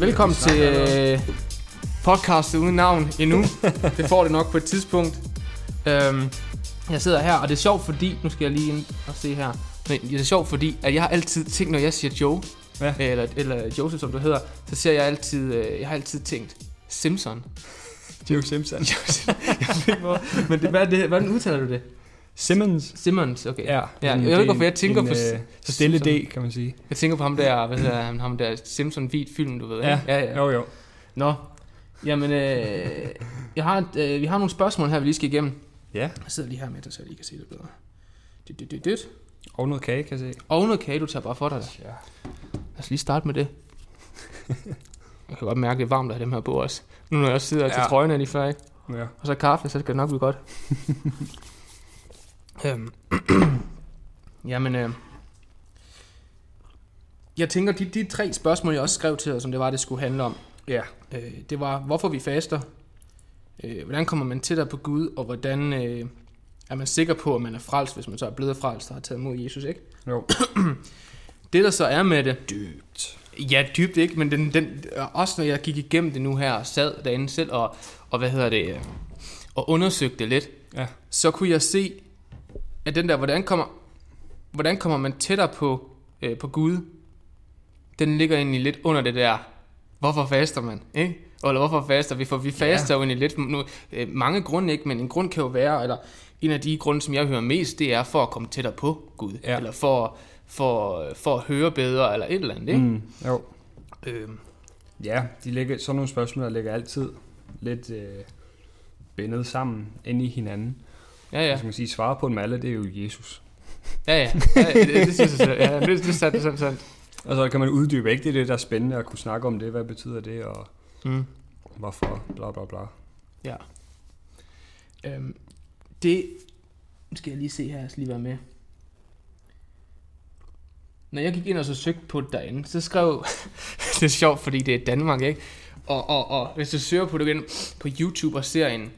Ja, ja. Velkommen vi til øh, podcastet uden navn endnu. det får det nok på et tidspunkt. Øhm, jeg sidder her, og det er sjovt fordi, nu skal jeg lige ind og se her. Men det er sjovt fordi, at jeg har altid tænkt, når jeg siger Joe, Ja. eller, eller Joseph som du hedder, så ser jeg altid, øh, jeg har altid tænkt Simpson. Joe Simpson. jeg ved ikke hvor, men det, hvad det, hvordan udtaler du det? Simmons. Simmons, okay. Ja, Ja, en- jeg ved ikke, hvorfor jeg en- tænker en, på s- øh, stille. D, kan man sige. Jeg tænker på ham der, hvad hedder han, ham der Simpson hvid film, du ved. Ja, ikke? ja, ja. jo jo. Nå, jamen, øh, jeg har, et, øh, vi har nogle spørgsmål her, vi lige skal igennem. Ja, Jeg sidder lige her med dig, så jeg lige kan se det bedre. Dyt, dyt, dyt, dyt. og noget kage, kan jeg se. Og noget kage, du tager bare for dig. Ja. Lad os lige starte med det. Jeg kan godt mærke, det er varmt at have dem her på os. Nu når jeg også sidder ja. til trøjen lige før, ikke? ja. Og så kaffe, så skal det nok blive godt. øhm. Jamen, øh. Jeg tænker, de, de tre spørgsmål, jeg også skrev til dig, som det var, det skulle handle om. Ja. Øh, det var, hvorfor vi faster, øh, hvordan kommer man tættere på Gud, og hvordan øh, er man sikker på, at man er frelst, hvis man så er blevet frelst og har taget imod Jesus, ikke? Jo. Det der så er med det... Dybt. Ja, dybt ikke, men den, den, også når jeg gik igennem det nu her, og sad derinde selv og, og hvad hedder det, øh, og undersøgte det lidt, Ja. så kunne jeg se, at den der, hvordan kommer, hvordan kommer man tættere på, øh, på Gud, den ligger egentlig lidt under det der, hvorfor faster man, ikke? Eller hvorfor faster vi? For vi faster jo egentlig lidt, nu, øh, mange grunde ikke, men en grund kan jo være, eller en af de grunde, som jeg hører mest, det er for at komme tættere på Gud, Ja. eller for, for, for at høre bedre, eller et eller andet, ikke? Mm, jo. Øh, Ja, de ligger, sådan nogle spørgsmål, der ligger altid lidt øh, bindet sammen ind i hinanden. Ja, Ja. Så man sige, svare på dem alle, det er jo Jesus. ja, ja, ja det, det siger sig selv, ja, det, det er sandt, det er sandt. Og så kan man uddybe, ikke? Det er det, der er spændende at kunne snakke om det. Hvad betyder det, og Mm. hvorfor, bla bla bla. Ja. Øhm, det skal jeg lige se her, jeg skal lige være med. Når jeg gik ind og så søgte på det derinde, så skrev... det er sjovt, fordi det er Danmark, ikke? Og, og, og hvis du søger på det igen på YouTube og ser en,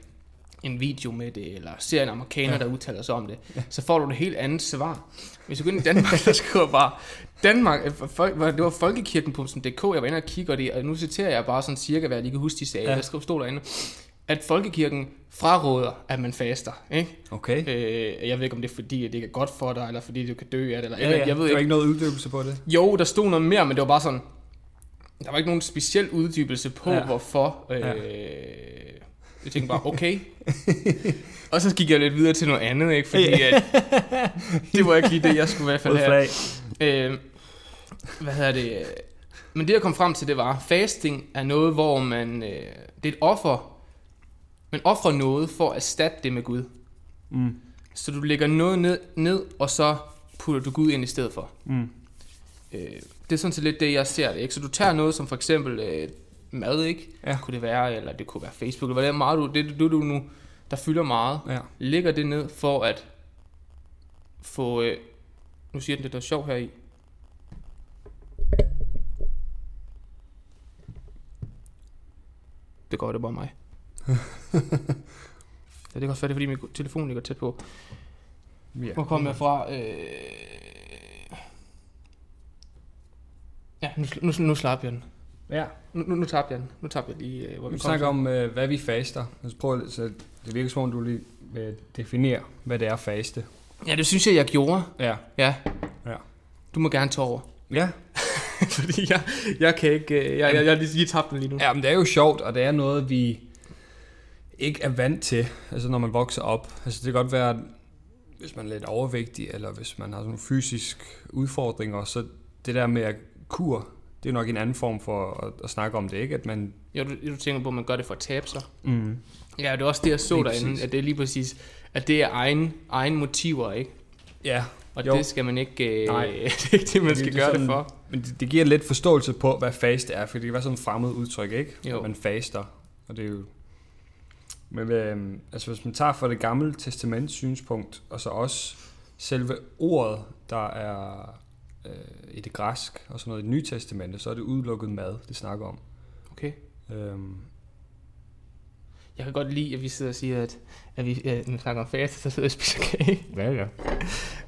en video med det, eller ser en amerikaner, ja. Der udtaler sig om det, ja. så får du et helt andet svar. Hvis du går ind i Danmark, der skriver bare, Danmark, øh, folk, det var folkekirken.dk, jeg var inde og kigge, og, det, og nu citerer jeg bare sådan cirka, hvad jeg lige kan huske, de sagde, ja. Der skrev, stod derinde, at folkekirken fraråder, at man faster, ikke? Okay. Øh, jeg ved ikke, om det er fordi, at det ikke er godt for dig, eller fordi du kan dø af det, eller, Ja, ja. jeg ved der ikke. er ikke noget uddybelse på det. Jo, der stod noget mere, men det var bare sådan, der var ikke nogen speciel uddybelse på. Ja. hvorfor. Øh, Ja. Jeg tænkte bare, okay. og så gik jeg lidt videre til noget andet, ikke? Fordi at, det var ikke lige det, jeg skulle i hvert fald have. flag. Øh, hvad hedder det? Men det jeg kom frem til, det var, fasting er noget, hvor man, øh, det er et offer. Man offrer noget for at erstatte det med Gud. Mm. Så du lægger noget ned, ned og så putter du Gud ind i stedet for. Mm. Øh, det er sådan set lidt det, jeg ser det. Ikke? Så du tager noget som for eksempel øh, mad, ikke? Ja. Kunne det være, eller det kunne være Facebook, eller hvad det er meget, du, det, du, du nu, der fylder meget. Ja. Lægger det ned for at få, øh, nu siger den det, der er sjov her i. Det går det bare mig. ja, det kan også være, det fordi min telefon ligger tæt på. ja. Hvor kom jeg fra? Øh... Ja, nu, nu, nu slap jeg den. Ja. Nu, nu, nu tabte jeg den. Nu tabte jeg lige, øh, hvor vi Vi kom snakker om, øh, hvad vi faster. Altså, prøv, så det virker som om, du lige vil definere, hvad det er faste. Ja, det synes jeg, jeg gjorde. Ja. Ja. Ja. Du må gerne tage over. Ja. Fordi jeg, jeg kan ikke... øh, Jeg, jeg, jeg lige, lige tabt den lige nu. Ja, men det er jo sjovt, og det er noget, vi ikke er vant til, altså når man vokser op. Altså det kan godt være, hvis man er lidt overvægtig, eller hvis man har sådan nogle fysisk udfordringer, så det der med at kur, det er nok en anden form for at, at snakke om det, ikke? At man... Ja, du, du tænker på, at man gør det for at tabe sig. Mm. Ja, det er også det, jeg så Lige derinde. præcis. At det er lige præcis... At det er egen, egen motiver, ikke? Ja, Og Jo. det skal man ikke... Øh, Nej. det er ikke det, man Det- skal det gøre det sådan- for. men det, det giver lidt forståelse på, hvad faste er, for det kan være sådan et fremmed udtryk, ikke? Jo. Man faster, og det er jo... Men øh, altså hvis man tager fra det gamle testaments synspunkt, og så også selve ordet, der er øh, i det græsk og sådan noget i det nye testamente, så er det udelukket mad, det snakker om. Okay. Øhm, Jeg kan godt lide, at vi sidder og siger, at, at vi øh, når vi snakker om faste, så sidder jeg og spiser kage. ja, ja.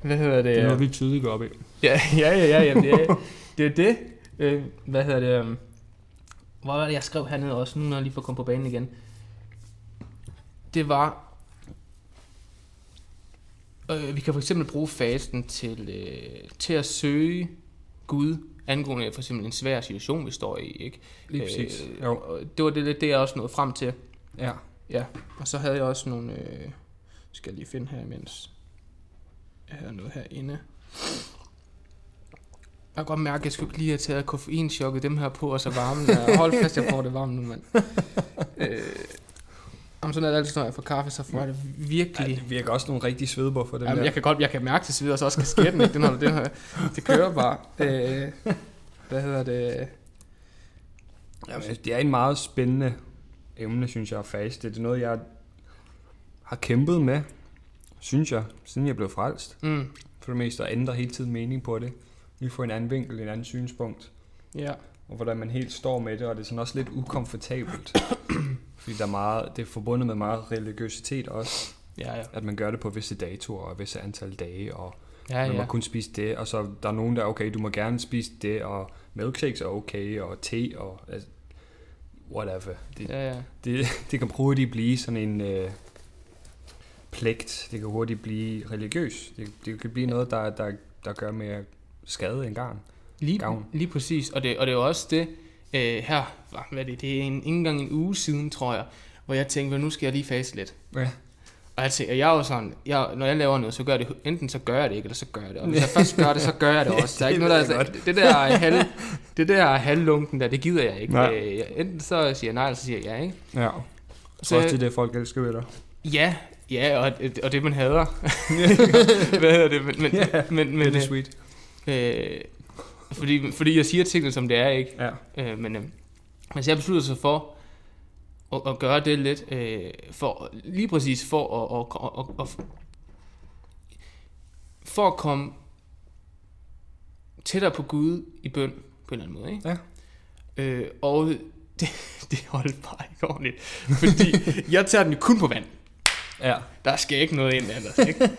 Hvad hedder det? Det er noget, vi tydeligt går op i. Ja, ja, ja, ja, jamen, det, er, det er det. Øh, hvad hedder det? Um, hvor var det, jeg skrev hernede også, nu når jeg lige får kommet på banen igen. Det var... Øh, vi kan for eksempel bruge fasten til, øh, til at søge Gud angående for eksempel en svær situation, vi står i. Ikke? Lige præcis. Øh, Jo. og det var det, det, jeg også nåede frem til. Ja. Ja, og så havde jeg også nogle... Øh, skal jeg lige finde her, imens jeg havde noget herinde. Jeg kan godt mærke, at jeg skulle lige have taget koffeinchokket dem her på, og så varmen. Hold fast, jeg får det varmt nu, mand. øh, om sådan er det altid, når jeg får kaffe, så får jeg det ja. virkelig... Det virker også nogle rigtige svedbuffer, den Jamen, der. jeg kan godt, jeg kan mærke til side, og så også kasketten, ikke? Den holder det her. Det kører bare. Øh, hvad hedder det? Jamen, det er en meget spændende emne, synes jeg, at faste. Det er noget, jeg har kæmpet med, synes jeg, siden jeg blev frelst. Mm, For det meste, og ændrer hele tiden mening på det. Lige få en anden vinkel, en anden synspunkt. ja. Og hvordan man helt står med det, og det er sådan også lidt ukomfortabelt. Fordi der er meget, det er forbundet med meget religiøsitet også. Ja, ja. At man gør det på visse datoer og visse antal dage, og Ja, man må ja. kun spise det. Og så der er nogen, der er okay, du må gerne spise det, og milkshakes er okay, og te, og altså, whatever. Det, Ja, ja. det, det kan hurtigt blive sådan en øh, pligt. Det kan hurtigt blive religiøs. Det, det kan blive noget, der, der, der gør mere skade end gavn. Lige, Gavn. lige præcis, og det, og det er jo også det, øh, her, hvad er det, det er en, ikke engang en uge siden, tror jeg, hvor jeg tænkte, "Vel, nu skal jeg lige faste lidt. Ja. Og jeg tænker, jeg er jo sådan, jeg, når jeg laver noget, så gør jeg det, enten så gør jeg det ikke, eller så gør jeg det. Og hvis jeg først gør det, så gør jeg det også. Der er Det ikke noget, der, jeg det, det der halv, det der halvlunken der, det gider jeg ikke. Nej. Øh, jeg- enten så siger jeg nej, eller så siger jeg ja, ikke? Ja. Så Så- også det, er det folk elsker ved dig. Ja, ja, og, og det man hader. Hvad hedder det? Men, men, Ja, men, men, det er øh, sweet. øh, fordi, fordi jeg siger tingene, som det er, ikke? Ja. Øh, men øh, hvis jeg beslutter sig for at, at gøre det lidt, øh, for lige præcis for at, at, at, at, for at komme tættere på Gud i bøn, på en eller anden måde, ikke? Ja. Øh, og det, det holdt bare ikke ordentligt, fordi jeg tager den kun på vand. Ja. Der skal ikke noget ind ellers, ikke?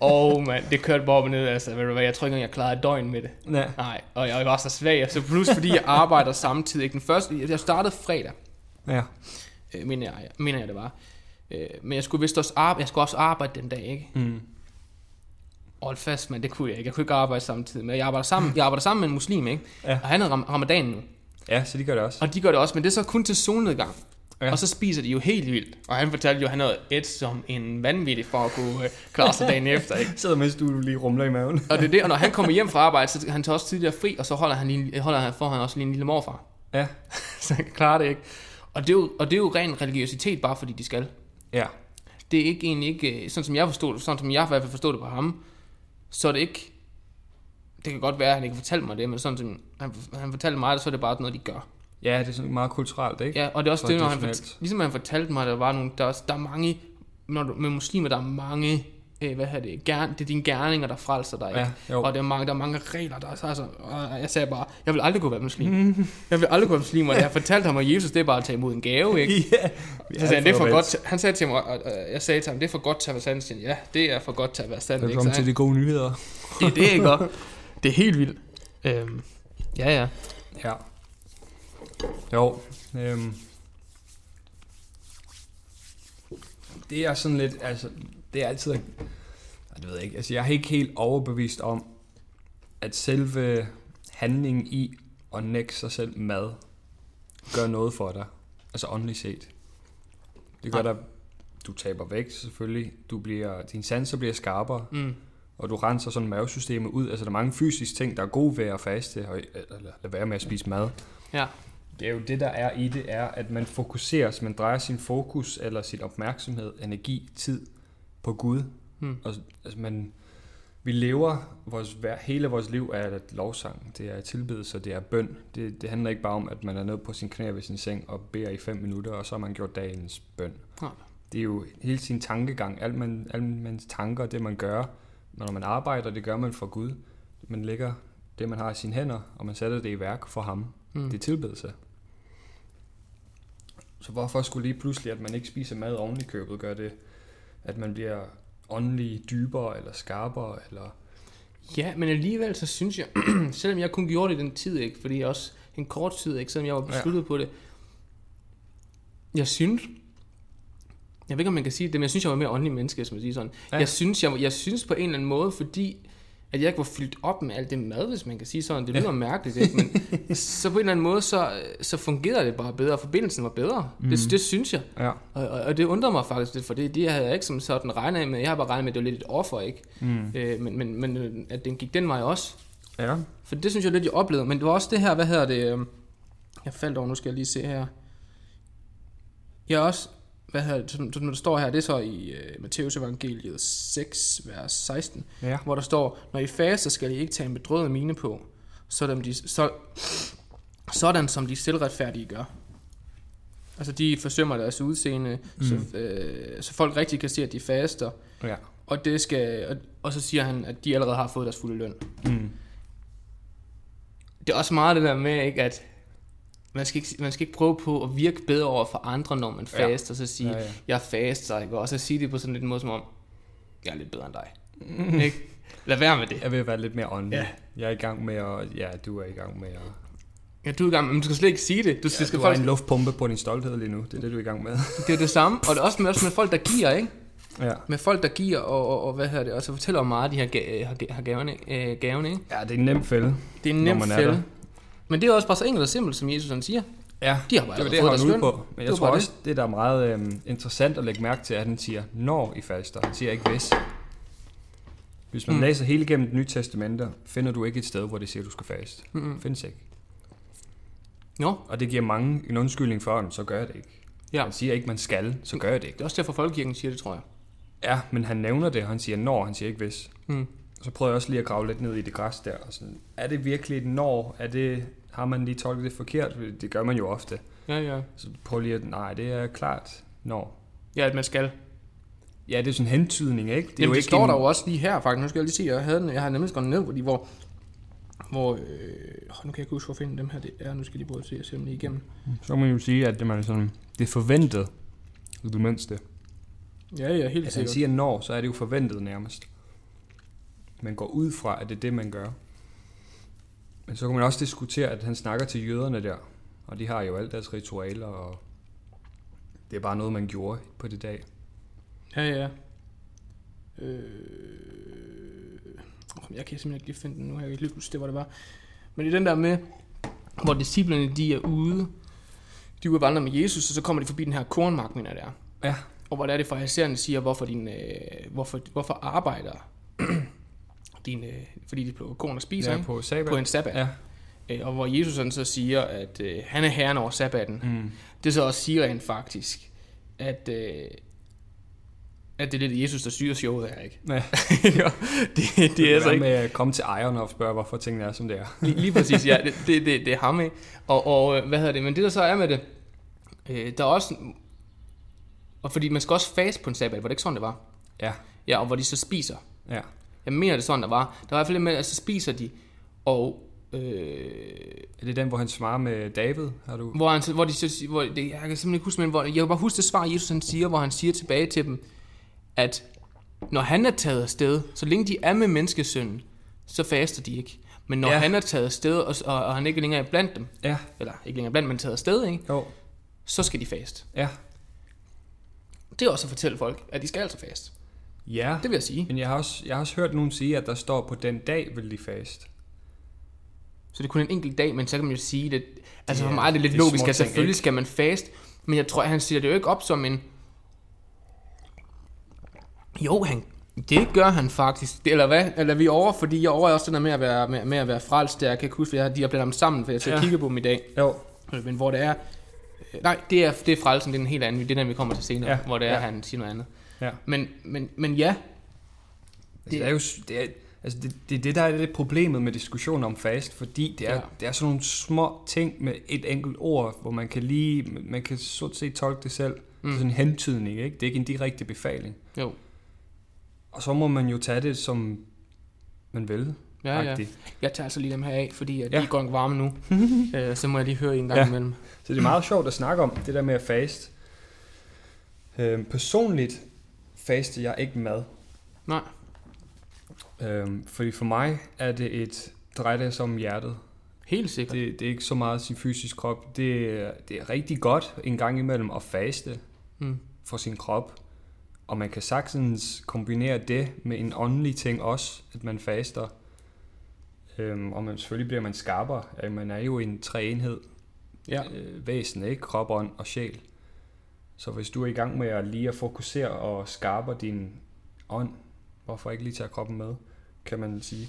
Og man, det kørte bare op og ned, altså, ved du hvad, jeg tror ikke engang, jeg klarede et døgn med det. ja. Nej, og jeg var så svag, så plus fordi jeg arbejder samtidig. Ikke? Den første, jeg startede fredag, Ja. øh, mener, jeg, mener jeg det var. Øh, men jeg skulle vist også arbejde, jeg skulle også arbejde den dag, ikke? Mm. Hold fast, men det kunne jeg ikke. Jeg kunne ikke arbejde samtidig. Men jeg arbejder sammen, jeg arbejder sammen med en muslim, ikke? Ja. Og han er ram- ramadan nu. Ja, så de gør det også. Og de gør det også, men det er så kun til solnedgang. Ja. Og så spiser de jo helt vildt. Og han fortalte jo, at han havde et som en vanvittig for at kunne øh, klare sig dagen efter, ikke? Sidder mens du lige rumler i maven. Og det er det, og når han kommer hjem fra arbejde, så han tager også tidligere fri, og så holder han, lige, holder han, får han også lige en lille morfar. Ja. så han kan klare det ikke. Og det, er jo, og det er jo ren religiøsitet, bare fordi de skal. Ja. Det er ikke egentlig ikke, øh, sådan som jeg forstod det, sådan som jeg i hvert fald forstod det på ham, så er det ikke, det kan godt være, at han ikke fortalte mig det, men sådan som han, han fortalte mig det, så er det bare noget, de gør. Ja, det er sådan meget kulturelt, ikke? Ja, og det er også det, når han, fort- ligesom han fortalte mig, der var nogle, der, er- der er mange, når du, med muslimer, der er mange, øh, hvad hedder det, gern, det er dine gerninger, der frelser dig, ikke? Ja, jo. Og der er, mange, der er mange regler, der er så, altså, jeg sagde bare, jeg vil aldrig kunne være muslim. jeg vil aldrig kunne være muslim, og jeg fortalte ham, at Jesus, det er bare at tage imod en gave, ikke? ja. Så sagde han, det er for godt han sagde til mig, og jeg sagde til ham, det er for godt til at være sandt. Ja, det er for godt til at være sandt. Ikke? Så Velkommen til de gode nyheder. det er det, ikke? Og Det er helt vildt. Øhm, ja, ja. Ja. Jo. Øhm. Det er sådan lidt, altså, det er altid, det ved jeg ikke, altså jeg er ikke helt overbevist om, at selve handlingen i at nægte sig selv mad, gør noget for dig, altså åndeligt set. Det gør dig, du taber vægt selvfølgelig, du bliver, din sanser bliver skarpere, Mm. og du renser sådan mavesystemet ud. Altså der er mange fysiske ting, der er gode ved at faste, og eller lade være med at spise mad. Ja. Det er jo det, der er i det, er, at man fokuserer, så man drejer sin fokus eller sin opmærksomhed, energi, tid på Gud. Mm. Og, altså man, vi lever, vores, hele vores liv er et lovsang, det er tilbedelse, det er bøn. Det, det handler ikke bare om, at man er nede på sin knæ ved sin seng og beder i fem minutter, og så har man gjort dagens bøn. Nej. Det er jo hele sin tankegang, alt man, alle mans tanker, det man gør, når man arbejder, det gør man for Gud. Man lægger det, man har i sine hænder, og man sætter det i værk for ham. Mm. Det er tilbedelse. Så hvorfor skulle lige pludselig, at man ikke spiser mad oven i købet, gør det, at man bliver åndelig dybere eller skarpere? Eller... Ja, men alligevel så synes jeg, selvom jeg kun gjorde det den tid, ikke, fordi jeg også en kort tid, ikke, selvom jeg var besluttet ja. på det, jeg synes, jeg ved ikke, om man kan sige det, men jeg synes, jeg var mere åndelig menneske, som man siger sådan. Ja. Jeg, synes, jeg, jeg synes på en eller anden måde, fordi at jeg ikke var fyldt op med alt det mad, hvis man kan sige sådan. Det lyder ja. mærkeligt, ikke? men så på en eller anden måde, så, så fungerede det bare bedre, og forbindelsen var bedre. Mm. Det, det synes jeg. Ja. Og, og, og det undrer mig faktisk lidt, for det, det havde jeg ikke som sådan regnet med. Jeg har bare regnet med, at det var lidt et offer, ikke? Mm. Øh, men, men, men øh, at den gik den vej også. Ja. For det synes jeg lidt, jeg oplevede. Men det var også det her, hvad hedder det? øhm, Jeg faldt over, nu skal jeg lige se her. Jeg er også, hvad hedder det, som, som der står her, det er så i uh, Matteus evangeliet 6, vers 16, Ja. hvor der står, når I faster, skal I ikke tage en bedrøvet mine på, sådan, de, så, sådan som de selvretfærdige gør. Altså de forsømmer deres udseende, mm. så, øh, så folk rigtig kan se, at de faster, Ja. og, det skal, og, og så siger han, at de allerede har fået deres fulde løn. Mm. det er også meget det der med, ikke, at man skal, ikke, man skal ikke prøve på at virke bedre over for andre, når man Ja. faster, og så sige, Ja, ja, ja. ja. jeg faster, ikke? og så sige det på sådan lidt en måde som om, jeg er lidt bedre end dig. Mm. Ikke? Lad være med det. Jeg vil være lidt mere åndelig. Ja. Jeg er i gang med at... Ja, du er i gang med at... Ja, du er i gang, men du skal slet ikke sige det. Du, ja, Ja, skal du har faktisk, en luftpumpe på din stolthed lige nu. Det er det, du er i gang med. det er det samme, og det er også med, også med folk, der giver, ikke? ja. Med folk, der giver, og, og, og hvad hedder det, og så fortæller om meget, de her, ga- har, har gaverne, øh, gaverne, ikke? Ja, det er en nem fælde. Det er en nem fælde. Men det er også bare så enkelt og simpelt, som Jesus han siger. Ja, De har bare det var det, var ude løn. på. Men Det jeg tror også, det der er meget øhm, interessant at lægge mærke til, at han siger, når I faster. Han siger ikke hvis. Hvis man Mm. læser hele igennem det nye testamente, finder du ikke et sted, hvor det siger, at du skal faste. Mm-hmm. Findes ikke. Nå, Og det giver mange en undskyldning for, at så gør jeg det ikke. ja. Han siger ikke, man skal, så gør jeg det ikke. Det er også derfor, Folkekirken siger det, tror jeg. Ja, men han nævner det, og han siger når, han siger ikke hvis. Mm. Så prøver jeg også lige at grave lidt ned i det græs der. Og sådan, er det virkelig et når? Er det, har man lige tolket det forkert? Det gør man jo ofte. Ja, ja. Så prøv lige at, nej, det er klart når. Ja, at man skal. Ja, det er sådan en hentydning, ikke? Det, Jamen, det ikke står en, der jo også lige her, faktisk. Nu skal jeg lige se, jeg, havde den, jeg har nemlig skrevet ned, fordi hvor, hvor øh, nu kan jeg ikke huske, hvor finde dem her det er. Nu skal jeg lige prøve at se, at se dem lige igennem. Så kan man jo sige, at det, man er sådan, det er forventet, i det mindste. Ja, ja, helt Altså han sikkert. siger når, så er det jo forventet nærmest. Man går ud fra, at det er det, man gør. Men så kan man også diskutere, at han snakker til jøderne der. Og de har jo alt deres ritualer, og det er bare noget, man gjorde på det dag. Ja, ja. Øh, jeg kan simpelthen ikke lige finde den nu. Jeg kan ikke lige huske det, hvor det var. Men det er den der med, hvor disciplerne de er ude. De er ude vandre med Jesus, og så kommer de forbi den her kornmark, mener jeg, det er. Ja. Og hvor der er det farisæerne siger, hvorfor, din, øh, hvorfor, hvorfor arbejder din, øh, fordi de plukker korn og spiser Ja, på sabbat. på en sabbat. Ja. Øh, og hvor Jesus sådan så siger, at øh, han er herren over sabbaten. Mm. Det så også siger rent faktisk, at, øh, at det er lidt Jesus, der styrer showet her, ikke? ja. Ja, det, det er altså Hvad ikke... med at komme til ejeren og spørge, hvorfor tingene er, som det er. Lige, lige præcis, ja. Det, det, det, det er ham, ikke? Og, og øh, hvad hedder det? Men det der så er med det, øh, der er også... Og fordi man skal også fast på en sabbat, var det ikke sådan, det var? Ja. Ja, og hvor de så spiser. Ja. Jeg mener, det sådan, der var. Der var i hvert fald med, at så spiser de, og... Øh, Er det den, hvor han svarer med David? Har du? hvor, han, hvor de hvor, det, jeg kan simpelthen ikke huske, men hvor, jeg kan bare huske det svar, Jesus han siger, hvor han siger tilbage til dem, at når han er taget afsted, så længe de er med menneskesønnen, så faster de ikke. Men når ja. han er taget afsted, og, og, og han ikke længere er blandt dem, Ja. eller ikke længere blandt, men taget afsted, ikke? Jo. så skal de faste. Ja. Det er også at fortælle folk, at de skal altså faste. Ja. Det vil jeg sige. Men jeg har, også, jeg har også hørt nogen sige, at der står på den dag vil de fast. Så det er kun en enkelt dag, men så kan man jo sige det. Altså Det for mig er det lidt det logisk, at selvfølgelig ikke? skal man faste. Men jeg tror, han siger det jo ikke op som en... Jo, han, det gør han faktisk. Det- Eller hvad? Eller er vi over? Fordi jeg over er også den der med at være, med, med at være frelst. Der. Jeg kan ikke huske, for jeg de har blandet dem sammen, for jeg skal Ja. kigge på dem i dag. Jo. Men hvor det er... Nej, det er, det er frelsen, det er en helt anden. Det er den, vi kommer til senere, Ja, hvor det er, ja. han siger noget andet. Ja. Men, men, men ja, Det, det er jo det er, altså det, det, er det, der er det problemet med diskussionen om fast, fordi det er, ja. Det er sådan nogle små ting med et enkelt ord, hvor man kan lige, man kan så set tolke det selv. Mm. Det er Mm. sådan en hentydning, ikke? Det er ikke en direkte befaling. jo. Og så må man jo tage det, som man vil. Ja, ja. Jeg tager altså lige dem her af, fordi at Ja. de godt nok varme nu. øh, så må jeg lige høre en gang Ja. imellem. Så det er meget sjovt at snakke om, det der med at faste. Øhm, personligt faste jeg ikke mad. Nej. Øhm, fordi for mig er det et dreje det sig om hjertet. Helt sikkert. Det, det er ikke så meget sin fysiske krop. Det, er- det er rigtig godt en gang imellem at faste Mm. for sin krop. Og man kan sagtens kombinere det med en åndelig ting også, at man faster. Øhm, og man, selvfølgelig bliver man skarpere. Man er jo en treenhed Ja. øh, væsen, ikke? Krop, ånd og sjæl. Så hvis du er i gang med at lige at fokusere og skarpe din ånd, hvorfor ikke lige tage kroppen med, kan man sige.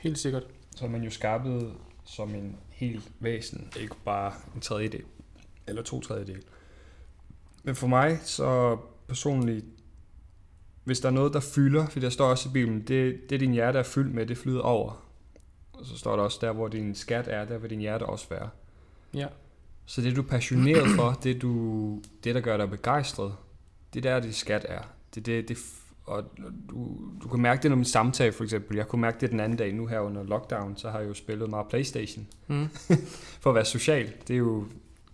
Helt sikkert. Så er man jo skarpet som en hel væsen, ikke bare en tredjedel eller to tredjedel. Men for mig så personligt, hvis der er noget, der fylder, for der står også i Bibelen, det, det din hjerte er fyldt med, det flyder over. Og så står der også, der hvor din skat er, der vil din hjerte også være. Ja. Så det du er passioneret for, det, du, det der gør dig begejstret, det er der, dit skat er. Det, det, det, og du, du kan mærke det, når min samtale for eksempel. Jeg kunne mærke det den anden dag, nu her under lockdown, så har jeg jo spillet meget Playstation. Mm. For at være social, det er jo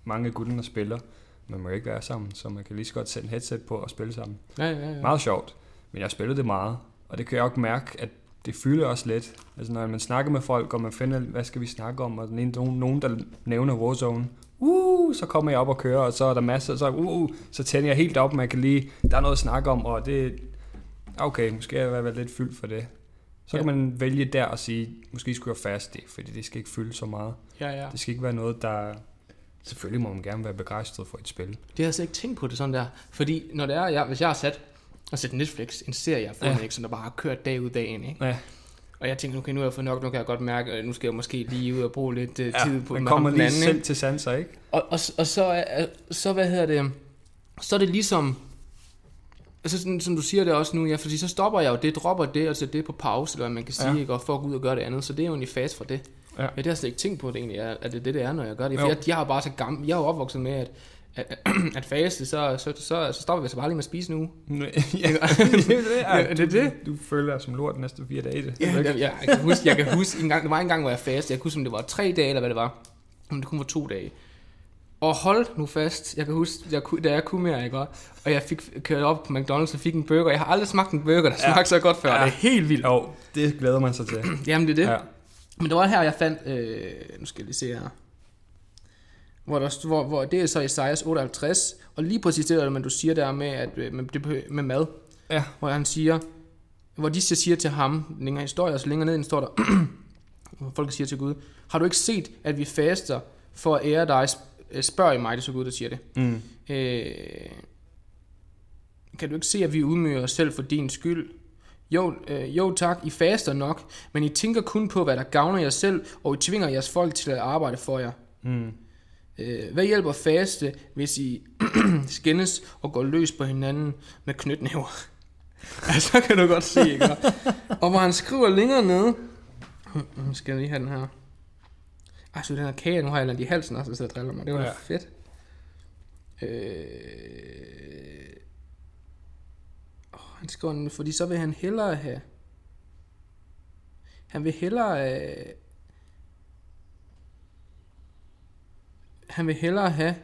mange af gutterne, der spiller. Man må jo ikke være sammen, så man kan lige så godt sætte en headset på og spille sammen. Ja, ja, ja. Meget sjovt, men jeg spillede det meget. Og det kan jeg også mærke, at det fylder også lidt. Altså når man snakker med folk, og man finder, hvad skal vi snakke om, og den ene, nogen, nogen, der nævner Warzone, uh, så kommer jeg op og kører, og så er der masser, så, uh, uh, så tænder jeg helt op, man kan lige, der er noget at snakke om, og det, okay, måske er jeg været lidt fyldt for det. Så Ja. kan man vælge der og sige, måske skulle jeg faste det, fordi det skal ikke fylde så meget. ja, ja. Det skal ikke være noget, der... Selvfølgelig må man gerne være begejstret for et spil. Det har jeg slet ikke tænkt på det sådan der. Fordi når det er, jeg, hvis jeg har sat og set Netflix, en serie, jeg har fundet, Ja. ja. ikke, som der bare har kørt dag ud dag ind, ikke? Ja, Og jeg tænker, okay, nu har jeg fået nok, nu kan jeg godt mærke, at nu skal jeg måske lige ud og bruge lidt uh, tid på man kommer lige anden, selv ikke? til sanser, ikke? Og, og, og så, er, så, hvad hedder det, så er det ligesom, altså sådan, som du siger det også nu, ja, fordi så stopper jeg jo det, dropper det og sætter det på pause, eller hvad man kan sige, Ja. ja. ikke, og for at gå ud og gøre det andet, så det er jo egentlig fast for det. Ja. Ja, det har jeg slet ikke tænkt på det egentlig, er, at det er det, det er, når jeg gør det. For Jo. jeg, jeg har bare så gammel, jeg er jo opvokset med, at, at, faste, så, så, så, så stopper vi så bare lige med at spise nu. ja, det er det er det. Du, du føler dig som lort de næste fire dage. Det. Ja, jeg, jeg, jeg, kan huske, jeg kan huske, en gang, der var en gang, hvor jeg fastede. Jeg kan huske, om det var tre dage, eller hvad det var. Om det kun var to dage. Og hold nu fast. Jeg kan huske, jeg, kunne- da jeg kunne mere, ikke? Og jeg fik kørt op på McDonald's og fik en burger. Jeg har aldrig smagt en burger, der Ja. smagte så godt før. Ja. Det er helt vildt. Jo, det glæder man sig til. Jamen, det er det. Ja. Men det var her, jeg fandt... Øh, nu skal jeg lige se her. Hvor, der, hvor, hvor det er så Isaias 58. Og lige præcis det, der, men du siger der med, at, øh, med, det, med mad. Ja. hvor han siger, hvor de siger til ham, længere historie, og så længere ned i står der, hvor folk siger til Gud, har du ikke set, at vi faster for at ære dig, Sp- spørg i mig, det er så Gud, der siger det. Mm. Øh, kan du ikke se, at vi udmøger os selv for din skyld? Jo, øh, jo tak, I faster nok, men I tænker kun på, hvad der gavner jer selv, og I tvinger jeres folk til at arbejde for jer. Mm. Øh, hvad hjælper faste, hvis I skændes og går løs på hinanden med knytnæver? ja, så kan du godt se, ikke? og hvor han skriver længere nede, nu skal jeg lige have den her. Ej, så den her kage, nu har jeg landet i halsen også, så jeg driller mig. Det var Ja. fedt. Øh... Oh, han skriver, fordi så vil han hellere have... Han vil hellere... Øh... Han vil hellere have,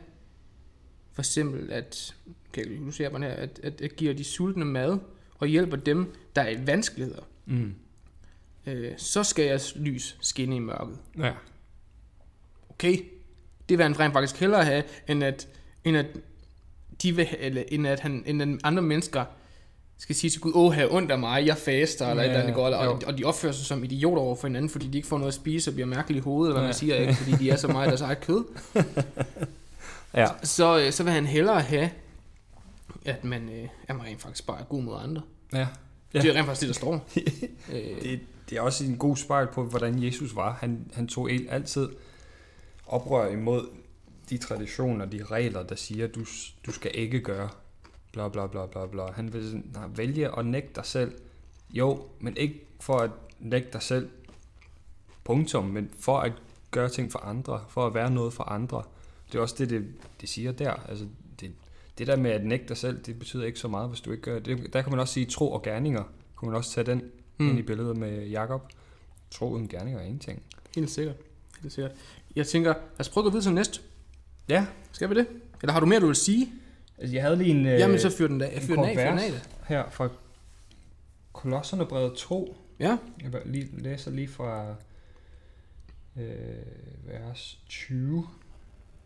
for eksempel, at, kan jeg, nu ser bare her, at, at, at giver de sultne mad, og hjælper dem, der er i vanskeligheder. Mm. Øh, så skal jeres lys skinne i mørket. Ja. Okay, det vil han rent faktisk hellere have, end at, end at, de vil, eller, end at, han, end at andre mennesker skal sige til Gud, åh, have ondt af mig, jeg faster, eller Ja, et eller andet jo. og, og de opfører sig som idioter over for hinanden, fordi de ikke får noget at spise og bliver mærkelige i hovedet, eller hvad Ja. man siger, ikke? fordi de er så meget deres eget kød. Ja. Så, øh, så vil han hellere have, at man, øh, at man rent faktisk bare er god mod andre. ja. Ja. Det er rent faktisk det, der står. øh, Det, det er også en god spejl på, hvordan Jesus var. Han, han tog altid oprør imod de traditioner, de regler, der siger, du, du skal ikke gøre bla bla bla bla bla. Han vil sådan, nej, vælge at nægte dig selv. Jo, men ikke for at nægte dig selv, punktum, men for at gøre ting for andre, for at være noget for andre. Det er også det, det, det siger der. Altså, det, det der med at nægte dig selv, det betyder ikke så meget, hvis du ikke gør det. Der kan man også sige tro og gerninger. Kunne man også tage den mm. ind i billedet med Jakob. Tro uden gerninger er ingenting. helt sikkert. Helt sikkert. Jeg tænker, lad os prøve at gå videre til næste. Ja, Skal vi det? Eller har du mere, du vil sige? Altså jeg havde lige en, Øh, Jamen, så fyr den, af, en fyr den af, fyr den af. her fra Kolosserne brevet 2, Ja. Jeg lige, læser lige fra øh, vers 20.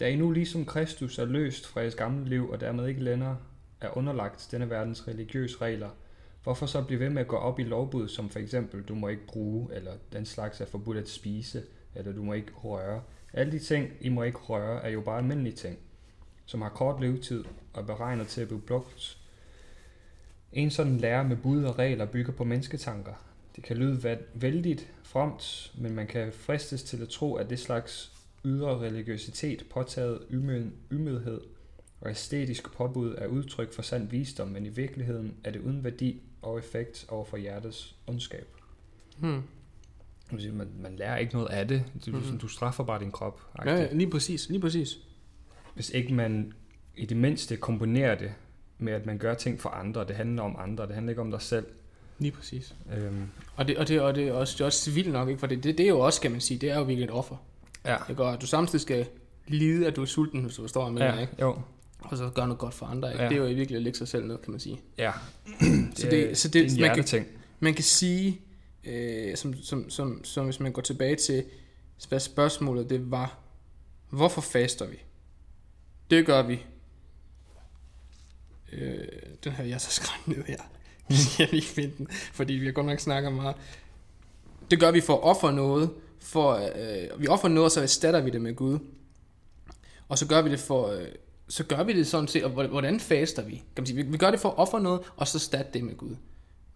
Da I nu ligesom Kristus er løst fra jeres gamle liv, og dermed ikke længere er underlagt denne verdens religiøse regler, hvorfor så blive ved med at gå op i lovbud, som for eksempel, du må ikke bruge, eller den slags er forbudt at spise, eller du må ikke røre. Alle de ting, I må ikke røre, er jo bare almindelige ting, som har kort levetid og er beregnet til at blive brugt. En sådan lære med bud og regler bygger på mennesketanker. Det kan lyde vældigt fromt, men man kan fristes til at tro, at det slags ydre religiøsitet, påtaget ymød- ymødhed og æstetisk påbud er udtryk for sand visdom, men i virkeligheden er det uden værdi og effekt over for hjertets ondskab. Hmm. Man, man lærer ikke noget af det. Du, Mhm. mm-hmm. du straffer bare din krop. Ja, ja, lige præcis, lige præcis. Hvis ikke man i det mindste kombinerer det med, at man gør ting for andre. Det handler om andre, det handler ikke om dig selv. Lige præcis. Øhm, Og det, og det, og det er også, det er også vildt nok, ikke? For det, det, det er jo også, skal man sige, det er jo virkelig et offer. ja. Det gør, at du samtidig skal lide, at du er sulten, hvis du forstår, hvad jeg mener, ja, ikke? jo. Og så gøre noget godt for andre, ikke? Ja. Det er jo virkelig at lægge sig selv ned, kan man sige. Ja. Så det- så det- det er en man kan-. Man kan sige, øh, som, som, som, som hvis man går tilbage til, hvad spørgsmålet det var, hvorfor faster vi? Det gør vi. Øh, den her, jeg så skrevet ned her. Jeg skal lige finde den, fordi vi har godt nok snakket meget. Det gør vi for at ofre noget, for, øh, vi offrer noget, og så erstatter vi det med Gud. Og så gør vi det for, øh, så gør vi det sådan set, og hvor- hvordan faster vi? Kan man sige, vi, vi gør det for at ofre noget, og så erstatte det med Gud.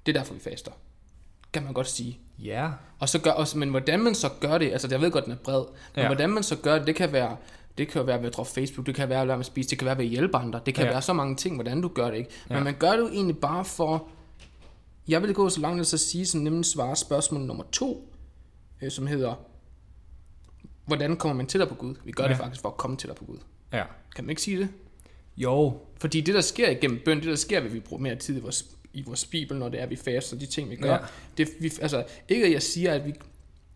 Det er derfor, vi faster. Kan man godt sige. Ja. Og så gør, også, men hvordan man så gør det, altså jeg ved godt, den er bred, men ja. hvordan man så gør det, det kan være, det kan være ved at droppe Facebook, det kan være ved at spise, det kan være ved at hjælpe andre, det kan Ja. være så mange ting, hvordan du gør det, ikke? Men Ja. man gør det jo egentlig bare for, jeg vil gå så langt at sige, som nemlig svare spørgsmål nummer to, øh, som hedder, hvordan kommer man tættere på Gud? Vi gør ja. Det faktisk for at komme tættere på Gud. Ja. Kan man ikke sige det? Jo. Fordi det, der sker igennem bøn, det, der sker, ved at vi bruger mere tid i vores, i vores bibel, når det er, vi faster, de ting, vi gør. Ja. Det, vi, altså, ikke at jeg siger, at vi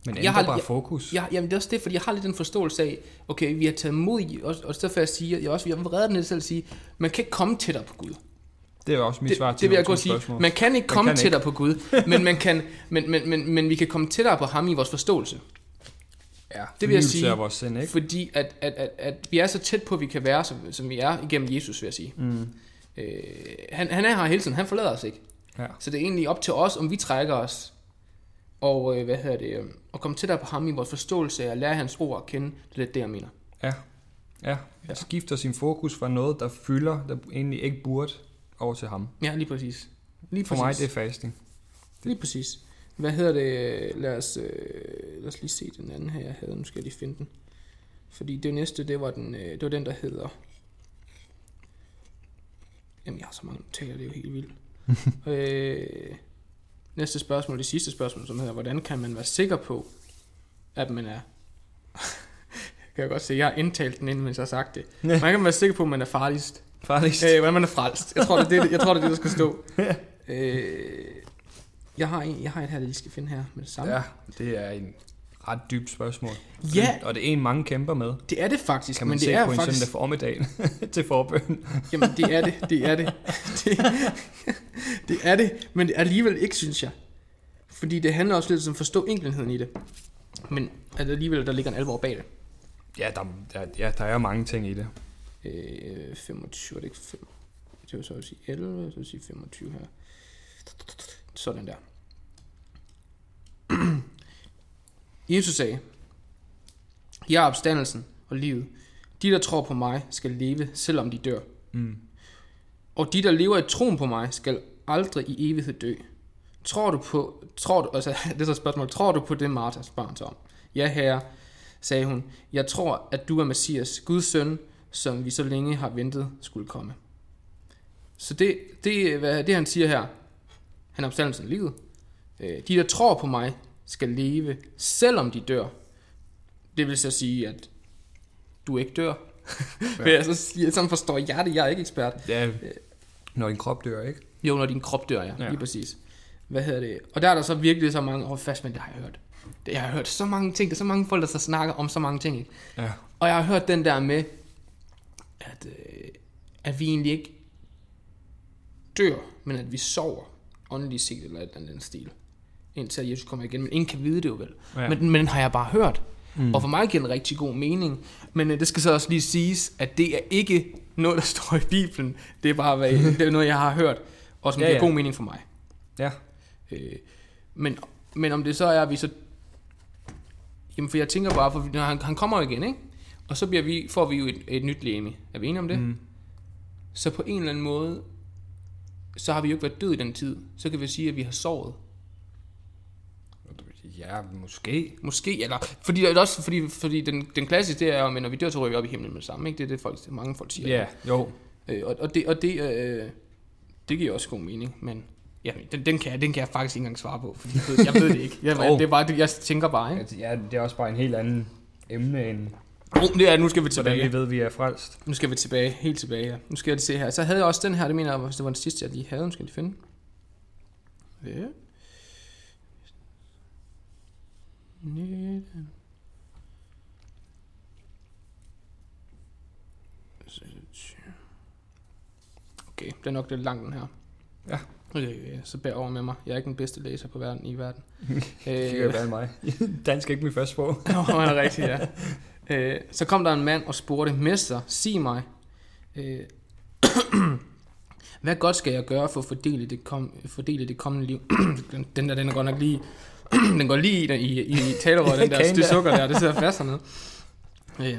Men Jeg har- bare jeg- fokus. Ja, jamen det er også det, fordi jeg har lidt den forståelse af, okay, vi har taget mod i, og, og derfor jeg siger, jeg også, jeg vil redde den lidt selv at sige, man kan ikke komme tættere på Gud. Det er også mit Det, svar til det vil jeg godt sige. Man kan ikke Man komme kan ikke. tættere på Gud, men, man kan, men, men, men, men vi kan komme tættere på ham i vores forståelse. Ja, det vil jeg sige. af vores sind, ikke? Fordi at, at, at, at vi er så tæt på, vi kan være, som, som vi er igennem Jesus, vil jeg sige. Mm. Øh, han, han er her hele tiden, han forlader os ikke. Ja. Så det er egentlig op til os, om vi trækker os, og øh, hvad hedder det, øh, og komme tættere på ham i vores forståelse af at lære hans ord at kende. Det er lidt det, jeg mener. Ja. Ja. Ja. Skifter sin fokus fra noget, der fylder, der egentlig ikke burde, over til ham. Ja, lige præcis. Lige For præcis. mig, det er fasting. Lige præcis. Hvad hedder det? Lad os, øh, lad os lige se den anden her, jeg havde. Nu skal jeg lige finde den. Fordi det næste, det var, den, øh, det var den, der hedder... Jamen, jeg har så mange notater, det er jo helt vildt. øh, næste spørgsmål, det sidste spørgsmål, som hedder, hvordan kan man være sikker på, at man er... kan jeg godt se, jeg har indtalt den, inden mens jeg har sagt det. Man kan være sikker på, at man er farligst. Farligst. Øh, hvordan man er frelst. Jeg tror, det er det, jeg tror, det, er det der skal stå. øh, jeg, har en, jeg har et her, der lige skal finde her med det samme. Ja, det er en ret dybt spørgsmål. Ja. Og det er en, mange kæmper med. Det er det faktisk, Kan man men se det er på en faktisk... søndag formiddag til forbøn. Jamen, det er det, det er det. det. Det er det, men alligevel ikke, synes jeg. Fordi det handler også lidt om at forstå enkelheden i det. Men at alligevel, der ligger en alvor bag det. Ja, der, der, ja, der er mange ting i det. Øh, 25, er det ikke 5? Det vil så sige 11, så vil sige 25 her. Sådan der. Jesus sagde, Jeg er opstandelsen og livet. De, der tror på mig, skal leve, selvom de dør. Mm. Og de, der lever i troen på mig, skal aldrig i evighed dø. Tror du på, tror du, altså, det er så et spørgsmål, tror du på det, Martha spørger om? Ja, herre, sagde hun. Jeg tror, at du er Messias, Guds søn, som vi så længe har ventet skulle komme. Så det, det, hvad, det han siger her, han er opstandelsen af livet. Øh, De, der tror på mig, skal leve, selvom de dør. Det vil så sige, at du ikke dør. Ja. jeg så sådan forstår jeg det, jeg er ikke ekspert. Ja, når din krop dør, ikke? Jo, når din krop dør, ja. Ja. ja. Lige præcis. Hvad hedder det? Og der er der så virkelig så mange... Åh, oh, fast, men det har jeg hørt. Det, jeg har hørt så mange ting. Der er så mange folk, der så snakker om så mange ting. Ikke? Ja. Og jeg har hørt den der med, at, øh, at vi egentlig ikke dør, men at vi sover. Åndeligt set eller et eller andet stil. Indtil Jesus kommer igen. Men ingen kan vide det jo vel. Ja. Men, men den har jeg bare hørt. Mm. Og for mig giver den rigtig god mening. Men øh, det skal så også lige siges, at det er ikke noget, der står i Bibelen. Det er bare hvad, det er noget, jeg har hørt, og som Ja, giver ja. god mening for mig. Ja. Øh, men, men om det så er, at vi så... Jamen, for jeg tænker bare, for når han, han kommer igen, ikke? Og så bliver vi, får vi jo et, et nyt læme. Er vi enige om det? Mm. Så på en eller anden måde, så har vi jo ikke været død i den tid. Så kan vi sige, at vi har sovet. Ja, måske. Måske, eller... Fordi, det er også, fordi, fordi den, den klassiske, det er at når vi dør, så ryger vi op i himlen med det samme. Ikke? Det er det, folk, mange folk siger. Ja, jo. Øh, og, og, det, og det, øh, det giver også god mening, men ja, den, den, kan jeg, den kan jeg faktisk ikke engang svare på, fordi jeg ved, jeg ved det ikke. Jeg, Oh. det er bare det, jeg tænker bare, ikke? Ja, det er også bare en helt anden emne, end Oh, det er, nu skal vi hvordan tilbage. vi ved, vi er frelst. Nu skal vi tilbage, helt tilbage, ja. Nu skal jeg lige se her. Så havde jeg også den her, det mener jeg, det var den sidste, jeg lige havde. Nu skal jeg lige finde. Ja. Nitten. Okay, det er nok lidt lang den her. Ja. Okay, så bær over med mig. Jeg er ikke den bedste læser på verden i verden. Det kan jo være mig. Dansk er ikke min første sprog. Nå, er rigtigt, ja. Øh, så kom der en mand og spurgte, Mester, sig mig, øh, hvad godt skal jeg gøre for at fordele det, kom, fordele det kommende liv? den, den der, den er godt nok lige, den går lige i, i, i, i talerøret, den der. sukker der, det sidder fast hernede. Øh,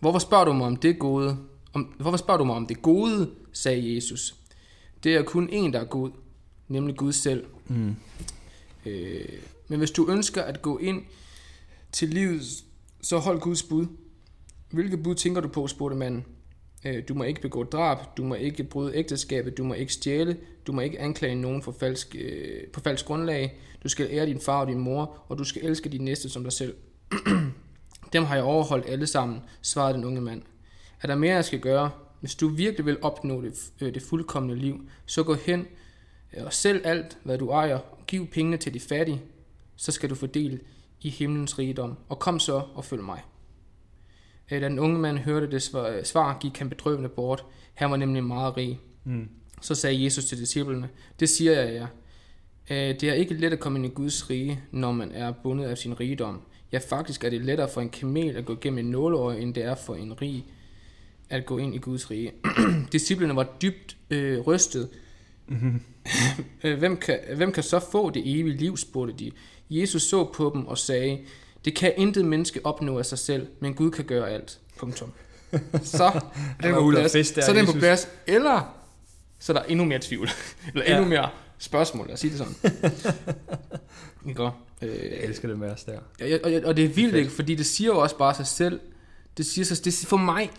hvorfor spørger du mig om det gode? Om, hvorfor spørger du mig om det gode, sagde Jesus. Det er kun en, der er god, nemlig Gud selv. Mm. Øh, men hvis du ønsker at gå ind til livet, så hold Guds bud. Hvilke bud tænker du på, spurgte manden. Øh, du må ikke begå drab, du må ikke bryde ægteskabet, du må ikke stjæle, du må ikke anklage nogen for falsk, øh, på falsk grundlag, du skal ære din far og din mor, og du skal elske din næste som dig selv. Dem har jeg overholdt alle sammen, svarede den unge mand. Er der mere, jeg skal gøre? Hvis du virkelig vil opnå det, øh, det fuldkommende liv, så gå hen øh, og sælg alt, hvad du ejer, og giv pengene til de fattige, så skal du fordele i himlens rigdom, og kom så og følg mig. Øh, Da den unge mand hørte det svar, svar, gik han bedrøvende bort. Han var nemlig meget rig. Mm. Så sagde Jesus til disciplene, det siger jeg jer. Øh, Det er ikke let at komme ind i Guds rige, når man er bundet af sin rigdom. Ja, faktisk er det lettere for en kamel at gå gennem en nåleøje, end det er for en rig at gå ind i Guds rige. Disciplene var dybt øh, rystet. Øh, hvem, kan, hvem kan så få det evige liv, spurgte de. Jesus så på dem og sagde, det kan intet menneske opnå af sig selv, men Gud kan gøre alt. Punktum. Så er Det var på plads. Fest der, Så er den på plads. Eller så er der endnu mere tvivl. Eller Ja. endnu mere spørgsmål, lad os sige det sådan. Ikke godt? Jeg Øh, elsker det vers der. og, og, og det er vildt ikke, fordi det siger jo også bare sig selv. Det siger sig, det for mig,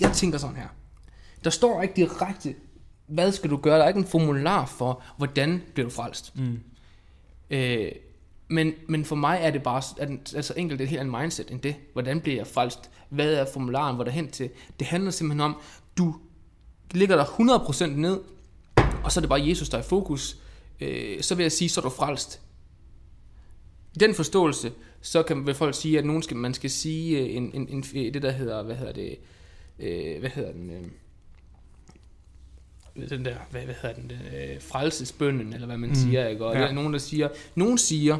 jeg tænker sådan her. Der står ikke direkte, hvad skal du gøre? Der er ikke en formular for, hvordan bliver du frelst. Mm. Øh, men, men for mig er det bare altså enkelt et helt andet mindset end det. Hvordan bliver jeg frelst? Hvad er formularen? Hvor er der hen til? Det handler simpelthen om, du ligger der 100% ned, og så er det bare Jesus, der er i fokus. Øh, så vil jeg sige, så er du frelst. I den forståelse, så kan vil folk sige, at nogen skal, man skal sige øh, en, en, en, det, der hedder, hvad hedder det, øh, hvad hedder den, øh, den der, hvad, hvad hedder den, øh, frelsesbønnen, eller hvad man Mm. siger, ikke? Og ja. der er nogen, der siger, nogen siger,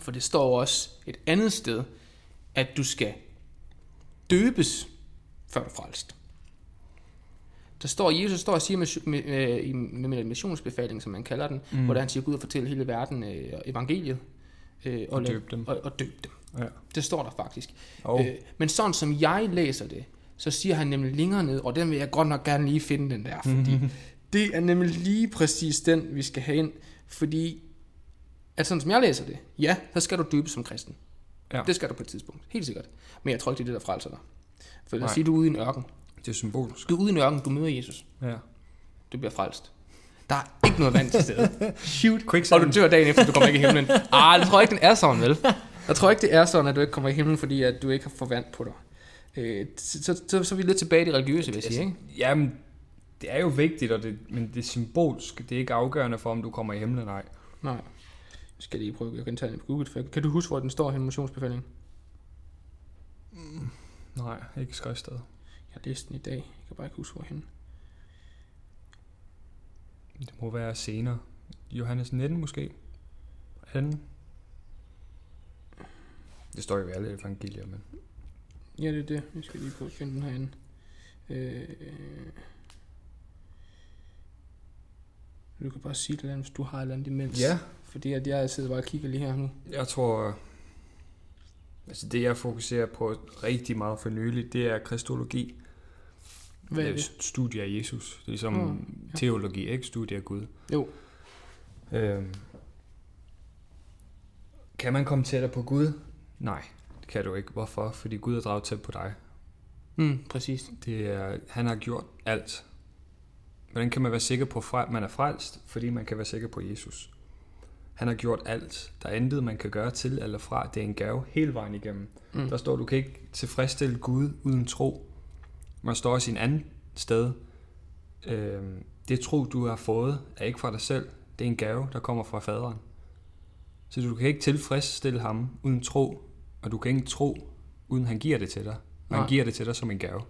for det står også et andet sted, at du skal døbes, før du frelst. Der står, Jesus står og siger med, med, med, i- med, som man kalder den, Mm. mm. hvor han siger, Gud og fortælle hele verden øh, evangeliet. Øh, Og lad- døb dem. Og, og døb dem. Ja. Det står der faktisk. Og Øh, men sådan som jeg læser det, så siger han nemlig længere ned, og den vil jeg godt nok gerne lige finde den der, fordi Mhm. det er nemlig lige præcis den, vi skal have ind, fordi at sådan som jeg læser det, ja, så skal du døbes som kristen. Ja. Det skal du på et tidspunkt, helt sikkert. Men jeg tror ikke, det er det, der frelser dig. For lad os Nej. sige, du er ude i en ørken. det er symbolisk. Du er ude i en ørken, du møder Jesus. Ja. Du bliver frelst. Der er ikke noget vand til stede. Shoot. Quicksand. Og du dør dagen efter, du kommer ikke i himlen. Ah, jeg tror ikke, den er sådan, vel? Jeg tror ikke, det er sådan, at du ikke kommer i himlen, fordi at du ikke har fået vand på dig. Øh, så, så, så, så er vi lidt tilbage i det religiøse, vil jeg sige, ikke? Jamen, det er jo vigtigt, og det, men det er symbolsk. Det er ikke afgørende for, om du kommer i himlen eller ej. Nej. Skal lige prøve, jeg kan tage den på Google. for- Kan du huske, hvor den står her i motionsbefalingen? Nej, ikke skriftsted. Jeg har læst den i dag. Jeg kan bare ikke huske, hvorhen. Det må være senere. Johannes 19 måske. henne? Det står jo i alle evangelier, men... Ja, det er det. Jeg skal lige prøve at finde den herinde. Øh, du kan bare sige det, hvis du har et eller andet imens. Ja, Fordi at jeg sidder bare og kigger lige her nu. jeg tror... Altså det, jeg fokuserer på rigtig meget for nylig, det er kristologi. Hvad er det? det? er studie af Jesus. Det er som Nå, ja. teologi, ikke? Studie af Gud. Jo. Øhm. Kan man komme tættere på Gud? Nej, det kan du ikke. Hvorfor? Fordi Gud er draget tæt på dig. Mm, præcis. Det er, han har gjort alt. Hvordan kan man være sikker på, at man er frelst? Fordi man kan være sikker på Jesus. Han har gjort alt. Der er intet, man kan gøre til eller fra. Det er en gave hele vejen igennem. Mm. Der står, du kan ikke tilfredsstille Gud uden tro. Man står også i en anden sted. Øhm, det tro, du har fået, er ikke fra dig selv. Det er en gave, der kommer fra faderen. Så du kan ikke tilfredsstille ham uden tro, og du kan ikke tro, uden han giver det til dig. Og Nej. han giver det til dig som en gave.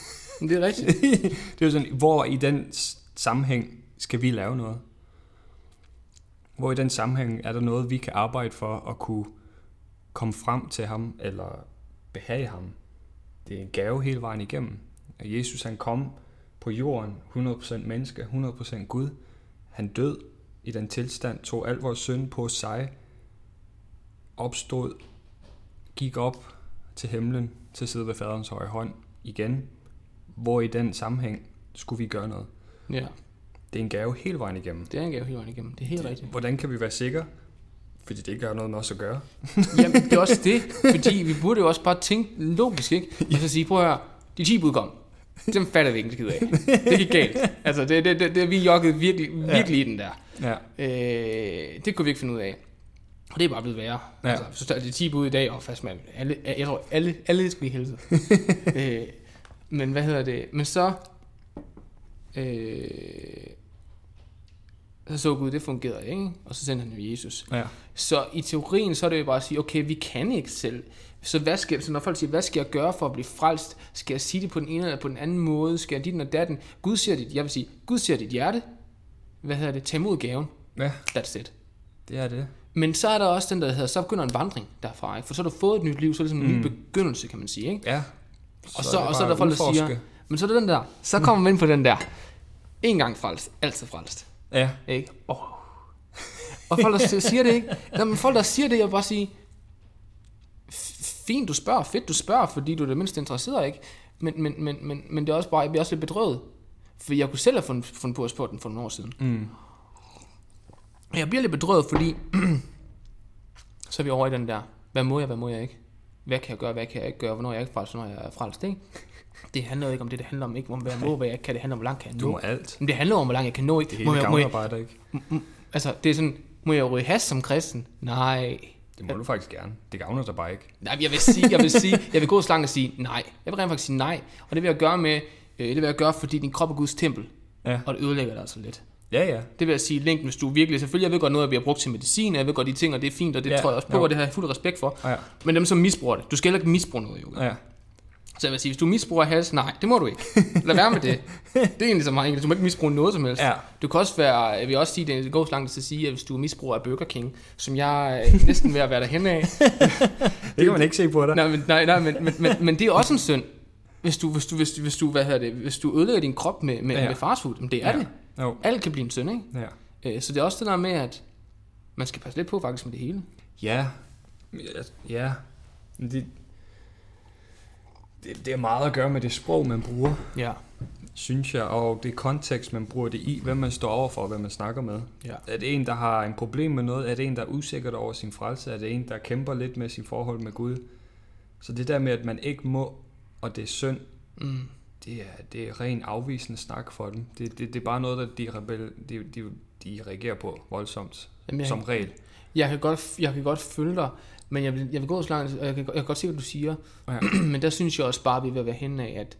Men det er rigtigt. det er jo sådan, hvor i den sammenhæng skal vi lave noget? Hvor i den sammenhæng er der noget, vi kan arbejde for at kunne komme frem til ham, eller behage ham? Det er en gave hele vejen igennem. At Jesus han kom på jorden, 100% menneske, 100% Gud. Han død i den tilstand, tog al vores synd på sig, opstod, gik op til himlen, til at sidde ved faderens højre hånd igen, hvor i den sammenhæng skulle vi gøre noget. Ja, det er en gave hele vejen igennem. det er en gave hele vejen igennem. Det er helt rigtigt. Hvordan kan vi være sikre? Fordi det ikke har noget med os at gøre. Jamen, det er også det. Fordi vi burde jo også bare tænke logisk, ikke? Og så sige, prøv at høre, de 10 bud kom. Dem fatter vi ikke en skid af. Det gik galt. Altså, det, det, det, det vi joggede virkelig, virkelig i den der. Ja. Øh, det kunne vi ikke finde ud af. Og det er bare blevet værre. Ja. Ja. Altså, så er det 10 bud i dag, og fast mand, alle, jeg tror, alle, alle skal blive helset. øh, men hvad hedder det? Men så... Øh, så så Gud, det fungerede ikke? Og så sendte han jo Jesus. Ja. Så i teorien, så er det jo bare at sige, okay, vi kan ikke selv. Så, hvad skal, så når folk siger, hvad skal jeg gøre for at blive frelst? Skal jeg sige det på den ene eller på den anden måde? Skal jeg dit og datten? Gud ser dit, jeg vil sige, Gud ser dit hjerte. Hvad hedder det? Tag imod gaven. ja, That's it. det er det. Men så er der også den, der hedder, så begynder en vandring derfra, ikke? For så har du fået et nyt liv, så er det sådan en mm. ny begyndelse, kan man sige, ikke? Ja. Og så, og så er der folk, der siger, men så er det den der, så kommer man ind på den der, en gang frelst, altid frelst, Ja, ikke? Oh. Og folk, der siger det, ikke? Nå, men folk, der siger det, jeg vil bare sige, "F- fint, du spørger, fedt, du spørger, fordi du er det mindste interesseret, ikke? Men, men, men, men, men det er også bare, jeg bliver også lidt bedrøvet. For jeg kunne selv have fundet, fundet på at spørge den for nogle år siden. Mm. Jeg bliver lidt bedrøvet, fordi så er vi over i den der, hvad må jeg, hvad må jeg ikke? Hvad kan jeg gøre, hvad kan jeg ikke gøre? Hvornår er jeg ikke frelst, hvornår er jeg frelst, ikke? Det handler jo ikke om det, det handler om ikke om, hvad jeg må, hvad jeg kan. Det handler om, hvor langt kan jeg du nå. må alt. Men det handler om, hvor langt jeg kan nå, ikke? Det må hele jeg, må jeg, gavnarbejder, ikke? altså, det er sådan, må jeg ryge has som kristen? Nej. Det må du faktisk gerne. Det gavner dig bare ikke. Nej, jeg vil sige, jeg vil sige, jeg vil gå så langt og sige nej. Jeg vil rent faktisk sige nej. Og det vil jeg gøre med, øh, det vil jeg gøre, fordi din krop er Guds tempel. Ja. Og det ødelægger dig altså lidt. Ja, ja. Det vil jeg sige, Link, hvis du virkelig, selvfølgelig, jeg ved godt noget, at vi har brugt til medicin, og jeg ved godt de ting, og det er fint, og det Ja, tror jeg også på, jo. og det har jeg fuld respekt for. Ja, Men dem, som misbruger det, du skal heller ikke misbruge noget, yoga. ja. Så jeg vil sige, hvis du misbruger has, nej, det må du ikke. Lad være med det. Det er egentlig så meget enkelt. Du må ikke misbruge noget som helst. Ja. Du kan også være, jeg vil også sige, det går så langt til at sige, at hvis du misbruger af Burger King, som jeg er næsten ved at være derhen af. Det kan man ikke se på dig. nej, men, nej, nej, men, men, men, men, det er også en synd. Hvis du, hvis du, hvis du, hvis du, hvad hedder det, hvis du ødelægger din krop med, med, Ja. med fastfood, men det er Ja. det. Jo. Alt kan blive en synd, ikke? Ja. Øh, Så det er også det der med, at man skal passe lidt på faktisk med det hele. Ja. Ja. ja. Men Det, det, det er meget at gøre med det sprog, man bruger, Ja. synes jeg, og det kontekst, man bruger det i, hvem man står overfor, hvem man snakker med. Ja. Er det en, der har en problem med noget? Er det en, der er usikker over sin frelse? Er det en, der kæmper lidt med sin forhold med Gud? Så det der med, at man ikke må, og det er synd, Mm. det er, det er ren afvisende snak for dem. Det, det, det er bare noget, der de, rebel, de, de, de reagerer på voldsomt, Jamen, jeg, som regel. jeg, kan godt, jeg kan godt følge dig, men jeg vil, jeg vil gå så langt, og jeg kan, jeg kan godt se, hvad du siger. Ja. men der synes jeg også bare, at vi at være hen af, at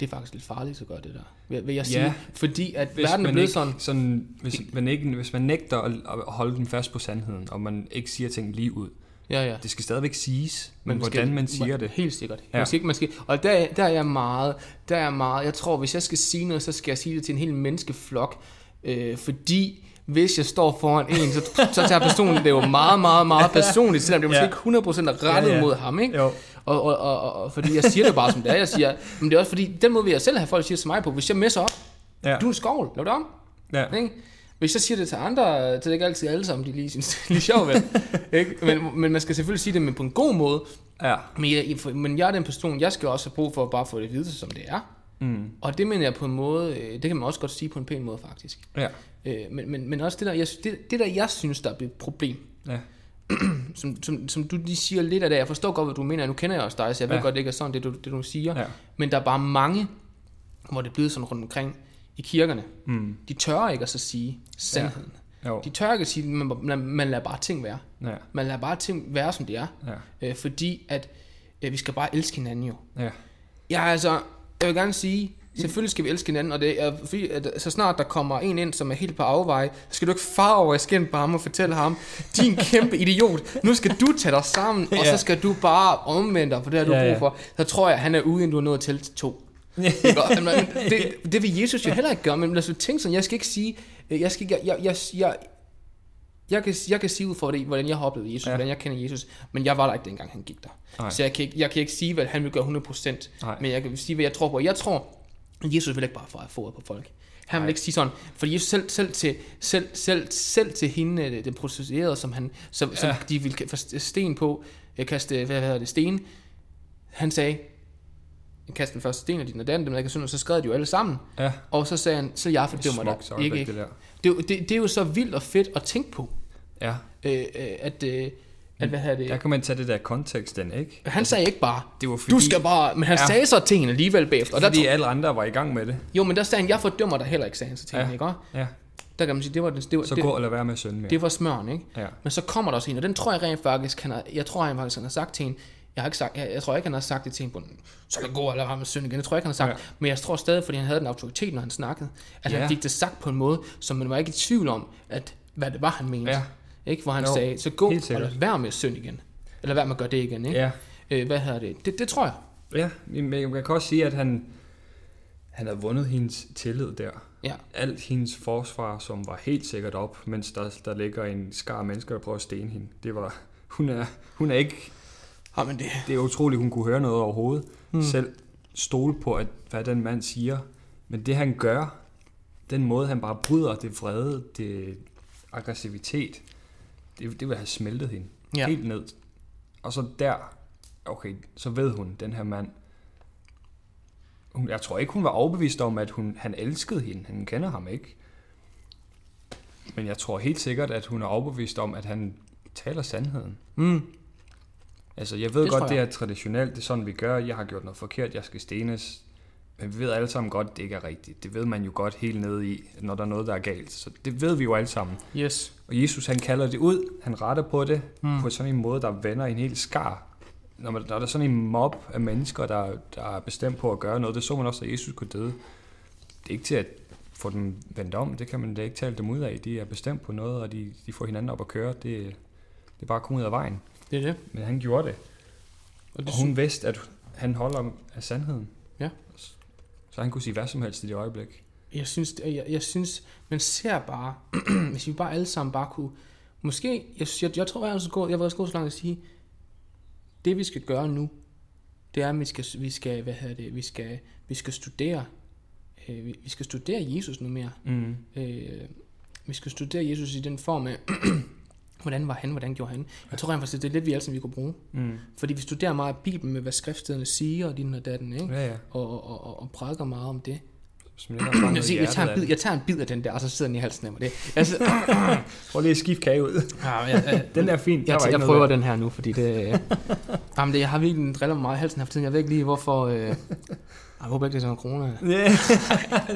det er faktisk lidt farligt at gøre det der. Vil, vil jeg sige. Ja. Fordi at Hvis verden er man blevet ikke, sådan... sådan hvis, man ikke, hvis man nægter at, at holde den fast på sandheden, og man ikke siger ting lige ud, Ja, ja. det skal stadigvæk siges, men Man hvordan skal- man siger det. Helt sikkert. Ja. Man skal, ikke- man skal, og der, der er jeg meget, der er meget, jeg tror, hvis jeg skal sige noget, så skal jeg sige det til en hel menneskeflok, øh, fordi hvis jeg står foran en, så, så tager personen det jo meget, meget, meget personligt, selvom det er måske Ja. ikke 100% er rettet Ja, ja. mod ham, ikke? Jo. Og, og, og, og, fordi jeg siger det bare som det er, jeg siger, men det er også fordi, den måde vil jeg selv have folk siger til mig på, hvis jeg messer op, Ja. du er en skovl, lav det om, ja. ikke? Hvis jeg siger det til andre, så er det ikke altid alle sammen, de lige synes, det er lige sjovt, vel? ikke? Men, men man skal selvfølgelig sige det men på en god måde, Ja. men jeg, men jeg er den person, jeg skal også have brug for at bare få det at vide, som det er. Mm. Og det mener jeg på en måde, øh, det kan man også godt sige på en pæn måde faktisk. Ja. Øh, men, men, men også det der, jeg, det, det der, jeg synes, der er et problem, Ja. som, som, som du lige siger lidt af det, jeg forstår godt, hvad du mener, nu kender jeg også dig, så jeg ved Ja. godt, det ikke er sådan, det du, det du siger, Ja. men der er bare mange, hvor det er blevet sådan rundt omkring i kirkerne, Mm. de tør ikke at så sige sandheden. Jo. De tør ikke at sige, man, man, man lader bare ting være. Ja. Man lader bare ting være, som de er. Ja. Øh, fordi at øh, vi skal bare elske hinanden jo. Ja. Ja, altså, jeg vil gerne sige, selvfølgelig skal vi elske hinanden, og det er fordi, at så snart der kommer en ind, som er helt på afveje, så skal du ikke far over i skin på ham og fortælle ham, din kæmpe idiot, nu skal du tage dig sammen, og så skal du bare omvende dig, for det har du Ja, brug for. Så tror jeg, han er ude, inden du er nået til to. Det, det vil Jesus jo heller ikke gøre, men lad os tænke sådan, jeg skal ikke sige, jeg, skal, jeg, jeg, jeg, jeg, kan, jeg kan sige ud for det, hvordan jeg har oplevet Jesus, Ja. hvordan jeg kender Jesus, men jeg var der ikke dengang, han gik der. Nej. Så jeg kan, ikke, jeg kan ikke sige, hvad han vil gøre 100%, Nej. men jeg kan sige, hvad jeg tror på. Jeg tror, at Jesus vil ikke bare få foret på folk. Han vil ikke sige sådan, for Jesus selv, selv, til, selv, selv, selv til hende, øh, den prostituerede, som, han, som, ja. som de ville kaste sten på, øh, kaste, hvad hedder det, sten, han sagde, kast den første sten, og din og den, dem der ikke synd, og så skred de jo alle sammen. Ja. Og så sagde han, så jeg fordømmer dig. Ikke, ikke? det der. Det, er jo- det, det, er jo så vildt og fedt at tænke på, Ja. øh, øh, at, øh, at hvad hedder det, Der kan man tage det der kontekst den, ikke? han sagde ikke bare, Det var fordi, du skal bare, men han Ja. sagde så til hende alligevel bagefter. Og der, fordi tro, alle andre var i gang med det. jo, men der sagde han, jeg fordømmer dig heller ikke, sagde han så til Ja. ikke? også? Ja. Der kan man sige, det var, det, det var, Så det, gå og lad være med at synde mere. det var smøren, ikke? Ja. Men så kommer der også en, og den tror jeg rent faktisk, han har, jeg tror rent faktisk, han har sagt til hende, jeg har ikke sagt, jeg, jeg tror ikke, han har sagt det til hende på så kan gå eller ramme synd igen. Det tror jeg ikke, han har sagt. Ja. Men jeg tror stadig, fordi han havde den autoritet, når han snakkede, at Ja. han fik det sagt på en måde, som man var ikke i tvivl om, at hvad det var, han mente. Ja. Ikke? Hvor han Jo, sagde, så gå og lad være med synd igen. Eller med at gøre det igen. Ikke? Ja. Øh, hvad hedder det? det? Det tror jeg. Ja, men man kan også sige, at han, han havde vundet hendes tillid der. Ja. Alt hendes forsvar, som var helt sikkert op, mens der, der ligger en skar mennesker, der prøver at stene hende. Det var, hun er, hun er ikke, Ja, men det, det er utroligt, hun kunne høre noget overhovedet. Mm. Selv stole på, at, hvad den mand siger. Men det han gør, den måde han bare bryder det vrede, det aggressivitet, det, det vil have smeltet hende. Ja. Helt ned. Og så der, okay, så ved hun, den her mand, hun, jeg tror ikke, hun var overbevist om, at hun, han elskede hende. Han kender ham ikke. Men jeg tror helt sikkert, at hun er overbevist om, at han taler sandheden. mm, Altså, jeg ved Det godt, tror det jeg. er traditionelt, det er sådan, vi gør. Jeg har gjort noget forkert, jeg skal stenes. Men vi ved alle sammen godt, det ikke er rigtigt. Det ved man jo godt helt nede i, når der er noget, der er galt. Så det ved vi jo alle sammen. yes. Og Jesus, han kalder det ud. Han retter på det Mm. mm. på sådan en måde, der vender en hel skar. Når, man, når der er sådan en mob af mennesker, der, der er bestemt på at gøre noget, det så man også, da Jesus kunne døde. Det er ikke til at få dem vendt om, det kan man da ikke tale dem ud af. De er bestemt på noget, og de, de får hinanden op at køre. Det, det er bare at komme ud af vejen. Det er det. Men han gjorde det. Og det Og hun vidste, at han holder af sandheden. Ja. Så han kunne sige hvad som helst i det øjeblik. jeg synes, jeg, jeg synes, man ser bare, hvis vi bare alle sammen bare kunne, måske, jeg, jeg, jeg tror, jeg er så god, jeg var også god så langt at sige, det vi skal gøre nu, det er, at vi skal, vi skal, hvad hedder det, vi skal, vi skal studere, øh, vi, vi skal studere Jesus nu mere. Mm. Øh, vi skal studere Jesus i den form af, hvordan var han, hvordan gjorde han. Jeg tror rent faktisk, det er lidt, vi alle sammen vi kunne bruge. Mm. Fordi vi studerer meget af Bibelen med, hvad skriftstederne siger, og din og datten, ikke? Ja, ja. Og, og, og, og prædiker meget om det. Som Jeg, i siger, jeg, tager en bid, af jeg tager en bid af den der, og så sidder den i halsen af mig. Det. Altså. Prøv lige at skifte kage ud. ja, jeg, jeg, Den er fin. Der jeg, jeg, jeg prøver der. den her nu, fordi det... Jamen, det, jeg har virkelig driller mig meget i halsen for tiden. Jeg ved ikke lige, hvorfor... Øh, jeg håber ikke, det er sådan corona. Ja,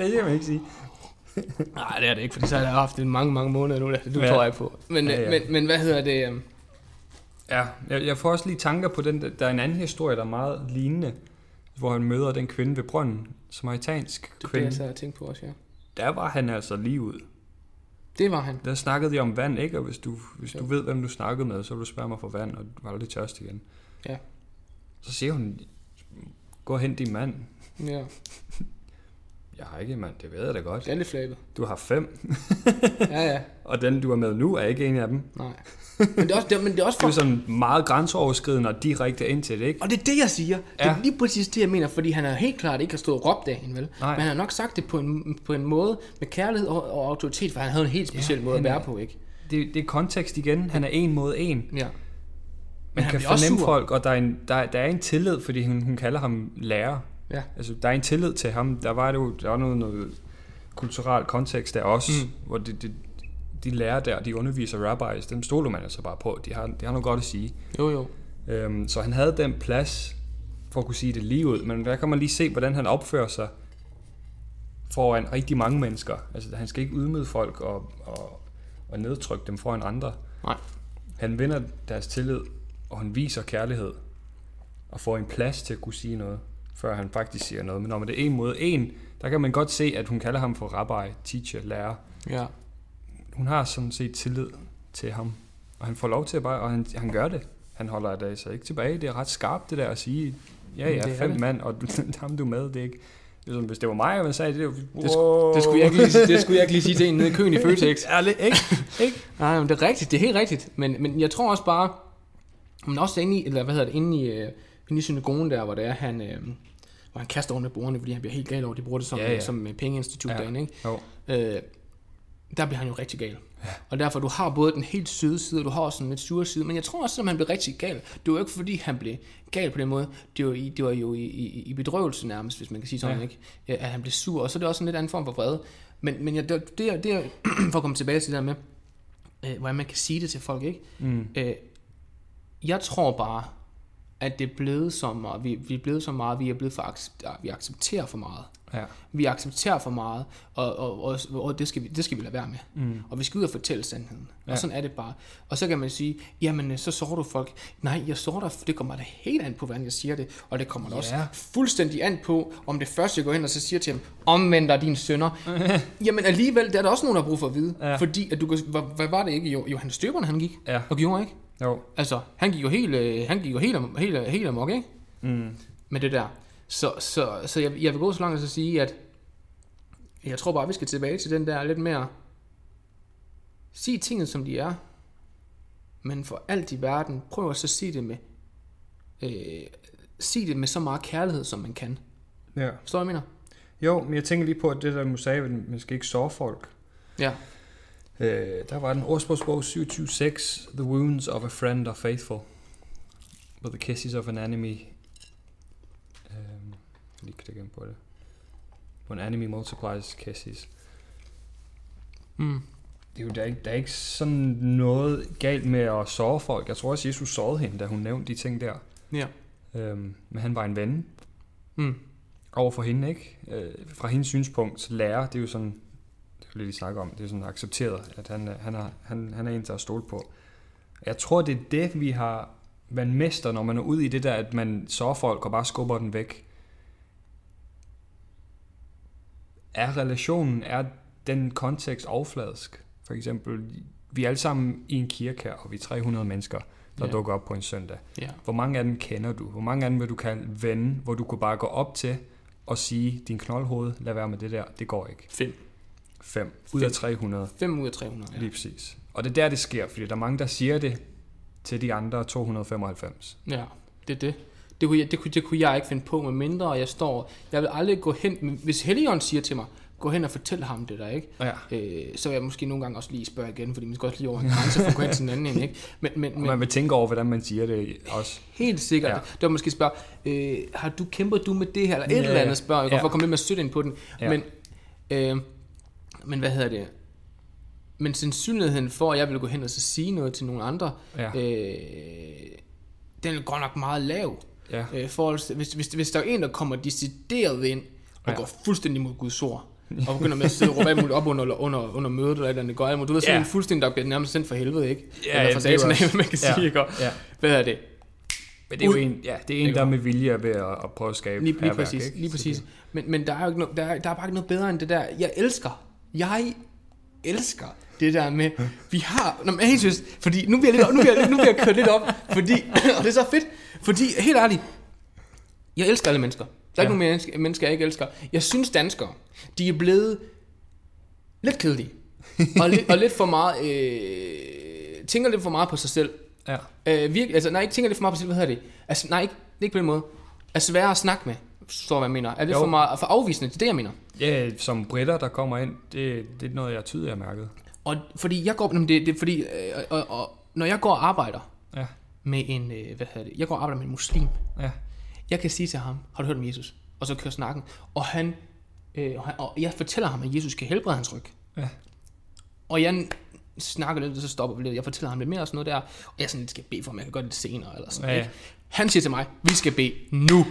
det kan man ikke sige. Nej, det er det ikke, fordi så har jeg haft det mange, mange måneder nu. Det, du Ja. tror jeg på. Men, Ja, ja. Men, men hvad hedder det? øhm, Ja, jeg, jeg får også lige tanker på den. Der er en anden historie, der er meget lignende, hvor han møder den kvinde ved brønden, Det er det, kvinde. jeg sad og tænkte på også, ja. Der var han altså lige ud. Det var han. Der snakkede de om vand, ikke? Og hvis du, hvis du Jo. ved, hvem du snakkede med, så vil du spørge mig for vand, og du var aldrig tørst igen. Ja. Så siger hun, gå hen din mand. Ja. Jeg har ikke, mand. Det ved jeg da godt. Det er lidt flabet. Du har fem, Ja, ja. og den, du er med nu, er ikke en af dem. Nej. Men det er også, det, er- men det er også Det er for... sådan meget grænseoverskridende og direkte ind til det, ikke? Og det er det, jeg siger. Det er Ja. lige præcis det, jeg mener, fordi han har helt klart ikke har stået og råbt af hende, vel? Nej. Men han har nok sagt det på en, på en måde med kærlighed og, og autoritet, for han havde en helt speciel Ja, måde at han er- være på, ikke? Det, det er kontekst igen. Han er en mod en. Ja. Man kan fornemme folk, og der er, en, der, der er en tillid, fordi hun, hun kalder ham lærer. Ja. Altså, der er en tillid til ham. Der var det jo der var noget, noget kulturel kontekst der også, Mm. hvor de, de, de lærer der, de underviser rabbis, dem stoler man altså bare på. De har, de har noget godt at sige. Jo, jo. Øhm, så han havde den plads for at kunne sige det lige ud. Men der kan man lige se, hvordan han opfører sig foran rigtig mange mennesker. Altså, han skal ikke ydmyge folk og, og, og nedtrykke dem foran andre. Nej. Han vinder deres tillid, og han viser kærlighed, og får en plads til at kunne sige noget, før han faktisk siger noget. Men når man det er en mod en, der kan man godt se, at hun kalder ham for rabbi, teacher, lærer. Ja. Hun har sådan set tillid til ham, og han får lov til at bare, og han, han gør det. Han holder det altså ikke tilbage. Det er ret skarpt det der at sige, ja ja, er fem det. mand, og ham du med, det er ikke... Sådan, hvis det var mig, og man sagde det, det, Det, sk- det, skulle jeg ikke lige, det skulle jeg ikke lige sige til en nede i køen i Føtex. Ærligt, ikke? ikke? Nej, men det er rigtigt. Det er helt rigtigt. Men, men jeg tror også bare, men også inde i, eller hvad hedder det, inde i, øh, inde i synagogen der, hvor det er, han, øh, hvor han kaster under bordene, fordi han bliver helt gal over, de bruger det som, Ja, ja, som øh, pengeinstitut Ja. derinde, ikke? Jo. Øh, der bliver han jo rigtig gal. Ja. Og derfor, du har både den helt søde side, og du har også en lidt sure side, men jeg tror også, at han blev rigtig gal. Det var jo ikke, fordi han blev gal på den måde. Det var, i, det var jo i, i, i bedrøvelse nærmest, hvis man kan sige sådan, Ja. ikke? At han blev sur, og så er det også en lidt anden form for vrede. Men, men jeg, det, det, det for at komme tilbage til det der med, øh, hvordan man kan sige det til folk, ikke? Mm. Øh, jeg tror bare, at det er blevet så meget, vi, vi er blevet så meget, vi er blevet for vi accepterer for meget. Ja. Vi accepterer for meget, og, og, og, og det, skal vi, det skal vi lade være med. Mm. Og vi skal ud og fortælle sandheden. Ja. Og sådan er det bare. Og så kan man sige, jamen øh, så sår du folk. Nej, jeg sår dig, det kommer da helt an på, hvordan jeg siger det. Og det kommer da Ja. også fuldstændig an på, om det første jeg går hen og så siger til ham, omvend dig dine sønner. jamen alligevel, der er der også nogen, der har brug for at vide. Ja. Fordi, at du hvad, hvad var det ikke? Jo, Johannes Støberen, han gik Ja. og gjorde, ikke? Jo. Altså, han gik jo helt, øh, han gik jo helt, helt, helt amok, ikke? Mm. Med det der. Så, så, så jeg, jeg vil gå så langt at sige, at jeg tror bare, vi skal tilbage til den der lidt mere... Sig tingene, som de er. Men for alt i verden, prøv at så sige det med... Øh, sig det med så meget kærlighed, som man kan. Ja. Forstår du, jeg mener? Jo, men jeg tænker lige på, at det der, du sagde, at man skal ikke såre folk. Ja. Øh, der var den ordsprogsbog 27.6, The wounds of a friend are faithful, but the kisses of an enemy... Øh, lige klikke ind på det. When enemy multiplies kisses. Mm. Det er jo, der, er ikke, der er ikke sådan noget galt med at såre folk. Jeg tror også, Jesus sårede hende, da hun nævnte de ting der. Ja. Øhm, men han var en ven Mm. over for hende, ikke? Øh, fra hendes synspunkt, lærer, det er jo sådan, det vil jeg lige snakke om, det er sådan accepteret, at han, er- han, er, han, han er en, der er stolt på. Jeg tror, det er det, vi har, man mister, når man er ude i det der, at man så folk og bare skubber den væk. Er relationen, er den kontekst overfladisk? For eksempel, vi er alle sammen i en kirke her, og vi er 300 mennesker, der Ja. dukker op på en søndag. Ja. Hvor mange af dem kender du? Hvor mange af dem vil du kalde ven, hvor du kunne bare gå op til og sige, din knoldhoved, lad være med det der, det går ikke. Fem. 5 ud af Fem. 300, 5 ud af 300. ja. Lige præcis. Og det er der, det sker, fordi der er mange, der siger det til de andre 295. Ja, det er det. Det kunne, jeg, det, kunne, det kunne jeg ikke finde på, med mindre jeg står... Jeg vil aldrig gå hen... Hvis Helligånden siger til mig, gå hen og fortæl ham det der, ikke? Ja. Øh, så vil jeg måske nogle gange også lige spørge igen, fordi man skal også lige over en grænse for at gå hen til den anden en, ikke? Men, men, Og men man vil tænke over, hvordan man siger det også. helt sikkert, Ja. det var måske spørge, øh, har du kæmpet du med det her, eller et Ja, eller andet spørg, ja. ja. for at komme lidt mere sødt ind på den. Ja. Men, øh, men hvad hedder det? Men sandsynligheden for, at jeg vil gå hen og så sige noget til nogle andre, Ja. øh, den er godt nok meget lav. Ja. Øh, forhold hvis, hvis, hvis der er en, der kommer decideret ind og Ja. går fuldstændig mod Guds ord, og begynder med at sidde og råbe muligt op under, under, under mødet, eller et eller andet, går alt. Du ved, sådan Ja. en fuldstændig, der bliver nærmest sendt for helvede, ikke? Ja, eller det er jo satan af, man kan Ja. sige, ikke? Og. Hvad er det? Men det er jo en, ja, det er en Ikke? der med vilje ved at, at prøve at skabe Lige, lige præcis, ikke? lige præcis. det- Men, men der er jo ikke noget, der, er, der er bare ikke noget bedre end det der. Jeg elsker, jeg elsker det der med, vi har, nå, men helt seriøst, fordi nu bliver jeg, lidt, nu bliver jeg, nu bliver jeg kørt lidt op, fordi, og det er så fedt, fordi helt ærligt, jeg elsker alle mennesker. Der er Ja. ikke nogen mennesker, mennesker, jeg ikke elsker. Jeg synes danskere, de er blevet lidt kedelige. og, lidt, og lidt for meget, øh, tænker lidt for meget på sig selv. Ja. Øh, virkelig, altså, nej, ikke tænker lidt for meget på sig selv, hvad hedder det? Altså, nej, ikke, ikke på den måde. Er svære at snakke med, så hvad jeg mener. Er lidt Jo. for, meget, for afvisende, det er det, jeg mener. Ja, som britter, der kommer ind, det, det er noget, jeg tydeligt har mærket. Og fordi jeg går, det, det fordi, øh, og, og, når jeg går og arbejder Ja, med en, øh, hvad hedder det, jeg går og arbejder med en muslim, ja, jeg kan sige til ham, har du hørt om Jesus? Og så kører snakken, og han, øh, og, han og jeg fortæller ham, at Jesus kan helbrede hans ryg. ja. Og jeg snakker lidt, og så stopper vi lidt. Jeg fortæller ham lidt mere og sådan noget der. Og jeg sådan lidt skal bede for ham, jeg kan gøre det senere. Eller sådan, ja, ja. Ikke? Han siger til mig, vi skal bede nu.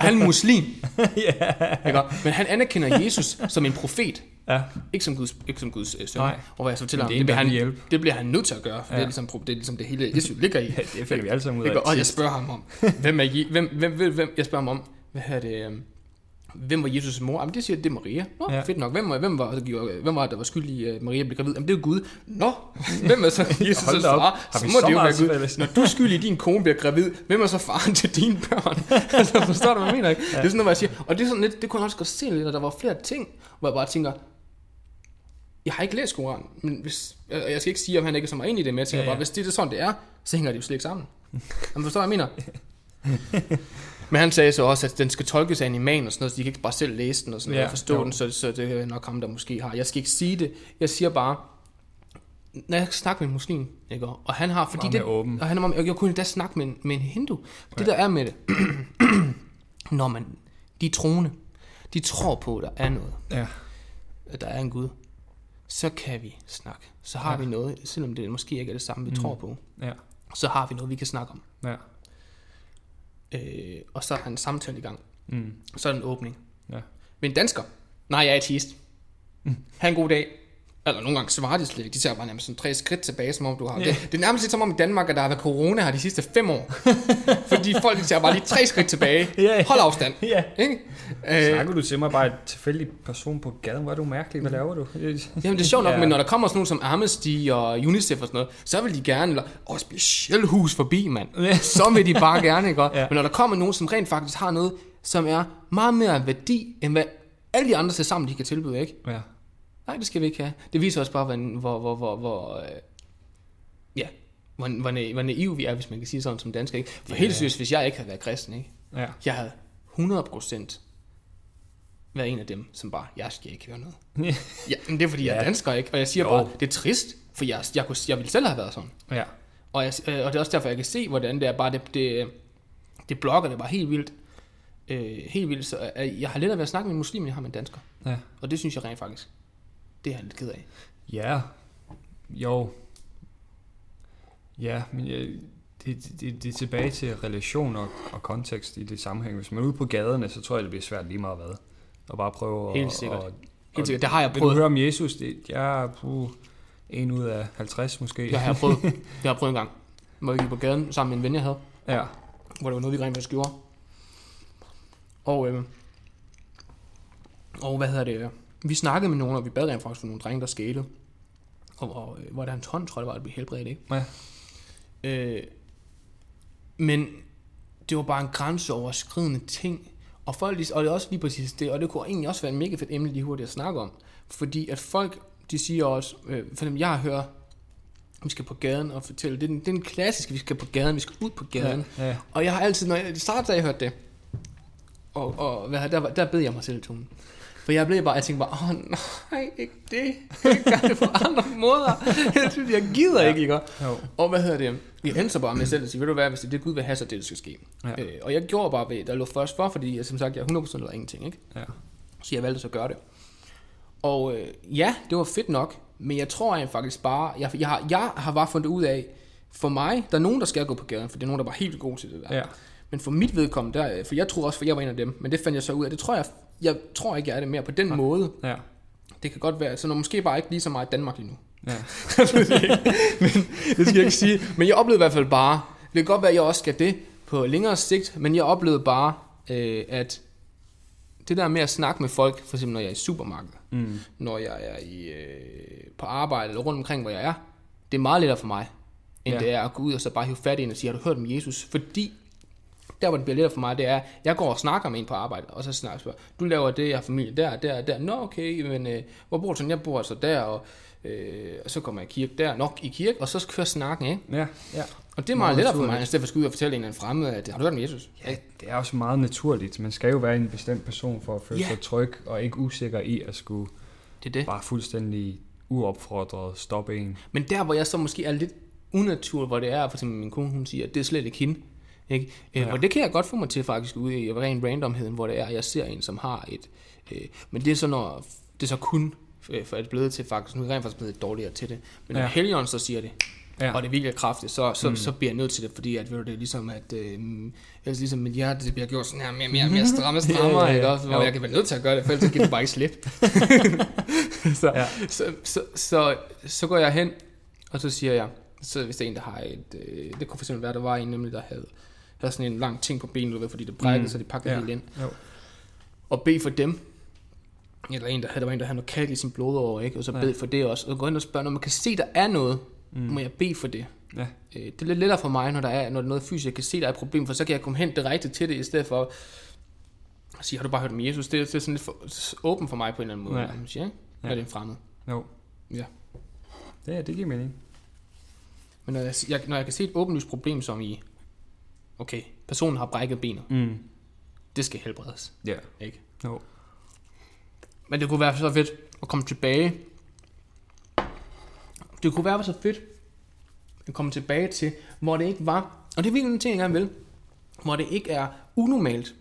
han er muslim. Ikke? Men han anerkender Jesus som en profet. ja. Ikke som Guds, ikke som Guds øh, søn. Nej. Og hvad jeg så fortæller ham, det er bliver han, vil hjælpe. det bliver han nødt til at gøre. For Ja. det, er ligesom, det er ligesom det hele Jesus ligger i. Ja, det finder vi alle sammen ud af. Og jeg spørger ham om, hvem er, Je- hvem, hvem, hvem, hvem, jeg spørger ham om, hvad her det, øhm, hvem var Jesus' mor? Jamen det siger, det er Maria. Nå, Ja. fedt nok. Hvem var, hvem var, hvem var det, der var skyldig at Maria blev gravid? Jamen det er Gud. Nå, hvem er så Jesus' far? Har Så må så det jo være meget Gud. fælles? Når du er skyldig din kone bliver gravid, hvem er så faren til dine børn? altså forstår du, hvad jeg mener? Ikke? Ja. Det er sådan noget, hvor jeg siger. Og det er sådan lidt, det kunne jeg også godt se lidt, at der var flere ting, hvor jeg bare tænker, jeg har ikke læst Koranen, men hvis, jeg, skal ikke sige, om han ikke er så meget enig i det, men jeg tænker Ja, ja, bare, hvis det er sådan, det er, så hænger de jo slet ikke sammen. Jamen, forstår du, hvad jeg mener? Men han sagde så også, at den skal tolkes af en imam og sådan noget, så de kan ikke bare selv læse den og sådan Ja, noget, og forstå jo. den, så, så det er nok ham, der måske har. Jeg skal ikke sige det. Jeg siger bare, når jeg snakker med en muslim, ikke? og han har, fordi det, åben. og han er, jeg, jeg kunne endda snakke med en, med en hindu. Det der er med det, når man, de er troende, de tror på, at der er noget, Ja, at der er en Gud, så kan vi snakke. Så har Ja. vi noget, selvom det måske ikke er det samme, vi Mm. tror på, ja, så har vi noget, vi kan snakke om. ja. Øh, og så er der en samtale i gang. Mm. Så er der en åbning. Ja. Men en dansker, nej, jeg er ateist. Ha' en god dag. Eller nogle gange svarer de slet ikke. De tager bare nærmest sådan tre skridt tilbage, som om du har. Ja. Det, det, er nærmest lidt som om i Danmark, at der har været corona her de sidste fem år. Fordi folk de tager bare lige tre skridt tilbage. Ja, ja. Hold afstand. Ja. Ikke? Øh, Snakker du til mig bare et tilfældig person på gaden? Hvor er du mærkelig? Hvad laver du? Jamen det er sjovt nok, Ja. ja. men når der kommer sådan nogen som Amnesty og UNICEF og sådan noget, så vil de gerne, eller og specielt hus forbi, mand. Ja. Så vil de bare gerne, ikke? Ja. Men når der kommer nogen, som rent faktisk har noget, som er meget mere værdi, end hvad alle de andre til sammen, de kan tilbyde, ikke? Ja. Nej, det skal vi ikke have. Det viser også bare, hvor, hvor, hvor, hvor, hvor øh, ja, hvor, hvor, hvor naiv vi er, hvis man kan sige sådan som dansker, ikke? For Ja. helt seriøst, hvis jeg ikke havde været kristen, ikke? Ja. Jeg havde 100% været en af dem, som bare, jeg skal ikke høre noget. Ja, men det er fordi, jeg er dansker, ikke? Og jeg siger Jo. bare, det er trist, for jeg, jeg, kunne, jeg ville selv have været sådan. Ja. Og, jeg, øh, og det er også derfor, jeg kan se, hvordan det er bare, det, det, det blokker det bare helt vildt. Øh, helt vildt, så øh, jeg har lettere ved at snakke med en muslim, end jeg har med en dansker. Ja. Og det synes jeg rent faktisk, det er jeg lidt ked af. Ja. Jo. Ja, men jeg, det, det, det er tilbage til relation og, og kontekst i det sammenhæng. Hvis man er ude på gaderne, så tror jeg, det bliver svært lige meget hvad. Og bare prøve Helt at... sikkert. Og, Helt sikkert, det har jeg Vil du prøvet. høre om Jesus? Det, jeg er på en ud af 50 måske. Jeg har prøvet, jeg har prøvet en gang, hvor vi gik på gaden sammen med en ven, jeg havde, Ja. hvor det var noget, vi rent faktisk gjorde. Og, øh, og hvad hedder det? Vi snakkede med nogen, og vi bad rent faktisk for nogle drenge, der skete. Og, og øh, hvor der hans hånd, tror jeg, det var, at blive helbredt, ikke? Ja. Øh, men det var bare en grænseoverskridende ting. Og, folk, og det er også lige præcis det, og det kunne egentlig også være en mega fedt emne lige hurtigt at snakke om. Fordi at folk, de siger også, øh, for dem jeg hører, vi skal på gaden og fortælle, det er den, det er den klassiske, vi skal på gaden, vi skal ud på gaden. Ja. ja. Og jeg har altid, når jeg, det startede, da jeg hørte det, og, og hvad, der, der bed jeg mig selv i tonen. For jeg blev bare, jeg tænkte bare, åh nej, ikke det. Jeg gøre det på andre måder. Jeg, synes, jeg gider Ja. ikke, ikke? Jo. Og hvad hedder det? Jeg endte så bare med selv at sige, ved du hvad, hvis det er det Gud vil have, så det, det skal ske. Ja. Øh, og jeg gjorde bare ved, der lå først for, fordi jeg, som sagt, jeg er 100% eller ingenting, ikke? Ja. Så jeg valgte så at gøre det. Og øh, ja, det var fedt nok, men jeg tror jeg faktisk bare, jeg, jeg, har, jeg har bare fundet ud af, for mig, der er nogen, der skal gå på gaden, for det er nogen, der er bare helt gode til det der. Ja. Men for mit vedkommende, der, for jeg tror også, for jeg var en af dem, men det fandt jeg så ud af, det tror jeg, jeg tror ikke, jeg er det mere på den måde. Ja. Det kan godt være, så når måske bare ikke lige så meget i Danmark lige nu. Ja. men det skal jeg ikke sige. Men jeg oplevede i hvert fald bare, det kan godt være, at jeg også skal det på længere sigt, men jeg oplevede bare, øh, at det der med at snakke med folk, for eksempel når jeg er i supermarkedet, Mm. når jeg er i, øh, på arbejde eller rundt omkring, hvor jeg er, det er meget lettere for mig, end Ja. ja. det er at gå ud og så bare hive fat i en og sige, har du hørt om Jesus? Fordi Der, hvor det bliver lettere for mig, det er, jeg går og snakker med en på arbejde, og så snakker jeg du laver det, jeg har familie der, der, der. Nå, okay, men øh, hvor bor du sådan? Jeg bor altså der, og, øh, og så kommer jeg i kirke der, nok i kirke, og så kører snakken, ikke? Ja, ja. Og det er meget Meget lettere for mig, i stedet for at skulle ud og fortælle en eller anden fremmed, at har du hørt om Jesus? Ja, det er også meget naturligt. Man skal jo være en bestemt person for at føle Ja. sig tryg, og ikke usikker i at skulle Det er det. bare fuldstændig uopfordret stoppe en. Men der, hvor jeg så måske er lidt unaturlig, hvor det er, for eksempel min kone, hun siger, at det er slet ikke hende. Ikke? Øh, Ja. Og det kan jeg godt få mig til faktisk ude i ren randomheden, hvor det er, at jeg ser en, som har et... Øh, men det er så, når det er så kun øh, for at blevet til faktisk, nu er jeg rent faktisk blevet dårligere til det. Men når Ja. Helion så siger det, Ja, og det er virkelig kraftigt, så, så, Mm. så bliver jeg nødt til det, fordi at, ved du, det er ligesom, at øh, ellers ligesom mit hjerte det bliver gjort sådan her, mere, mere, mere stramme, strammere, Ja, ja, ja. ikke også? Hvor Jo. jeg kan være nødt til at gøre det, for ellers kan det bare ikke slippe. så, Ja. så, så, så, så går jeg hen, og så siger jeg, så hvis der er en, der har et, øh, det kunne for eksempel være, der var en nemlig, der havde, havde sådan en lang ting på benet, du ved, fordi det brækkede, Mm. så de pakkede Ja. helt ind. Jo. Og bede for dem, eller en, der der var en, der havde noget kalk i sin blodåre, ikke? og så Ja. bed for det også. Og gå ind og spørge, når man kan se, der er noget, Mm. må jeg bede for det. Ja. Øh, Det er lidt lettere for mig, når der er, når der er noget fysisk, jeg kan se, der er et problem, for så kan jeg komme hen direkte til det, i stedet for at sige, har du bare hørt om Jesus? Det, det er sådan lidt for, åben for mig på en eller anden måde, Ja. man siger, ikke? Ja. når det er en fremmed. Jo. Ja. Ja, det giver mening. Men når jeg, jeg, når jeg kan se et åbenlyst problem, som i, okay, personen har brækket benet, Mm. det skal helbredes, Ja. ikke? Jo. Men det kunne være så fedt at komme tilbage. Det kunne være så fedt at komme tilbage til, hvor det ikke var, og det er virkelig en ting, jeg gerne vil, hvor det ikke er unormalt,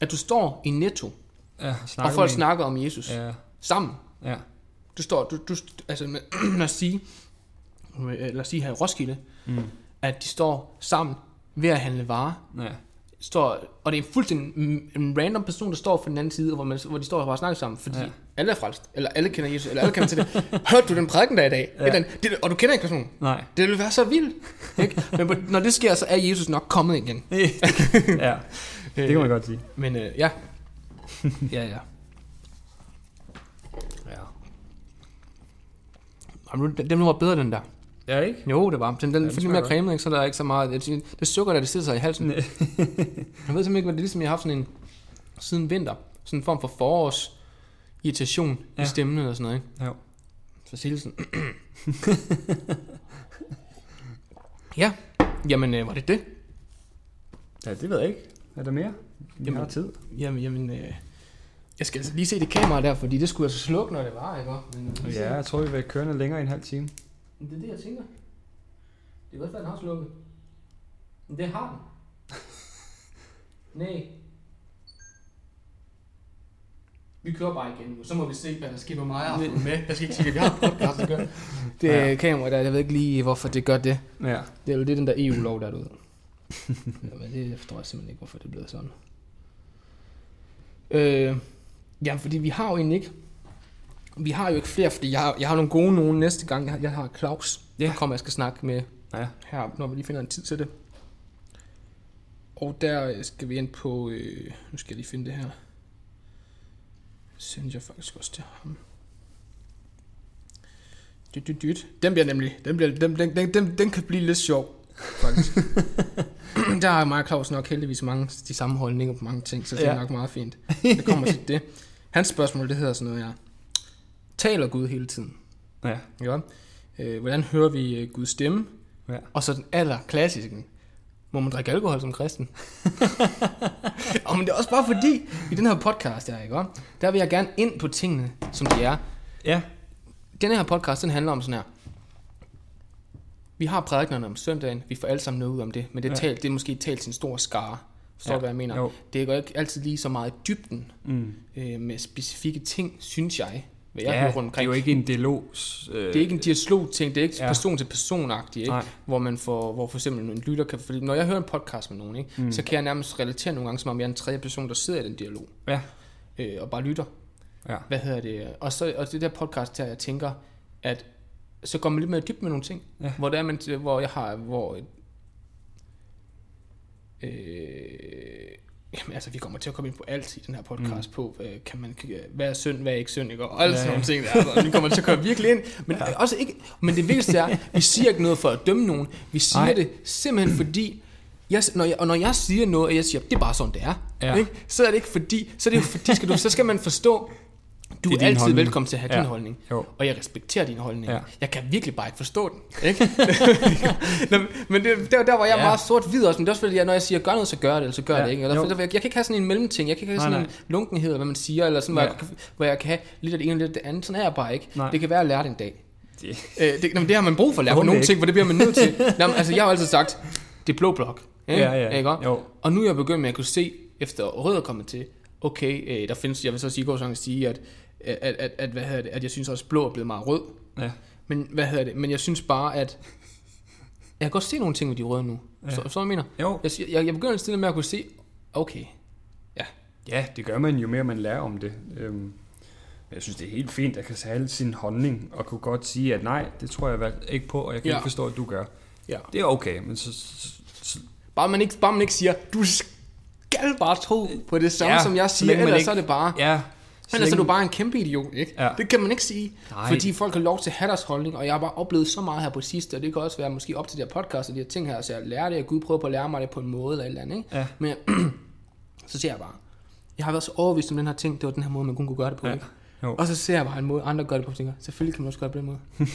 at du står i netto, Ja, og folk snakker om Jesus Ja, sammen. ja. Du står, du, du, altså lad os sige, lad os sige her i Roskilde, Mm. at de står sammen ved at handle varer, Ja. står, og det er en fuldstændig en- random person, der står på den anden side, hvor, man, hvor de står og bare snakker sammen, fordi Ja. alle er frelst, eller alle kender Jesus, eller alle kender til det. Hørte du den prædiken der i dag? Ja. Den, det, og du kender ikke personen. Nej. Det vil være så vildt. Ikke? Men når det sker, så er Jesus nok kommet igen. ja, det kan man godt sige. Men øh, ja. ja, ja. Ja. Jamen, den var bedre, den der. Ja, ikke? Jo, det var. Den, den Ja, ja, den godt. cremet, ikke? så der er ikke så meget. Det, det sukker, der det sidder sig i halsen. Jeg ved simpelthen ikke, hvad det er, ligesom jeg har haft sådan en, siden vinter, sådan en form for forårs irritation ja. I stemmen eller sådan noget, ikke? Jo. Så Silsen. ja, jamen øh, var det det? Ja, det ved jeg ikke. Er der mere? Vi Jamen. har tid. Jamen, jamen øh, jeg skal altså lige se det kamera der, fordi det skulle altså slukke, når det var, ikke? Men, Ja, jeg tror, vi vil køre længere i en halv time. Men det er det, jeg tænker. Det kan godt være, den har slukket. Men det har den. Nej. Vi kører bare igen nu, så må vi se, hvad der sker med mig. Fået med. Jeg skal ikke sige, at vi har en podcast, der gør. Det Ja. ja. kamera der, jeg ved ikke lige, hvorfor det gør det. Ja. Det er jo det, den der EU-lov, der er derude. Jamen, det forstår jeg simpelthen ikke, hvorfor det er blevet sådan. Øh, ja, fordi vi har jo egentlig ikke... Vi har jo ikke flere, fordi jeg har, jeg har nogle gode nogen næste gang. Jeg har, jeg har Claus, Ja. der kommer, jeg skal snakke med Ja. her, når vi lige finder en tid til det. Og der øh, skal vi ind på... Øh, nu skal jeg lige finde det her. Sender jeg faktisk også til ham. Dyt, dyt, dyt. Den bliver nemlig... Den, bliver, den, den, den, den, den kan blive lidt sjov, faktisk. der har og Claus nok heldigvis mange, de samme holdninger på mange ting, så det ja. Ja. er nok meget fint. Det kommer til det. Hans spørgsmål, det hedder sådan noget her. Taler Gud hele tiden? Ja. Ja. Øh, hvordan hører vi øh, Guds stemme? Ja. Og så den aller klassiske. Må man drikke alkohol som kristen? og men det er også bare fordi, i den her podcast her, ikke? Der vil jeg gerne ind på tingene, som de er. Ja. Den her podcast, den handler om sådan her. Vi har prædiknerne om søndagen, vi får alle sammen noget ud om det, men det er, Ja. talt, det er måske talt til en stor skare. Forstår Ja. du, hvad jeg mener? Jo. Det går ikke altid lige så meget i dybden Mm. øh, med specifikke ting, synes jeg, hvad jeg ja, hører rundt det er omkring. jo ikke en dialog. Øh, Det er ikke en dialog-ting, det er ikke Ja. person til person ikke? Nej. hvor man får, hvor for eksempel en lytter kan, fordi når jeg hører en podcast med nogen, ikke? Mm. så kan jeg nærmest relatere nogle gange, som om jeg er en tredje person, der sidder i den dialog, Ja. øh, og bare lytter. Ja. Hvad hedder det? Og så og det der podcast der, jeg tænker, at så går man lidt mere dybt med nogle ting, Ja. hvor det er, man, hvor jeg har, hvor øh, Jamen, altså, vi kommer til at komme ind på alt i den her podcast mm. på, øh, kan man, hvad er synd, hvad er ikke synd, ikke? og alle sådan nogle ting der. Altså, vi kommer til at komme virkelig ind. Men, ja. også ikke, men det vigtigste er, vi siger ikke noget for at dømme nogen. Vi siger. Nej. det simpelthen fordi, jeg, når jeg, og når jeg siger noget, og jeg siger, det er bare sådan, det er, Ja. ikke? så er det ikke fordi, så er det jo fordi, skal du, så skal man forstå, du Det er, er altid holdning. velkommen til at have Ja. din holdning. Jo. Og jeg respekterer din holdning. Ja. Jeg kan virkelig bare ikke forstå den. Ikke? Nå, men det, der, der var jeg Ja. meget sort-hvid også, men det er også fordi, jeg, når jeg siger, gør noget, så gør det, eller så gør Ja. det ikke. Eller, Jo. for, jeg, jeg kan ikke have sådan en mellemting, jeg kan ikke have Nej, sådan nej. en lunkenhed, eller hvad man siger, eller sådan, hvor, Ja. jeg, kan- hvor jeg kan have lidt af det ene og lidt af det andet. Sådan er jeg bare ikke. Nej. Det kan være, at jeg lærer det en dag. Det, Øh, det, nå, men det har man brug for at lære på nogle ikke. ting, for det bliver man nødt til. Nå, men, altså, jeg har jo altid sagt, det er blå blok. Ikke? Ja, ja. Ikke? Jo. Og nu er jeg begyndt med at kunne se, efter rød er kommet til, okay, øh, der findes, jeg vil så sige, gå sådan at sige, at, at, at, at, hvad hedder det, at jeg synes også, at blå er blevet meget rød. ja. Men hvad hedder det? Men jeg synes bare, at jeg kan godt se nogle ting med de røde nu. Ja. Så, så jeg mener. Jo. Jeg, jeg, jeg begynder stille med at kunne se, okay, ja, Ja, det gør man jo mere, man lærer om det. Øhm, jeg synes, det er helt fint at kan have sin holdning og kunne godt sige, at nej, det tror jeg ikke på, og jeg kan Ja. ikke forstå, at du gør. ja. Det er okay, men så... så, så Bare man ikke, bare man ikke siger, du skal bare tro på det samme, Ja, som jeg siger, man ellers ikke- så er det bare, ja, Men altså, du er bare en kæmpe idiot, ikke? Ja. Det kan man ikke sige. Nej. Fordi folk har lov til at have deres holdning, og jeg har bare oplevet så meget her på sidste, og det kan også være måske op til de her podcast og de her ting her, så jeg lærer det, og Gud prøver på at lære mig det på en måde eller et eller andet, ikke? Ja. Men så ser jeg bare, jeg har været så overbevist om den her ting, det var den her måde, man kun kunne gøre det på, Ja. ikke? Jo. Og så ser jeg bare en måde, andre gør det på, og tænker, selvfølgelig kan man også gøre det på den måde.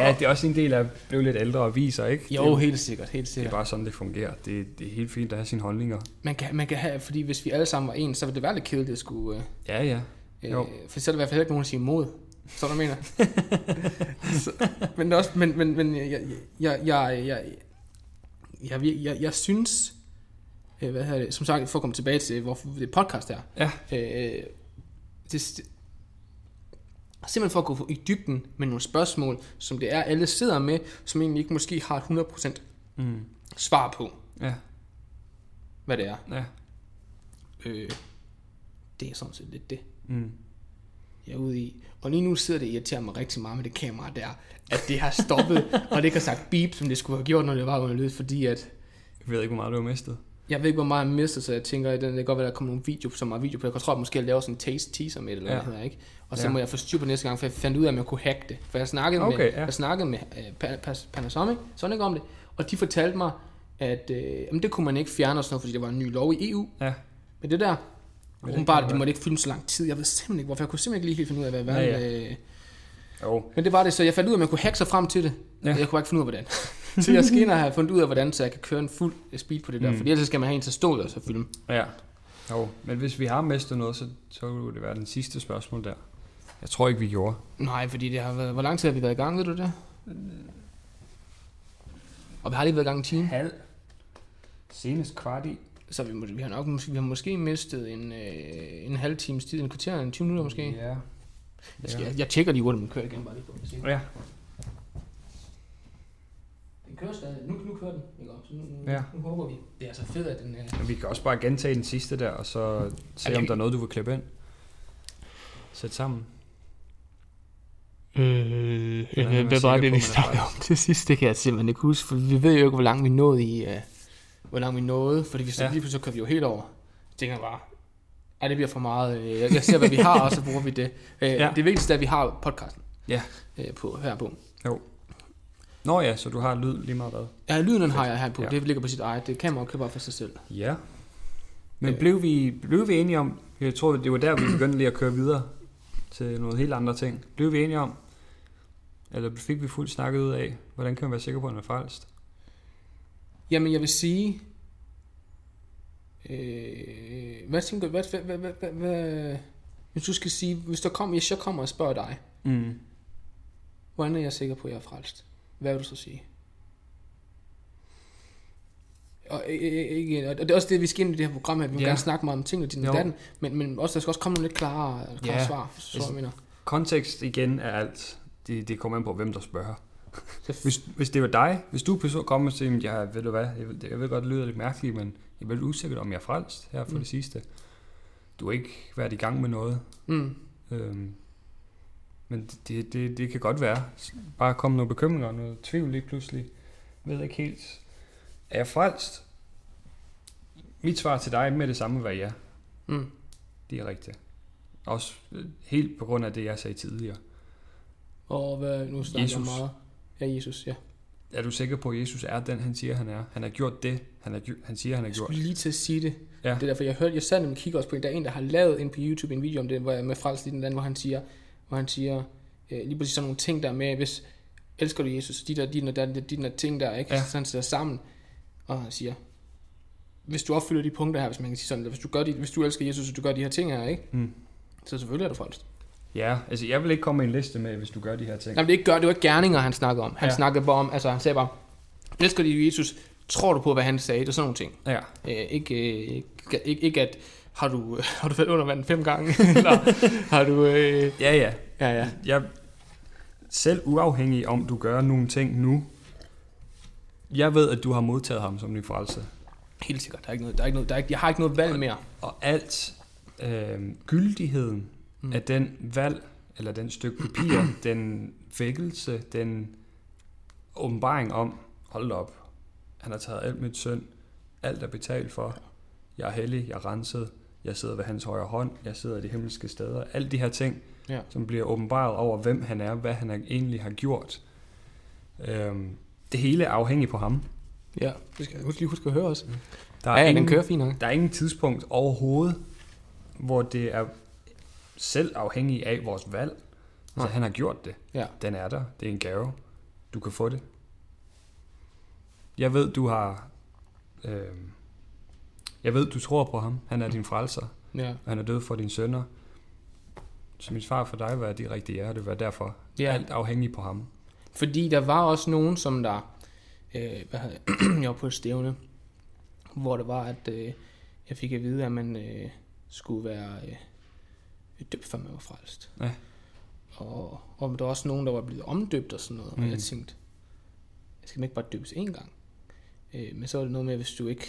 ja, det er også en del af at blive lidt ældre og viser, ikke? Jo, det, er helt sikkert, helt det er sikkert. bare sådan, det fungerer. Det, det er helt fint at have sine holdninger. Man kan, man kan have, fordi hvis vi alle sammen var ens, så ville det være lidt kedeligt at skulle... Øh, Ja, ja. Jo. Øh, for så er der i hvert fald ikke nogen, der siger imod. Så du mener. så, men, også, men, men, men jeg, jeg, jeg, jeg, jeg, jeg, jeg, jeg, jeg synes, øh, hvad hedder det, som sagt, for at komme tilbage til, hvorfor det podcast er, Ja. øh, det, simpelthen for at gå i dybden med nogle spørgsmål, som det er, alle sidder med, som egentlig ikke måske har et 100% Mm. svar på, Ja, hvad det er. ja. Øh, det er sådan set lidt det. Mm. jeg er ude i. Og lige nu sidder det irriterer mig rigtig meget med det kamera der, at det har stoppet, og det ikke har sagt beep, som det skulle have gjort, når det var under lyd, fordi at, Jeg ved ikke, hvor meget du har mistet. Jeg ved ikke, hvor meget jeg mister, så jeg tænker, at det kan godt være, at der kommer nogle video, så meget video på. Jeg tror, at måske jeg laver sådan en taste teaser med det, eller Ja. hvad hedder, ikke? Og så Ja. må jeg få styr på næste gang, for jeg fandt ud af, at man kunne hacke det. For jeg snakkede med, Okay, ja. jeg snakkede med uh, pa- pa- Panasonic, Sonic om det, og de fortalte mig, at uh, jamen, det kunne man ikke fjerne og sådan noget, fordi der var en ny lov i EU. Ja. Men det der, Men det kan de måtte ikke filme så lang tid. Jeg ved simpelthen ikke, hvorfor. Jeg kunne simpelthen ikke lige helt finde ud af, hvad hvad Ja, ja. øh, Jo. Men det var det, så jeg fandt ud af, at man kunne hacke sig frem til det. Ja. Jeg kunne ikke finde ud af, hvordan. så jeg skal ind og have fundet ud af, hvordan så jeg kan køre en fuld speed på det der. Mm. Fordi ellers skal man have en til at stå der og så filme. Ja. Jo, men hvis vi har mistet noget, så, så ville det være den sidste spørgsmål der. Jeg tror ikke, vi gjorde. Nej, fordi det har været... Hvor lang tid har vi været i gang, ved du det? Og vi har lige været i gang en time. Halv. Senest kvart i. Så vi, må- vi har nok måske, vi har måske mistet en, øh, en halv times tid, en kvarter, en 20 minutter måske. Ja. Jeg, skal, jeg, jeg tjekker lige hurtigt, men kører igen bare lige på. at se. Ja. Den kører stadig. Nu, nu kører den. Ikke? Så nu, nu, Ja. ja. nu håber vi. Det er altså fedt, at den... Øh, Men vi kan også bare gentage den sidste der, og så se, det- om der er noget, du vil klippe ind. Sæt sammen. Øh, man hvad var det, vi er snakkede om til sidst? Det kan jeg simpelthen ikke huske, for vi ved jo ikke, hvor langt vi nåede i... Uh, hvor langt vi nåede, fordi vi så Ja. lige pludselig så kører vi jo helt over. Jeg tænker bare, ej, det bliver for meget. øh, Jeg, jeg ser, hvad vi har, og så bruger vi det. Uh, Ja. ja. Det vigtigste er, at vi har podcasten Ja. uh, på, her på. Nå ja, så du har lyd lige meget hvad. Ja, lyden den har jeg her på. Ja. Ja. Det ligger på sit eget. Det kamera køber bare for sig selv. Ja. Men Øh. blev vi, blev vi enige om, jeg tror, det var der, vi begyndte lige at køre videre til nogle helt andre ting. Blev vi enige om, eller fik vi fuldt snakket ud af, hvordan kan man være sikker på, at man er frelst? Jamen, jeg vil sige... Øh, hvad tænker du? Hvad, hvad, hvad, hvad, hvad, hvad, hvis du skal sige, hvis, der kom, hvis jeg kommer og spørger dig, Mm. hvordan er jeg sikker på, at jeg er frelst? Hvad vil du så sige? Og, øh, øh, ikke, og det er også det, vi skal ind i det her program her. Vi vil Ja. gerne snakke meget om ting og din Jo. datten, men, men også, der skal også komme nogle lidt klarere, klarere Ja. svar, så Altså, jeg mener. Kontekst igen er alt. Det, det kommer an på, hvem der spørger. Hvis, hvis det var dig, hvis du person kommer og siger, ja, ved du hvad, jeg, ved- jeg ved godt, det lyder lidt mærkeligt, men jeg er vel usikker om jeg er frelst her for Mm. det sidste. Du har ikke været i gang med noget. Mm, Øhm, men det, det, det kan godt være. Bare komme nogle bekymringer og noget tvivl lige pludselig. Jeg ved ikke helt. Er jeg frelst? Mit svar til dig med det samme var ja. mm. Det er rigtigt. Også øh, helt på grund af det, jeg sagde tidligere. Og hvad, nu snakker Jesus. jeg meget. Ja, Jesus, ja. er du sikker på, at Jesus er den, han siger, han er? Han har gjort det, han, har, gj- han siger, han har Jeg gjort. skulle lige til at sige det. Ja. Det er derfor, jeg hørte, jeg sad og kigger også på en, der er en, der har lavet en på YouTube en video om det, hvor jeg med frelst i den anden, hvor han siger, hvor han siger øh, lige præcis sådan nogle ting der med, hvis elsker du Jesus, de der, de der, de der, de der ting der, ikke? Ja. Så han sætter sammen, og han siger, hvis du opfylder de punkter her, hvis man kan sige sådan, hvis du, gør de, hvis du elsker Jesus, og du gør de her ting her, ikke? Mm. Så selvfølgelig er du frelst. Ja, altså jeg vil ikke komme med en liste med, hvis du gør de her ting. Nej, men det, ikke gør, det var ikke gerninger, han snakkede om. Han Ja. snakkede bare om, altså han sagde bare, elsker du Jesus, tror du på, hvad han sagde? Det er sådan nogle ting. Ja, Øh, ikke, øh, ikke, ikke at, har du, har du været under vand fem gange? eller har du... Øh, ja, ja. ja, ja. Jeg, selv uafhængig om du gør nogle ting nu, jeg ved, at du har modtaget ham som din frelse. Helt sikkert. Der er ikke noget, der er ikke noget, der er ikke, jeg har ikke noget valg mere. Og alt øh, gyldigheden mm. Mm. af den valg, eller den stykke papir, den vækkelse, den åbenbaring om, hold op, han har taget alt mit synd, alt er betalt for, jeg er hellig, jeg er renset, jeg sidder ved hans højre hånd, jeg sidder i de himmelske steder, alle de her ting, Ja. som bliver åbenbaret over, hvem han er, hvad han egentlig har gjort. Øhm, det hele er afhængigt på ham. Ja, det skal jeg lige huske at høre også. Der Ja, ja, den kører fint nok. der er ingen tidspunkt overhovedet, hvor det er selv afhængigt af vores valg. Altså, Nej. han har gjort det. Ja. Den er der. Det er en gave. Du kan få det. Jeg ved, du har... Øh, jeg ved, du tror på ham. Han er din frelser. Ja. Og han er død for dine sønner. Så mit svar for dig var, at de rigtige er. Det var derfor. ja. Alt afhængigt på ham. Fordi der var også nogen, som der... Øh, hvad hedder det? jeg var på et stævne, hvor det var, at øh, jeg fik at vide, at man øh, skulle være øh, døbt, før man var frelst. Ja. Og, og der var også nogen, der var blevet omdøbt og sådan noget. Mm. Og jeg tænkte, jeg skal man ikke bare døbes én gang? Øh, men så var det noget med, hvis du ikke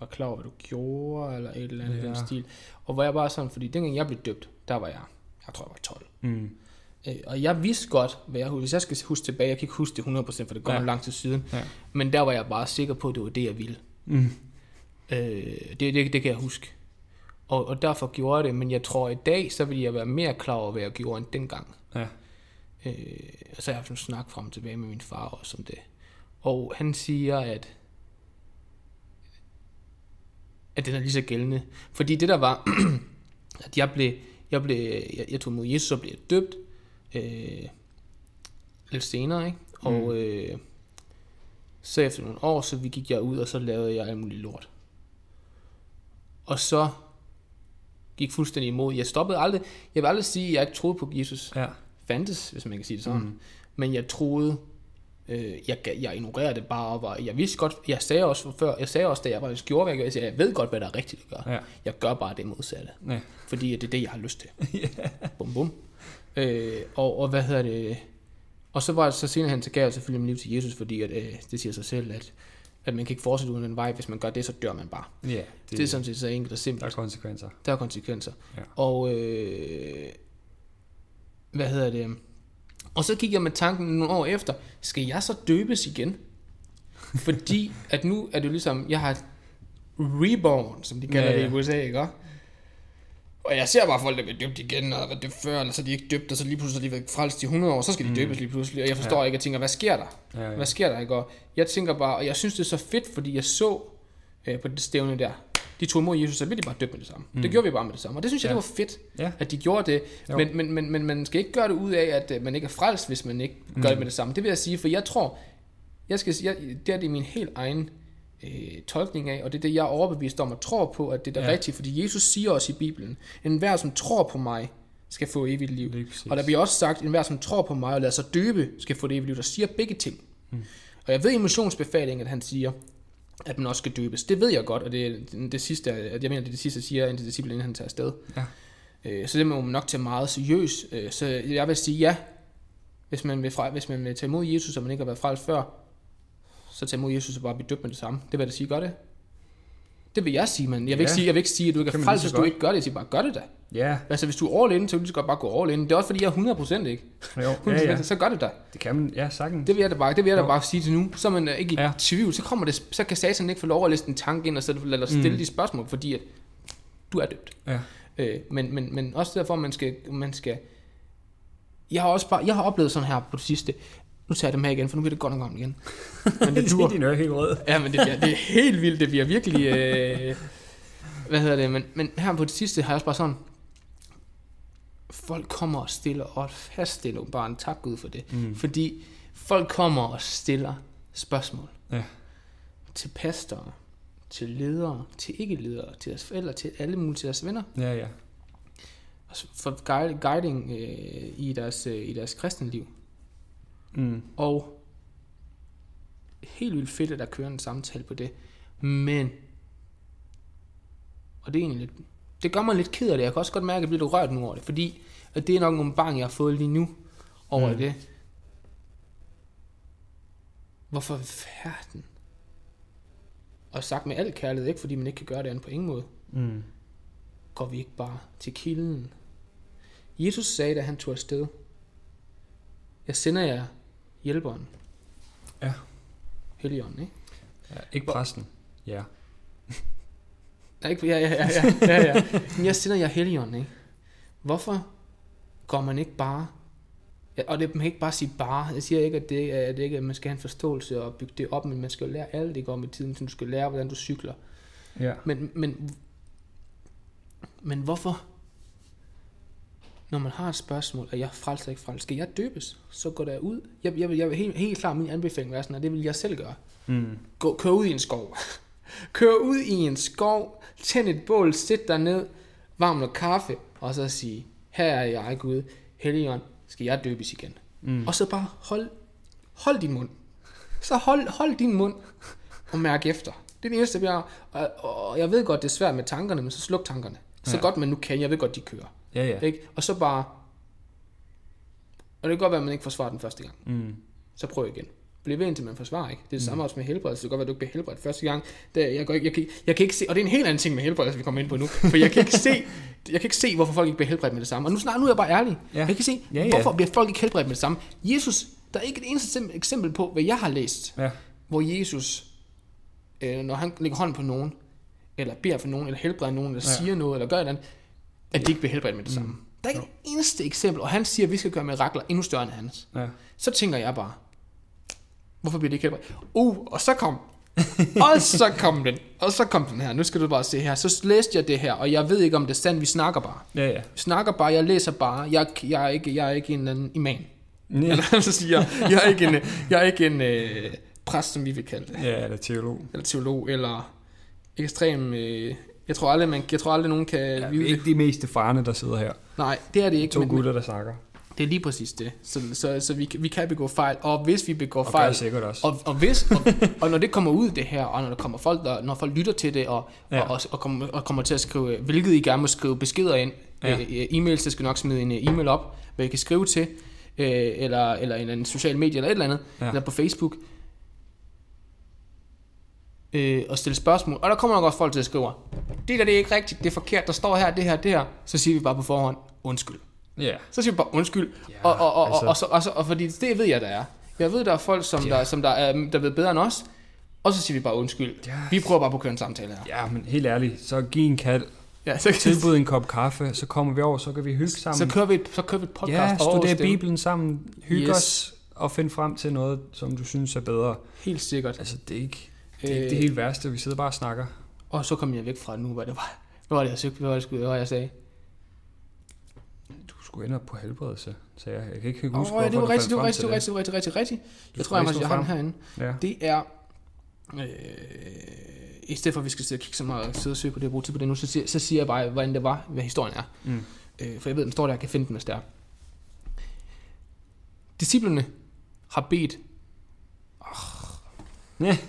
var klar over, hvad du gjorde, eller et eller andet ja. den stil. Og hvor jeg bare sådan, fordi dengang jeg blev døbt, der var jeg, jeg tror jeg var 12. Mm. Øh, og jeg vidste godt, hvad jeg, hvis jeg skal huske tilbage, jeg kan ikke huske det 100%, for det går ja. lang tid siden, Ja. men der var jeg bare sikker på, at det var det, jeg ville. Mm. Øh, det, det, det kan jeg huske. Og, og derfor gjorde jeg det, men jeg tror, i dag, så vil jeg være mere klar over, hvad jeg gjorde end dengang. Ja. Øh, og så har jeg haft en snak frem og tilbage med min far også om det. Og han siger, at at den er lige så gældende. Fordi det der var, at jeg blev, jeg, blev, jeg, jeg tog mod Jesus og blev døbt øh, lidt senere, ikke? Og Mm. øh, så efter nogle år, så vi gik jeg ud, og så lavede jeg alt muligt lort. Og så gik fuldstændig imod. Jeg stoppede aldrig, jeg vil aldrig sige, at jeg ikke troede på Jesus Ja. fandtes, hvis man kan sige det sådan. Mm. Men jeg troede, øh, jeg, jeg ignorerede det bare, og var- jeg vidste godt, jeg sagde også før, jeg sagde også, da jeg faktisk gjorde, hvad jeg sagde, jeg ved godt, hvad der er rigtigt at gøre. Ja. Jeg gør bare det modsatte, Ja. fordi det er det, jeg har lyst til. Bum bum. Øh, og, og hvad hedder det, og så var det så senere hen, så gav jeg selvfølgelig mit liv til Jesus, fordi at, øh, det siger sig selv, at, at man kan ikke fortsætte uden en vej, hvis man gør det, så dør man bare. Ja, Det, det er sådan set så enkelt og simpelt. Der er konsekvenser. Der er konsekvenser. Ja. Og øh, hvad hedder det? Og så gik jeg med tanken nogle år efter, skal jeg så døbes igen? Fordi at nu er det jo ligesom, jeg har reborn, som de kalder Ja, ja, ja. det i USA, ikke? Og jeg ser bare folk, der bliver døbt igen, og har været døbt før, eller så er de ikke døbt, og så lige pludselig har de været frelst i 100 år, så skal de Mm. døbes lige pludselig. Og jeg forstår Ja. ikke, jeg tænker, hvad sker der? Ja, ja. Hvad sker der, ikke? Og jeg tænker bare, og jeg synes, det er så fedt, fordi jeg så øh, på det stævne der, de tog imod Jesus, så blev de bare døbt med det samme. Mm. Det gjorde vi bare med det samme. Og det synes jeg, Ja. det var fedt, Ja. at de gjorde det. Jo. Men, men, men, men man skal ikke gøre det ud af, at øh, man ikke er frelst, hvis man ikke gør det Mm. med det samme. Det vil jeg sige, for jeg tror, jeg skal, jeg, det er det min helt egen øh, tolkning af, og det er det, jeg er overbevist om og tror på, at det er det Ja. rigtige. Fordi Jesus siger også i Bibelen, en hver som tror på mig, skal få evigt liv. Og der bliver også sagt, at enhver som tror på mig og lader sig døbe, skal få det evigt liv. Der siger begge ting. Mm. Og jeg ved i missionsbefalingen, at han siger, at man også skal døbes. Det ved jeg godt, og det er det sidste, at jeg mener, det er det sidste, jeg siger en disciple, inden han tager afsted. Ja. Øh, Så det må man nok tage meget seriøst. Øh, Så jeg vil sige ja, hvis man vil, fra, hvis man vil tage imod Jesus, og man ikke har været frelst før, så tag imod Jesus og bare blive døbt med det samme. Det vil jeg da sige, gør det. Det vil jeg sige, men jeg vil, ikke Ja. sige, jeg vil ikke sige, at du ikke Kan er frelst, hvis du ikke gør det. Jeg siger bare, gør det da. Ja, Altså, hvis du er all in, så vil du så godt bare gå all in. Det er også fordi, jeg er 100% ikke. jo. 100%, ja, ja. så gør det da. Det kan man, ja, sagtens. Det vil jeg da bare, det vil jeg da bare sige til nu. Så er man øh, ikke i Ja. tvivl. Så, kommer det, så kan satan ikke få lov at læse en tanke ind, og så lade dig stille mm. de spørgsmål, fordi at du er døbt. Ja. Øh, men, men, men også derfor, man skal, man skal... Jeg har også bare, jeg har oplevet sådan her på det sidste. Nu tager jeg dem her igen, for nu bliver det godt nok om igen. Men Det er dur. dine ører helt røde. Ja, men det, bliver, det er helt vildt. Det bliver virkelig... Øh, hvad hedder det? Men, men her på det sidste har jeg også bare sådan... Folk kommer og stiller, og faststiller bare en tak Gud for det. Mm. Fordi folk kommer og stiller spørgsmål. Ja. Til pastorer, til ledere, til ikke-ledere, til deres forældre, til alle mulige, til deres venner. Ja, ja. For guiding øh, i, deres, øh, i deres kristenliv. Mm. Og helt vildt fedt, at der kører en samtale på det. Men, og det er egentlig lidt, det gør mig lidt ked af det. Jeg kan også godt mærke, at jeg bliver lidt rørt nu over det, fordi at det er nok nogle bang, jeg har fået lige nu over Mm. det. Hvorfor verden? Og sagt med al kærlighed, ikke fordi man ikke kan gøre det andet på ingen måde, Mm. går vi ikke bare til kilden. Jesus sagde, da han tog afsted, jeg sender jer hjælperen. Ja. Helligånden, ikke? ja. Ikke præsten. Ja. Nej, ikke, ja, ja, ja, ja, ja, ja. Men jeg sender jer Helligånden, ikke? Hvorfor går man ikke bare... Ja, og det, man kan ikke bare sige bare. Jeg siger ikke, at det, er- at det ikke at man skal have en forståelse og bygge det op, men man skal jo lære alt det går med tiden, så du skal lære, hvordan du cykler. Ja. Men, men, men hvorfor, når man har et spørgsmål, at jeg er frelst eller ikke frelst, skal jeg døbes? Så går der ud. Jeg, jeg, jeg vil helt, helt klart min anbefaling være sådan, at det vil jeg selv gøre. Mm. Gå, kør ud i en skov. kør ud i en skov, tænd et bål, sæt dig ned, varm noget kaffe, og så sige, her er jeg, Gud, Helligånd, skal jeg døbes igen. Mm. Og så bare hold, hold din mund. Så hold, hold din mund og mærk efter. Det er det eneste, vi har. Og, og jeg ved godt, det er svært med tankerne, men så sluk tankerne. Så Ja. godt man nu kan, jeg ved godt, de kører. Ja, ja. Ikke? Og så bare... Og det kan godt være, at man ikke forsvarer den første gang. Mm. Så prøv igen. Bliv ved indtil man forsvarer, ikke? Det er det samme også med helbredelse. Det kan godt være, at du ikke bliver helbredt første gang. Det, jeg, går ikke, jeg, kan, ikke- jeg kan ikke se, og det er en helt anden ting med helbredelse, vi kommer ind på nu. For jeg kan ikke se, jeg kan ikke se, hvorfor folk ikke bliver helbredt med det samme. Og nu, snart, nu er jeg bare ærlig. Ja. Jeg kan ikke se, Ja, ja. hvorfor bliver folk ikke helbredt med det samme. Jesus, der er ikke et eneste eksempel- på, hvad jeg har læst, Ja. hvor Jesus, øh, når han lægger hånden på nogen, eller beder for nogen, eller helbreder nogen, eller ja. siger noget, eller gør et eller andet, at de ikke bliver helbredt med det samme. Der er ikke et eneste eksempel, og han siger, at vi skal gøre mirakler endnu større end hans. Ja. Så tænker jeg bare, hvorfor bliver det ikke helbredt? Uh, og så kom, og så kom den, og så kom den her. Nu skal du bare se her. Så læste jeg det her, og jeg ved ikke, om det er sandt. Vi snakker bare. Ja, ja. Vi snakker bare, jeg læser bare. Jeg, jeg, er, ikke, jeg er ikke en eller anden imam. Ja, Eller så siger jeg, jeg er ikke en, jeg er ikke en øh, præst, som vi vil kalde det. ja eller teolog. Eller teolog, eller ekstrem... Øh, jeg tror aldrig, man, jeg tror aldrig, nogen kan Ja, vi er ikke de mest erfarne, der sidder her. Nej, det er det ikke. To men- gutter, der snakker. Det er lige præcis det. Så, så, så vi, vi kan begå fejl, og hvis vi begår Og fejl, gør sikkert også. Og, og, hvis, og, og når det kommer ud det her, og når der kommer folk, der, når folk lytter til det, og, Ja. og, og, og, kommer, og kommer til at skrive, hvilket I gerne må skrive beskeder ind, Ja. ja. e-mails, så skal nok smide en øh, e-mail op, hvad I kan skrive til, øh, eller, eller en anden social medie, eller et eller andet, ja. eller på Facebook, øh, og stille spørgsmål. Og der kommer nok også folk til at skrive, det der det er ikke rigtigt, det er forkert, der står her, det her, det her. Så siger vi bare på forhånd, undskyld. Ja. Så siger vi bare undskyld. Ja, Ja, og, og, og, altså. altså. og, så, og, så, og fordi det ved jeg, der er. Jeg ved, der er folk, som, Ja. der, som der, er, der ved bedre end os. Og så siger vi bare undskyld. Ja. Vi prøver bare på at køre en samtale her. Ja, men helt ærligt, så giv en kald, Ja, så, tilbud en kop kaffe, så kommer vi over, så kan vi hygge så, sammen. kører vi et, så kører vi et podcast ja, over dem. Bibelen sammen, hygge Yes. os og finde frem til noget, som du synes er bedre. Helt sikkert. Altså, det er ikke det, er ikke Øh, det helt værste, vi sidder bare og snakker. Og så kom jeg væk fra nu, hvad det var. Hvad var det, jeg søgte? Hvad var det, hvad det, jeg sagde? Du skulle ind på helbredelse, sagde jeg. Jeg kan ikke huske, oh, det var hvorfor rigtigt, det var rigtigt, det var rigtigt, det var rigtigt, rigtigt, rigtigt. Du Jeg tror, jeg, jeg har den herinde. det. Ja. Det er, øh, i stedet for at vi skal sidde og kigge så meget og sidde og søge på det og bruge tid på det nu, så siger, så siger jeg bare, hvordan det var, hvad historien er. Mm. Øh, for jeg ved, den står der, jeg kan finde den, hvis det er. Disciplerne har bedt...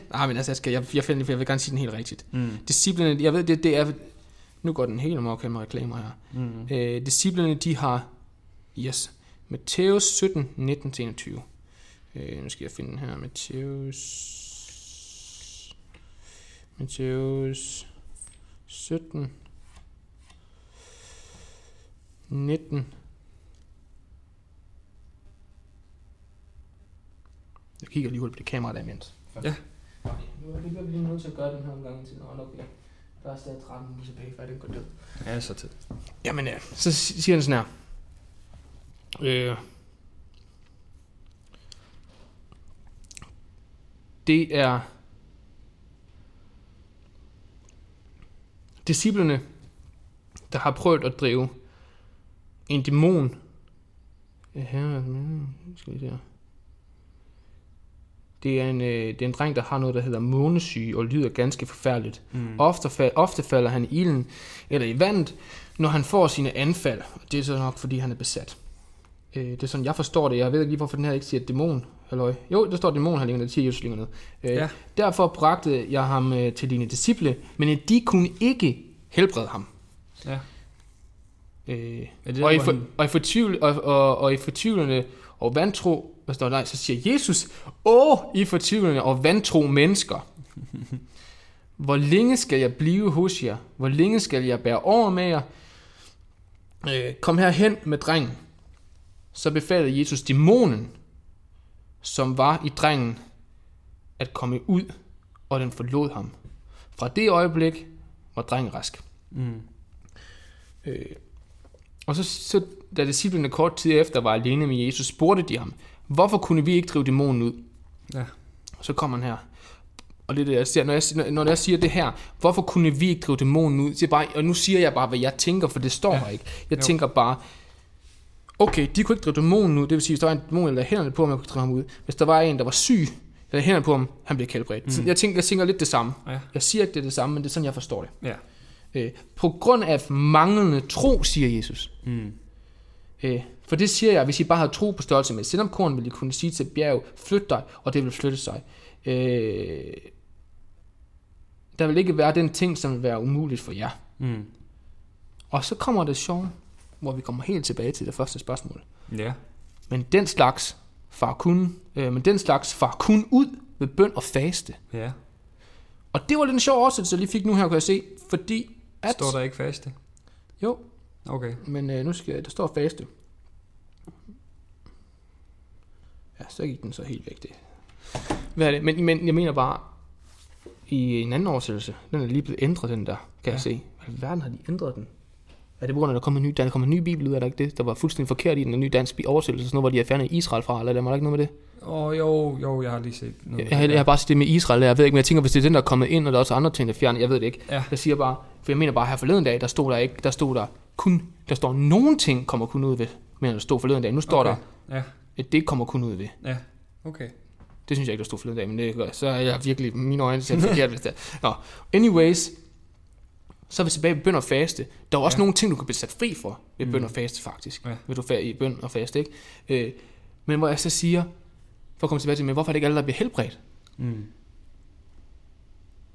Nej, men altså, jeg, skal, jeg, jeg, finder, jeg vil gerne sige den helt rigtigt. Mm. Disciplerne, jeg ved, det, det er... Nu går den helt amok med reklamer her. Mm. Øh, disciplerne, de har... Yes. Matthæus 17, 19-21. Øh, nu skal jeg finde den her. Matthæus... Matthæus 17, 19. Jeg kigger lige hurtigt på det kamera der imens. Ja. Okay, nu er vi lige nødt til at gøre den her omgang til. Nå, okay. Der er stadig 13 minutter tilbage, før den går død. Ja, så tæt. Jamen, ja, så si- siger han sådan her. Øh, det er disciplene, der har prøvet at drive en dæmon. Ja, her, skal vi se her. Det er, en, øh, det er en dreng, der har noget, der hedder månesyge, og lyder ganske forfærdeligt. Mm. Ofte, fa- ofte falder han i ilden eller i vandet, når han får sine anfald. Det er så nok, fordi han er besat. Øh, det er sådan, jeg forstår det. Jeg ved ikke lige, hvorfor den her ikke siger dæmon. Halløj. Jo, der står dæmon her længere, det siger Jesus længere ned. Øh, Ja. Derfor bragte jeg ham øh, til dine disciple, men de kunne ikke helbrede ham. Ja. Øh, Er det og, i der, for, hvor han- og, i fortvivl, og, og, og i fortvivlende og vantro, hvad står der, nej, så siger Jesus, Åh, I fortvivlende og vantro mennesker, hvor længe skal jeg blive hos jer? Hvor længe skal jeg bære over med jer? Øh, kom herhen med drengen. Så befalede Jesus dæmonen, som var i drengen, at komme ud, og den forlod ham. Fra det øjeblik var drengen rask. Mm. Øh, og så, så, da disciplene kort tid efter var alene med Jesus, spurgte de ham, hvorfor kunne vi ikke drive dæmonen ud? Ja. Så kommer han her. Og det er det, jeg siger, når, jeg, når jeg siger det her, hvorfor kunne vi ikke drive dæmonen ud? Det bare, og nu siger jeg bare, hvad jeg tænker, for det står Ja. her ikke. Jeg Jo. tænker bare, okay, de kunne ikke drive dæmonen ud, det vil sige, hvis der var en dæmon, der lagde hænderne på ham, jeg kunne drive ham ud. Hvis der var en, der var syg, der lagde hænderne på ham, han blev helbredt. Mm. Så jeg tænker, jeg tænker lidt det samme. Ja. Jeg siger ikke, det er det samme, men det er sådan, jeg forstår det. Ja. Øh, på grund af manglende tro, siger Jesus. Mm. Øh, for det siger jeg, hvis I bare havde tro på størrelse med sindamkorn, ville I kunne sige til bjerg, flyt dig, og det vil flytte sig. Øh, der vil ikke være den ting, som vil være umuligt for jer. Mm. Og så kommer det sjove, hvor vi kommer helt tilbage til det første spørgsmål. Ja. Men den slags far kun, øh, men den slags far kun ud ved bøn og faste. Ja. Og det var lidt en sjov oversættelse, jeg lige fik nu her, kan jeg se, fordi at... Står der ikke faste? Jo, Okay. Men øh, nu skal der står faste. Ja, så gik den så helt væk det. Hvad er det? Men, men jeg mener bare, i en anden oversættelse, den er lige blevet ændret, den der, kan ja. Jeg se. Hvad verden har de ændret den? Er det på grund af, at der kommer en ny, der kommer en ny bibel ud, er der ikke det? Der var fuldstændig forkert i den, en ny dansk oversættelse, sådan noget, hvor de er fjernet Israel fra, eller er der ikke noget med det? Åh, oh, jo, jo, jeg har lige set noget. Jeg, jeg, jeg har bare set det med Israel, jeg ved ikke, men jeg tænker, hvis det er den, der er kommet ind, og der er også andre ting, der er fjernet, jeg ved det ikke. Ja. Jeg siger bare, for jeg mener bare her forleden dag, der stod der ikke, der stod der kun, der står nogen ting kommer kun ud ved, men der stod forleden dag. Nu står okay. Der, Ja, at det kommer kun ud ved. ja. Okay. Det synes jeg ikke, der stod forleden dag, men det så er jeg virkelig, mine øjne ser forkert, hvis det er. Nå, anyways, så er vi tilbage ved bøn og faste. Der er også Ja. nogle ting, du kan blive sat fri for ved bøn Mm. og faste, faktisk. Ja. Ved du fa- i bøn og faste, ikke? Øh, men hvor jeg så siger, for at komme tilbage til, men hvorfor er det ikke alle, der bliver helbredt? Mm.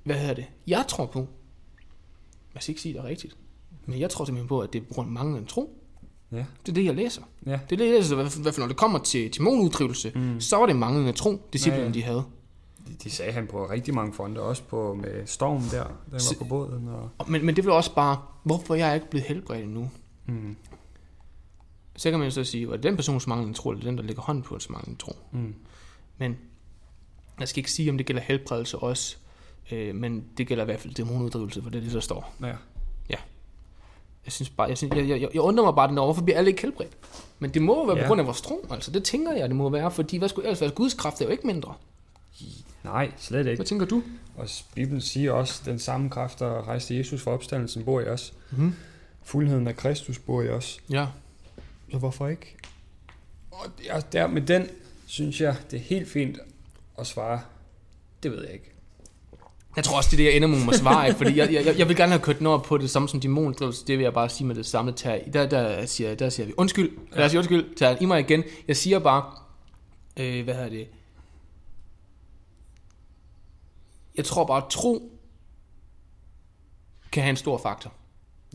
Hvad hedder det? Jeg tror på, jeg skal ikke sige det rigtigt, men jeg tror simpelthen på, at det er på grund af manglende tro. Ja. Det er det, jeg læser. Ja. Det er det, jeg læser. I hvert fald- når det kommer til dæmonuddrivelse, Mm. så var det manglende tro, disciplinen Ja, ja. de havde. De, de sagde han på rigtig mange fronter, også på med storm der, Så- var på båden. Og, Men, men det vil også bare, hvorfor jeg er ikke blevet helbredt endnu? mm. Så kan man jo så sige, at den persons manglende tro, eller den, der lægger hånden på hans manglende tro. Mm. Men jeg skal ikke sige, om det gælder helbredelse også, øh, men det gælder i hvert fald dæmonuddrivelse, for det er det, der står. Ja. Jeg synes bare, jeg, synes, jeg, jeg, jeg undrer mig bare den over, hvorfor bliver alle ikke helbredt? Men det må jo være ja. Ja. på grund af vores tro, altså det tænker jeg, det må være, fordi hvad skulle ellers være? Guds kraft er jo ikke mindre. Nej, slet ikke. Hvad tænker du? Og Bibelen siger også, den samme kraft, der rejste Jesus fra opstandelsen, bor i os. Mm-hmm. Fuldheden af Kristus bor i os. Ja. Så hvorfor ikke? Og der, der med den, synes jeg, det er helt fint at svare. Det ved jeg ikke. Jeg tror også, det er det, jeg ender med at svare, ikke? fordi jeg, jeg, jeg vil gerne have kørt over på det samme som dæmondrivelse, det vil jeg bare sige med det samme. Tag, der, der, siger, der siger vi, undskyld, lad os sige undskyld, tag i mig igen. Jeg siger bare, øh, hvad hedder det, jeg tror bare, at tro kan have en stor faktor.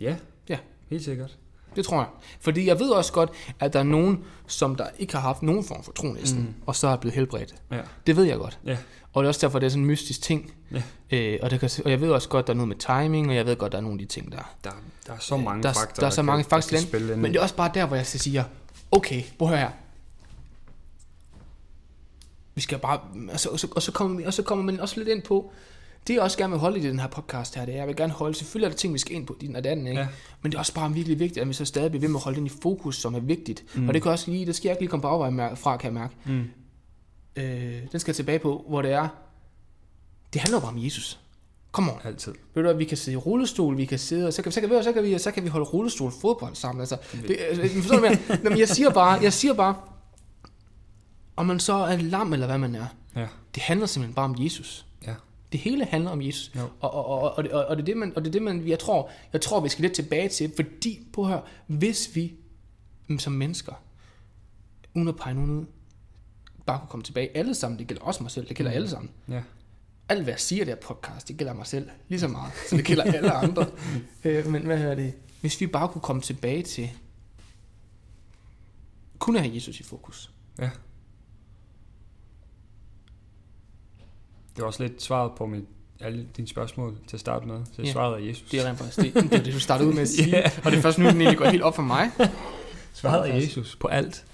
Ja. Ja. Helt sikkert. Det tror jeg. Fordi jeg ved også godt, at der er nogen, som der ikke har haft nogen form for tro næsten, mm. Og så er blevet helbredt. Ja. Det ved jeg godt. Ja. Og det er også derfor, det er sådan en mystisk ting. Ja. Øh, og, det kan, og jeg ved også godt, der er noget med timing, og jeg ved godt, der er nogle af de ting, der... Der, der er så mange der, er- faktorer, der er så mange der faktorer. Men det er også bare der, hvor jeg siger, okay, prøv høre her. Vi skal bare... Altså, og, så, og, så kommer, vi- og så kommer man også lidt ind på, det jeg også gerne vil holde i den her podcast her, det er, jeg vil gerne holde, selvfølgelig er der ting, vi skal ind på, din og den, ikke? Ja. Men det er også bare virkelig vigtigt, at vi så stadig bliver ved med at holde den i fokus, som er vigtigt. Mm. Og det kan også lige, det skal jeg ikke lige komme på afvej fra, kan jeg mærke. Mm. Øh, den skal jeg tilbage på, hvor det er, Det handler bare om Jesus. Kom on. Altid. Ved du hvad, vi kan sidde i rullestol, vi kan sidde, og så kan, så kan, du, så kan, vi, så kan vi holde rullestol fodbold sammen. Altså, det, altså, forstår du, jeg mener? Nå, men jeg siger bare, jeg siger bare, om man så er lam eller hvad man er, Ja. det handler simpelthen bare om Jesus. Ja. Det hele handler om Jesus. Jo. Og, og, og, og, det, og, det er det, man, og det er det, man, jeg tror, jeg tror, vi skal lidt tilbage til, fordi, på her, hvis vi mm, som mennesker, uden at pege nogen ud, bare kunne komme tilbage alle sammen, det gælder også mig selv, det gælder alle sammen. Ja. Alt hvad jeg siger i det her podcast, det gælder mig selv lige så meget, så det gælder alle andre. øh, men hvad hedder det? Hvis vi bare kunne komme tilbage til, kun at have Jesus i fokus. Ja. Det var også lidt svaret på mit, alle dine spørgsmål til at starte med. Så Ja. svaret er Jesus. Det er rent faktisk det, det, er det du startede ud med at sige. Ja. Og det er først nu, den egentlig går helt op for mig. Svaret er Jesus på alt.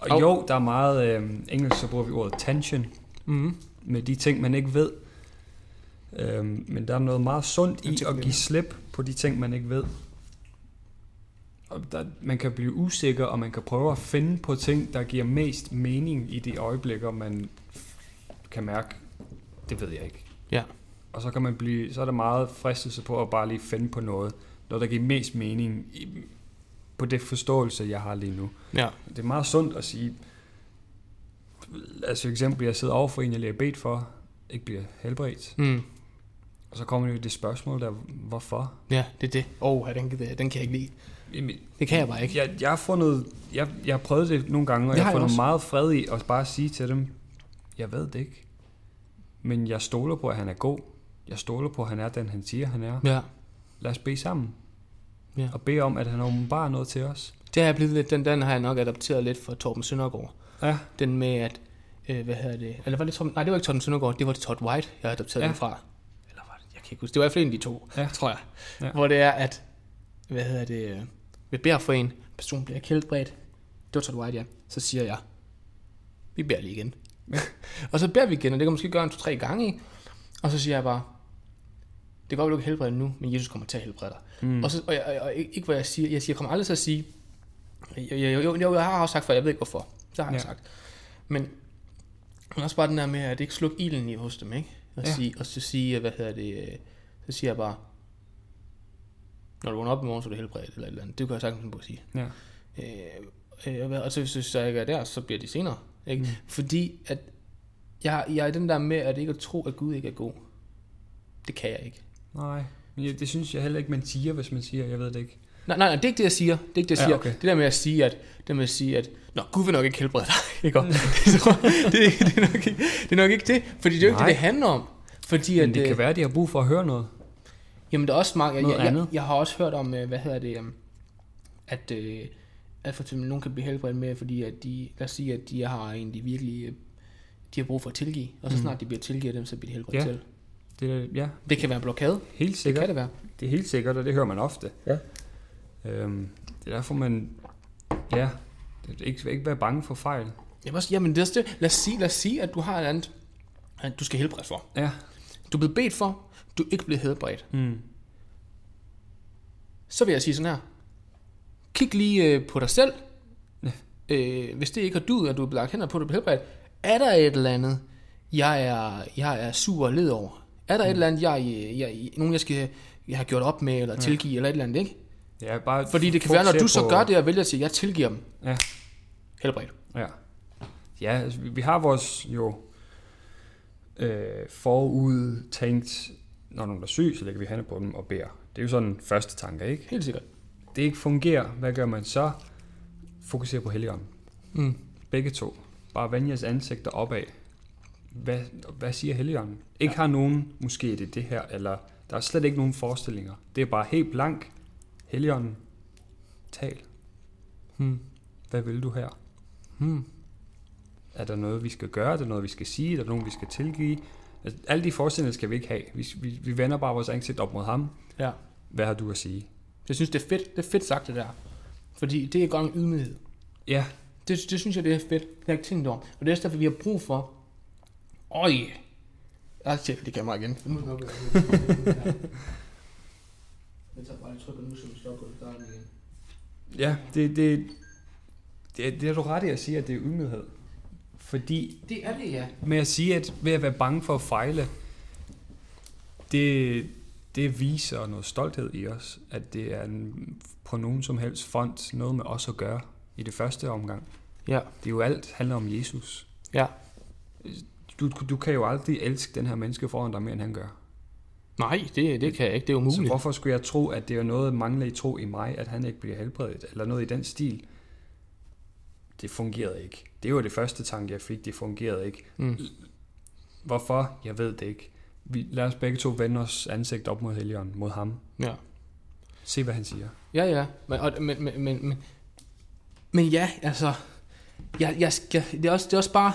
Og Og- jo, der er meget, øh, engelsk så bruger vi ordet tension, Mm. med de ting, man ikke ved. Øhm, men der er noget meget sundt Jeg i at give slip på de ting, man ikke ved. Og der, man kan blive usikker, og man kan prøve at finde på ting, der giver mest mening i de øjeblikker, man kan mærke, det ved jeg ikke. Ja. Og så kan man blive, så er der meget fristelse på at bare lige finde på noget, noget der giver mest mening i, på det forståelse, jeg har lige nu. Ja. Det er meget sundt at sige, altså for eksempel, jeg sidder over for en, jeg lige bedt for, ikke bliver helbredt. Mm. Og så kommer jo det spørgsmål der, hvorfor? Ja, det er det. Åh, oh, den, den kan jeg ikke lide. Jamen, Det kan jeg bare ikke. Jeg, jeg har fundet, jeg, jeg har prøvet det nogle gange, og Det jeg har fundet også. meget fred i at bare sige til dem, jeg ved det ikke. Men jeg stoler på, at han er god. Jeg stoler på, at han er den, han siger, han er. Ja. Lad os bede sammen. Ja. Og bede om, at han åbenbarer noget til os. Det har jeg blevet lidt, den, den har jeg nok adopteret lidt fra Torben Søndergaard. Ja, Den med, at, øh, hvad hedder det, eller var det Torben, nej, det var ikke Torben Søndergaard, det var det Todd White, jeg adopterede Ja. ja. den fra. Eller var det, jeg kan ikke huske, det var i hvert fald en af de to, Ja. tror jeg. Ja. Ja. Hvor det er, at, hvad hedder det, øh, vi beder for en, person bliver helbredt, det var Todd White, ja. Så siger jeg, vi beder lige igen. Og så beder vi igen, og det kan måske gøre en to-tre gange, ikke? Og så siger jeg bare, det går godt, du ikke helbrede nu, men Jesus kommer til at helbrede dig. Mm. Og, så, og, jeg, og, og ikke hvad jeg siger, jeg siger, jeg kommer aldrig til at sige, jo, jo, jo, jo, jeg har også sagt før, jeg ved ikke hvorfor, det har jeg Ja. sagt. Men, men også bare den der med, at ikke slukke ilden i hos dem, ikke? Og, Ja. sige, og så sige, hvad hedder det, øh, så siger jeg bare, når du vågner op i morgen, så er du helbredt, eller et eller andet. Det kan jeg sagtens på at sige. Ja. Øh, øh, og så hvis så jeg ikke er der, så bliver de senere. Ikke? Mm. Mm. Fordi at jeg, jeg er den der med, at ikke at tro, at Gud ikke er god. Det kan jeg ikke. Nej, men jeg- det synes jeg heller ikke, man siger, hvis man siger, jeg ved det ikke. Nej, nej, nej, det er ikke det, jeg siger. Det er ikke det, jeg Ja, siger. okay. Det der med at sige, at, det der med at sige, at Nå, Gud vil nok ikke helbrede dig. Ikke? Og det, det, er, det, er nok ikke, det er nok ikke det. Fordi det er jo ikke det, det handler om. Fordi Men at, det øh, kan være, at de har brug for at høre noget. Jamen, der er også mange... Jeg, jeg, jeg, jeg har også hørt om, øh, hvad hedder det, um, at, øh, at for eksempel nogen kan blive helbredt med, fordi at de, lad os sige, at de har en, de virkelig, øh, de har brug for at tilgive, og så Mm. snart de bliver tilgivet dem, så bliver de helbredt Ja. til. Det, er- ja, Det kan være en blokade. helt Det sikkert. kan det være. Det er helt sikkert, og det hører man ofte. Ja. Øhm, det er derfor, man... Ja, det er ikke, ikke være bange for fejl. Jeg også, jamen, det er det. Lad os, sige, lad os sige, at du har et andet, at du skal helbredes for. Ja. Du er blevet bedt for, du er ikke blevet helbredt. Mm. Så vil jeg sige sådan her. Kig lige øh, på dig selv. Ja. Øh, hvis det ikke har du, at du er blevet hænder på, at du er helbredt, er der et eller andet, jeg er, jeg er sur og led over? Er der et eller andet, jeg, jeg, jeg, nogen jeg skal jeg har gjort op med, eller tilgive, eller et eller andet, ikke? Ja, bare Fordi det kan være, når du så på- gør det, og vælger at sige, jeg tilgiver dem. Ja. Helbredt. Ja. Ja, altså, vi, vi har vores jo øh, forud tænkt, når nogen er syg, så lægger vi hænder på dem og beder. Det er jo sådan første tanke, ikke? Helt sikkert. Det ikke fungerer, hvad gør man så? Fokuser på helligånden. Mm. Begge to. Bare vend jeres ansigter opad. Hvad, hvad siger helligånden? Ikke ja. har nogen, måske er det det her, eller der er slet ikke nogen forestillinger. Det er bare helt blank. Helligånden, tal. Hmm. Hvad vil du her? Hmm. Er der noget, vi skal gøre? Er der noget, vi skal sige? Er der nogen, vi skal tilgive? Altså, alle de forestillinger skal vi ikke have. Vi, vi, vi vender bare vores ansigt op mod ham. Ja. Hvad har du at sige? Jeg synes, det er fedt. Det er fedt sagt, det der. Fordi det er godt en ydmyghed. Ja, Det, det synes jeg, det er fedt. Det har jeg ikke tænkt over. Og det er derfor, vi har brug for... Øj! Jeg tjekker lige kamera igen. Nu oppe. Jeg tager bare lige tryk, og nu så vi stopper og starter igen. ja det, det, det, det er du ret i at sige, at det er ydmyghed. Fordi Det er det, ja. med at sige, at ved at være bange for at fejle, det, det viser noget stolthed i os, at det er en, på nogen som helst front noget med os at gøre i det første omgang. Ja, Det er jo alt handler om Jesus. ja. Du, du kan jo aldrig elske den her menneske foran dig mere, end han gør. Nej, det, det kan jeg ikke. Det er Så umuligt. hvorfor skulle jeg tro, at det er noget mangler i tro i mig, at han ikke bliver helbredet, eller noget i den stil? Det fungerede ikke. Det var det første tanke, jeg fik. Det fungerede ikke. Mm. Hvorfor? Jeg ved det ikke. Vi, lad os begge to vende os ansigt op mod Helligånden, mod ham. Ja. Se, hvad han siger. Ja, ja. Men, og, men, men, men, men, men ja, altså... Jeg, jeg skal, det, er også, det er også bare...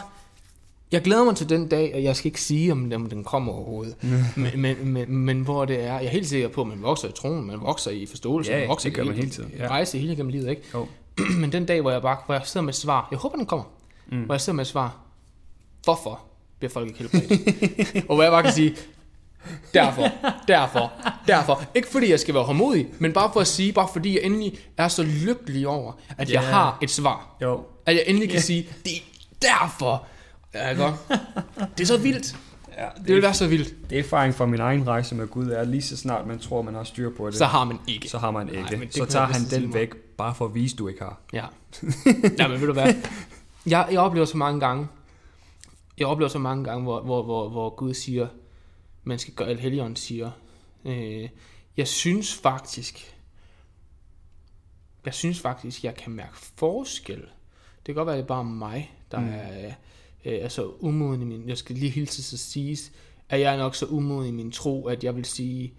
Jeg glæder mig til den dag, og jeg skal ikke sige, om, om den kommer overhovedet. men, men, men, men hvor det er... Jeg er helt sikker på, at man vokser i troen, man vokser i forståelse, Ja, man vokser det gør i man hele tiden, ja. Rejse hele gennem livet, ikke? Jo. men den dag, hvor jeg bare hvor jeg sidder med et svar... Jeg håber, den kommer. Mm. Hvor jeg sidder med et svar. Hvorfor bliver folk ikke helbredt? og hvor jeg bare kan sige... Derfor, derfor, derfor. Ikke fordi jeg skal være hårdmodig, men bare for at sige, bare fordi jeg endelig er så lykkelig over, at jeg Ja. har et svar. Jo. At jeg endelig kan sige, det er derfor. Ja, godt. Det er så vildt. Ja, Det vil være så vildt. det er erfaring fra min egen rejse med Gud, er lige så snart man tror, man har styr på det, Så har man ikke. så har man ikke. Nej, det så tager jeg han den væk, bare for at vise, du ikke har. Ja. ja, men ved du hvad? Jeg, jeg oplever så mange gange, jeg oplever så mange gange, hvor, hvor, hvor, hvor Gud siger, man skal gøre, eller Helligånden siger, øh, jeg synes faktisk, jeg synes faktisk, jeg kan mærke forskel. Det kan godt være, det er bare mig, der Mm. er, øh, er så umoden i min, jeg skal lige hilse så siges, at jeg er nok så umoden i min tro, at jeg vil sige,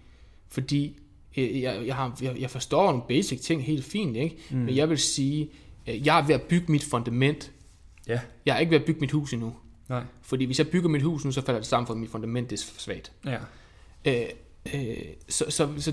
fordi øh, jeg, jeg, har, jeg, jeg forstår nogle basic ting helt fint, ikke? Mm. men jeg vil sige, øh, jeg er ved at bygge mit fundament. Ja. Jeg er ikke ved at bygge mit hus endnu. Nej. Fordi hvis jeg bygger mit hus nu, så falder det sammen, for mit fundament det er svagt. Ja. Øh, øh, så, så, så,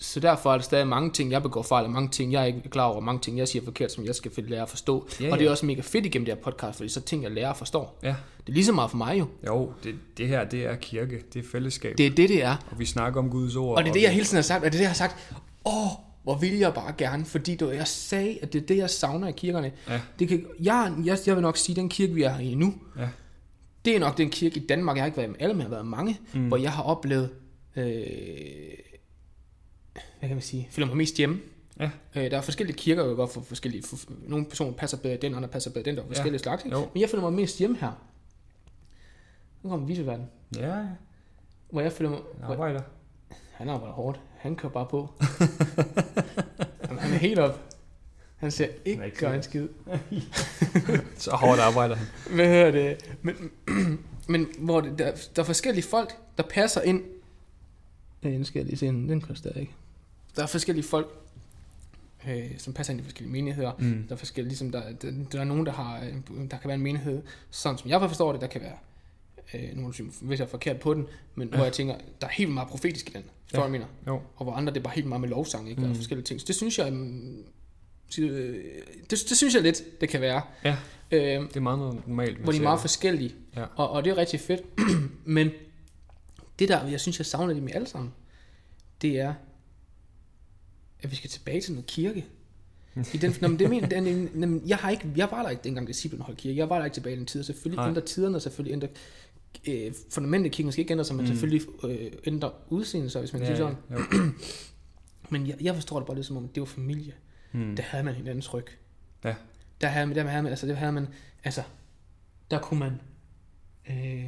så, derfor er der stadig mange ting, jeg begår fejl, og mange ting, jeg ikke er klar over, mange ting, jeg siger forkert, som jeg skal lære at forstå. Ja, og det er ja. også mega fedt igennem det her podcast, fordi så ting, jeg lærer og forstår. Ja. Det er lige så meget for mig jo. Jo, det, det her, det er kirke. Det er fællesskab. Det er det, det er. Og vi snakker om Guds ord. Og det er det, jeg hele tiden har sagt, og det er det, jeg har sagt, åh, hvor vil jeg bare gerne, fordi du, jeg sagde, at det er det, jeg savner i kirkerne. Ja. Det kan, jeg, jeg, jeg vil nok sige, den kirke, vi er i nu, Ja. Det er nok den kirke i Danmark, jeg har ikke været med alle, men jeg har været mange, mm. hvor jeg har oplevet, øh, hvad kan man sige, føler mig mest hjemme. Ja. Øh, der er forskellige kirker, jo godt for forskellige, for, nogle personer passer bedre den, andre passer bedre den, der er Ja. forskellige slags. ikke? Jo. Men jeg føler mig mest hjemme her. Nu kommer viseverden, Ja, ja. hvor jeg føler mig, hvor, arbejder. han arbejder hårdt. Han kører bare på. Jamen, han er helt op. Han ser er ikke ikke gør en skid. Så hårdt arbejder han. Hvad hedder det? Men, men hvor det, der, der er forskellige folk, der passer ind. Ja, den skal jeg lige se, den koster ikke. Der er forskellige folk, øh, som passer ind i forskellige menigheder. Mm. Der er forskellige, ligesom der, der, der er nogen, der har, øh, der kan være en menighed, sådan som jeg forstår det, der kan være, øh, nogen synes, hvis jeg er forkert på den, men ja. hvor jeg tænker, der er helt meget profetisk i den, forstår Ja. jeg mener? Jo. og hvor andre det er bare helt meget med lovsang, ikke? Mm. Og forskellige ting. Så det synes jeg, mm, det, det synes jeg lidt, det kan være. Ja. Øh, Det er meget normalt. hvor de er meget forskellige, Ja. og, og det er rigtig fedt. Men det der, jeg synes, jeg savner dem i alle sammen, det er, at vi skal tilbage til noget kirke. I den, nå, men det mener, den, nå, men jeg, har ikke, jeg var der ikke dengang disciplen holdt kirke. Jeg var der ikke tilbage i den tid. Selvfølgelig Nej. ændrer tiderne, og selvfølgelig ændrer øh, fundamentet kirken skal ikke ændre sig, men Mm. selvfølgelig øh, ændrer udseendet sig, hvis man Ja, sådan. jo. Men jeg, jeg forstår det bare lidt som om, det var familie. Mm. Der havde man hinandens ryg. Ja. Der havde man, der havde man, altså, der havde man, altså, der kunne man, øh,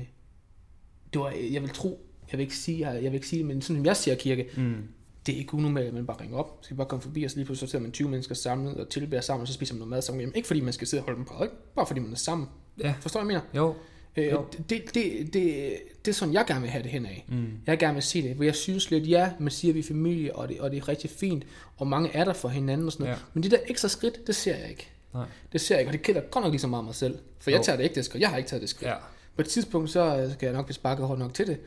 det var, jeg vil tro, jeg vil ikke sige, jeg, jeg vil ikke sige men sådan som jeg ser kirke, Mm. det er ikke unormalt, at man bare ringer op, skal bare komme forbi, og så lige pludselig så sidder man 20 mennesker samlet og tilbærer sammen, og så spiser man noget mad sammen. Jamen, ikke fordi man skal sidde og holde dem på, ikke? bare fordi man er sammen. Ja. Forstår du, hvad jeg mener? Jo. Øh, det, det, det, det, er sådan, jeg gerne vil have det hen af. Mm. Jeg gerne vil se det, hvor jeg synes lidt, ja, man siger, at vi er familie, og det, og det er rigtig fint, og mange er der for hinanden og sådan noget. Ja. Men det der ekstra skridt, det ser jeg ikke. Nej. Det ser jeg ikke, og det kender godt nok lige så meget mig selv. For jeg Jo. tager det ikke det skridt. Jeg har ikke taget det skridt. Ja. På et tidspunkt, så øh, skal jeg nok blive sparket hårdt nok til det.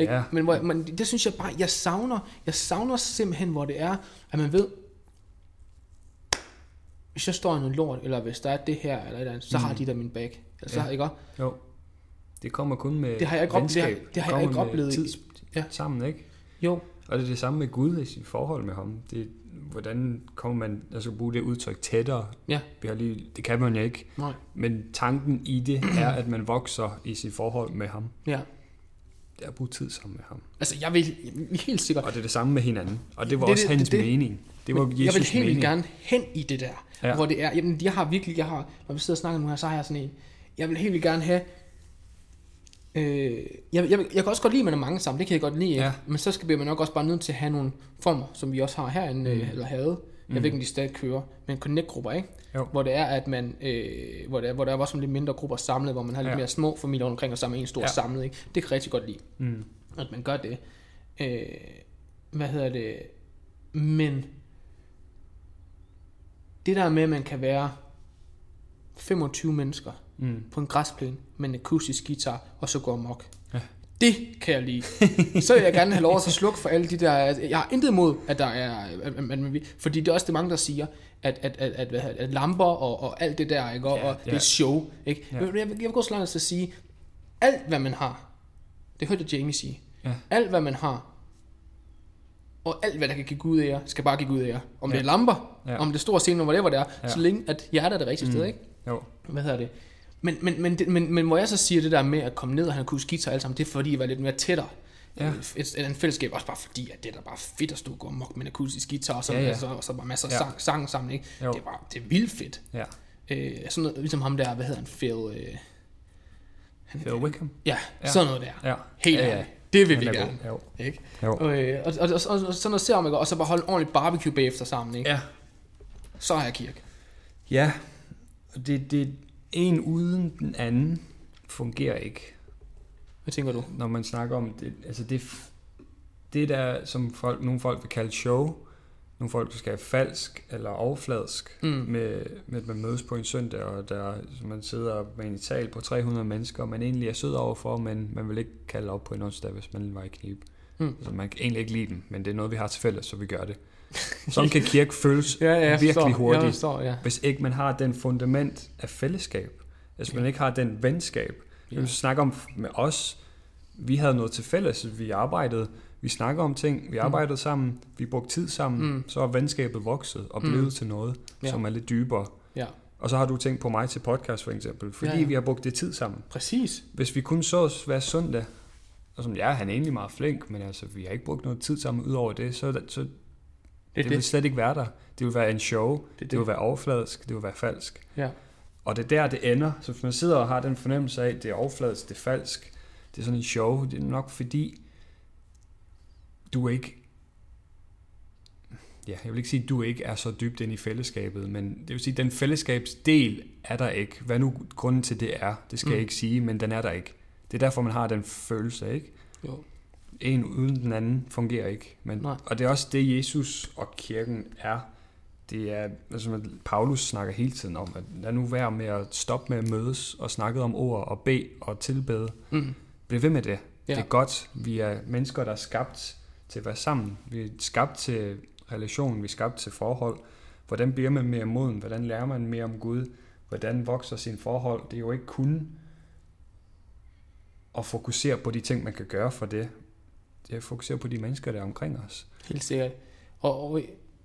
Ikke? Ja. Men, hvor, men det synes jeg bare, jeg savner, jeg savner simpelthen, hvor det er, at man ved, hvis jeg står i noget lort, eller hvis der er det her, eller et eller andet, så mm. har de der min bag. Altså, Ja. ja. ikke? Jo. Det kommer kun med Det har jeg ikke op- det har- venskab. det har jeg ikke oplevet Tid Ja. sammen, ikke? Jo, Og det er det samme med Gud i sit forhold med ham. Det, hvordan kommer man, altså bruge det udtryk tættere? Ja. Vi har lige, det kan man jo ikke. nej, Men tanken i det er, at man vokser i sit forhold med ham. ja. det er at bruge tid sammen med ham. Altså, jeg vil helt sikkert... Og det er det samme med hinanden. Og det var Det- også det- hans det- det- mening. Det var Men jeg vil Jesus helt mening. gerne hen i det der, ja. hvor det er, jamen jeg har virkelig, jeg har, når vi sidder og snakker nu her, så har jeg sådan en, jeg vil helt vildt gerne have, øh, jeg, jeg, jeg kan også godt lide, at man er mange sammen, det kan jeg godt lide, Ja. men så skal bliver man nok også bare nødt til at have nogle former, som vi også har herinde, mm. eller havde, jeg ved ikke, om de stadig kører, men connect-grupper, ikke? Jo. Hvor det er, at man, øh, hvor, det er, hvor der er også lidt mindre grupper samlet, hvor man har lidt Ja. mere små familier omkring, og sammen en stor ja. samlet, ikke? Det kan jeg rigtig godt lide Mm. at man gør det. Øh, hvad hedder det? Men det der med, at man kan være 25 mennesker Mm. på en græsplæne med en akustisk guitar, og så gå amok. Ja. Det kan jeg lide. Så vil jeg gerne have lov at slukke for alle de der... Jeg har intet imod, at der er... At, at, at, fordi det er også det mange, der siger, at, at, at, at, at, at lamper og, og alt det der, ikke? Og, Ja, og det ja. er show. Ikke? Ja. Jeg, jeg, vil- jeg vil gå så langt at sige, alt hvad man har, det hørte jeg Jamie sige, Ja. alt hvad man har, og alt hvad der kan give Gud ære, skal bare give Gud ære. Om Ja. det er lamper, Ja. om det er store scene, whatever det er, Ja. så længe at hjertet er det rigtige sted, Mm. ikke? Jo. hvad hedder det? Men, men, men, men, men hvor jeg så siger det der med at komme ned og han kunne guitar alle sammen, det er fordi, jeg var lidt mere tættere. Ja. Ja. Et, et, en fællesskab, også bare fordi, at det er da bare fedt at stå og gå amok med en akustisk guitar, og så, Ja, ja, ja. ja. Så, og så bare masser af Ja. sang, sang sammen, ikke? Jo. Det er bare, det er vildt fedt. Ja. Øh, sådan noget, ligesom ham der, hvad hedder han, Phil... Øh, han, Phil Wickham. Ja, Ja. sådan noget der. Ja. Helt ja, ja. Det vil Han vi er gerne. Jo. Ikke? Jo. Og, øh, og, og, og, og, og, sådan noget ser man, og så bare holde en ordentlig barbecue bagefter sammen, ikke? Ja. Så er jeg kirke. Ja. Og det, det en uden den anden fungerer ikke. Hvad tænker du? når man snakker om det, altså det, det der, som folk, nogle folk vil kalde show, nogle folk skal have falsk eller overfladisk, Mm. med, med at man mødes på en søndag, og der, man sidder med en ital på 300 mennesker, og man egentlig er sød overfor, men man vil ikke kalde op på en onsdag, hvis man var i knib. Mm. Altså man kan egentlig ikke lide dem, men det er noget, vi har til fælles, så vi gør det. Sådan kan kirke føles Ja, ja, virkelig forstår. hurtigt. Jeg forstår, ja. hvis ikke man har den fundament af fællesskab, altså man ikke har den venskab. Ja. Ja. Vi snakker om med os, vi havde noget til fælles, vi arbejdede, vi snakker om ting, vi arbejdede mm. sammen, vi brugte tid sammen, mm. Mm. så er venskabet vokset og Mm. blevet til noget, ja. Som er lidt dybere. Ja, Og så har du tænkt på mig til podcast for eksempel, fordi ja. ja. vi har brugt det tid sammen. præcis. Hvis vi kun sås hver søndag, og som ja, han er egentlig meget flink, men altså, vi har ikke brugt noget tid sammen ud over det, så, så det, Det vil slet ikke være der. Det vil være en show, det, det. det vil være overfladisk, det vil være falsk. Ja. Og det er der, det ender. Så hvis man sidder og har den fornemmelse af, at det er overfladisk, det er falsk, det er sådan en show, det er nok fordi, du ikke... Ja, jeg vil ikke sige, at du ikke er så dybt ind i fællesskabet, men det vil sige, at den fællesskabsdel er der ikke. Hvad nu grunden til det er, det skal mm. jeg ikke sige, men den er der ikke. Det er derfor, man har den følelse, ikke? Jo. En uden den anden fungerer ikke. Men, Nej. og det er også det, Jesus og kirken er. Det er, altså at Paulus snakker hele tiden om, at lad nu være med at stoppe med at mødes og snakke om ord og bede og tilbede. Mm. Bliv ved med det. Ja. Det er godt. Vi er mennesker, der er skabt til at være sammen. Vi er skabt til relation, vi er skabt til forhold. Hvordan bliver man mere moden? Hvordan lærer man mere om Gud? Hvordan vokser sin forhold? Det er jo ikke kun at fokusere på de ting, man kan gøre for det. At fokusere på de mennesker, der er omkring os. Helt sikkert. Og, og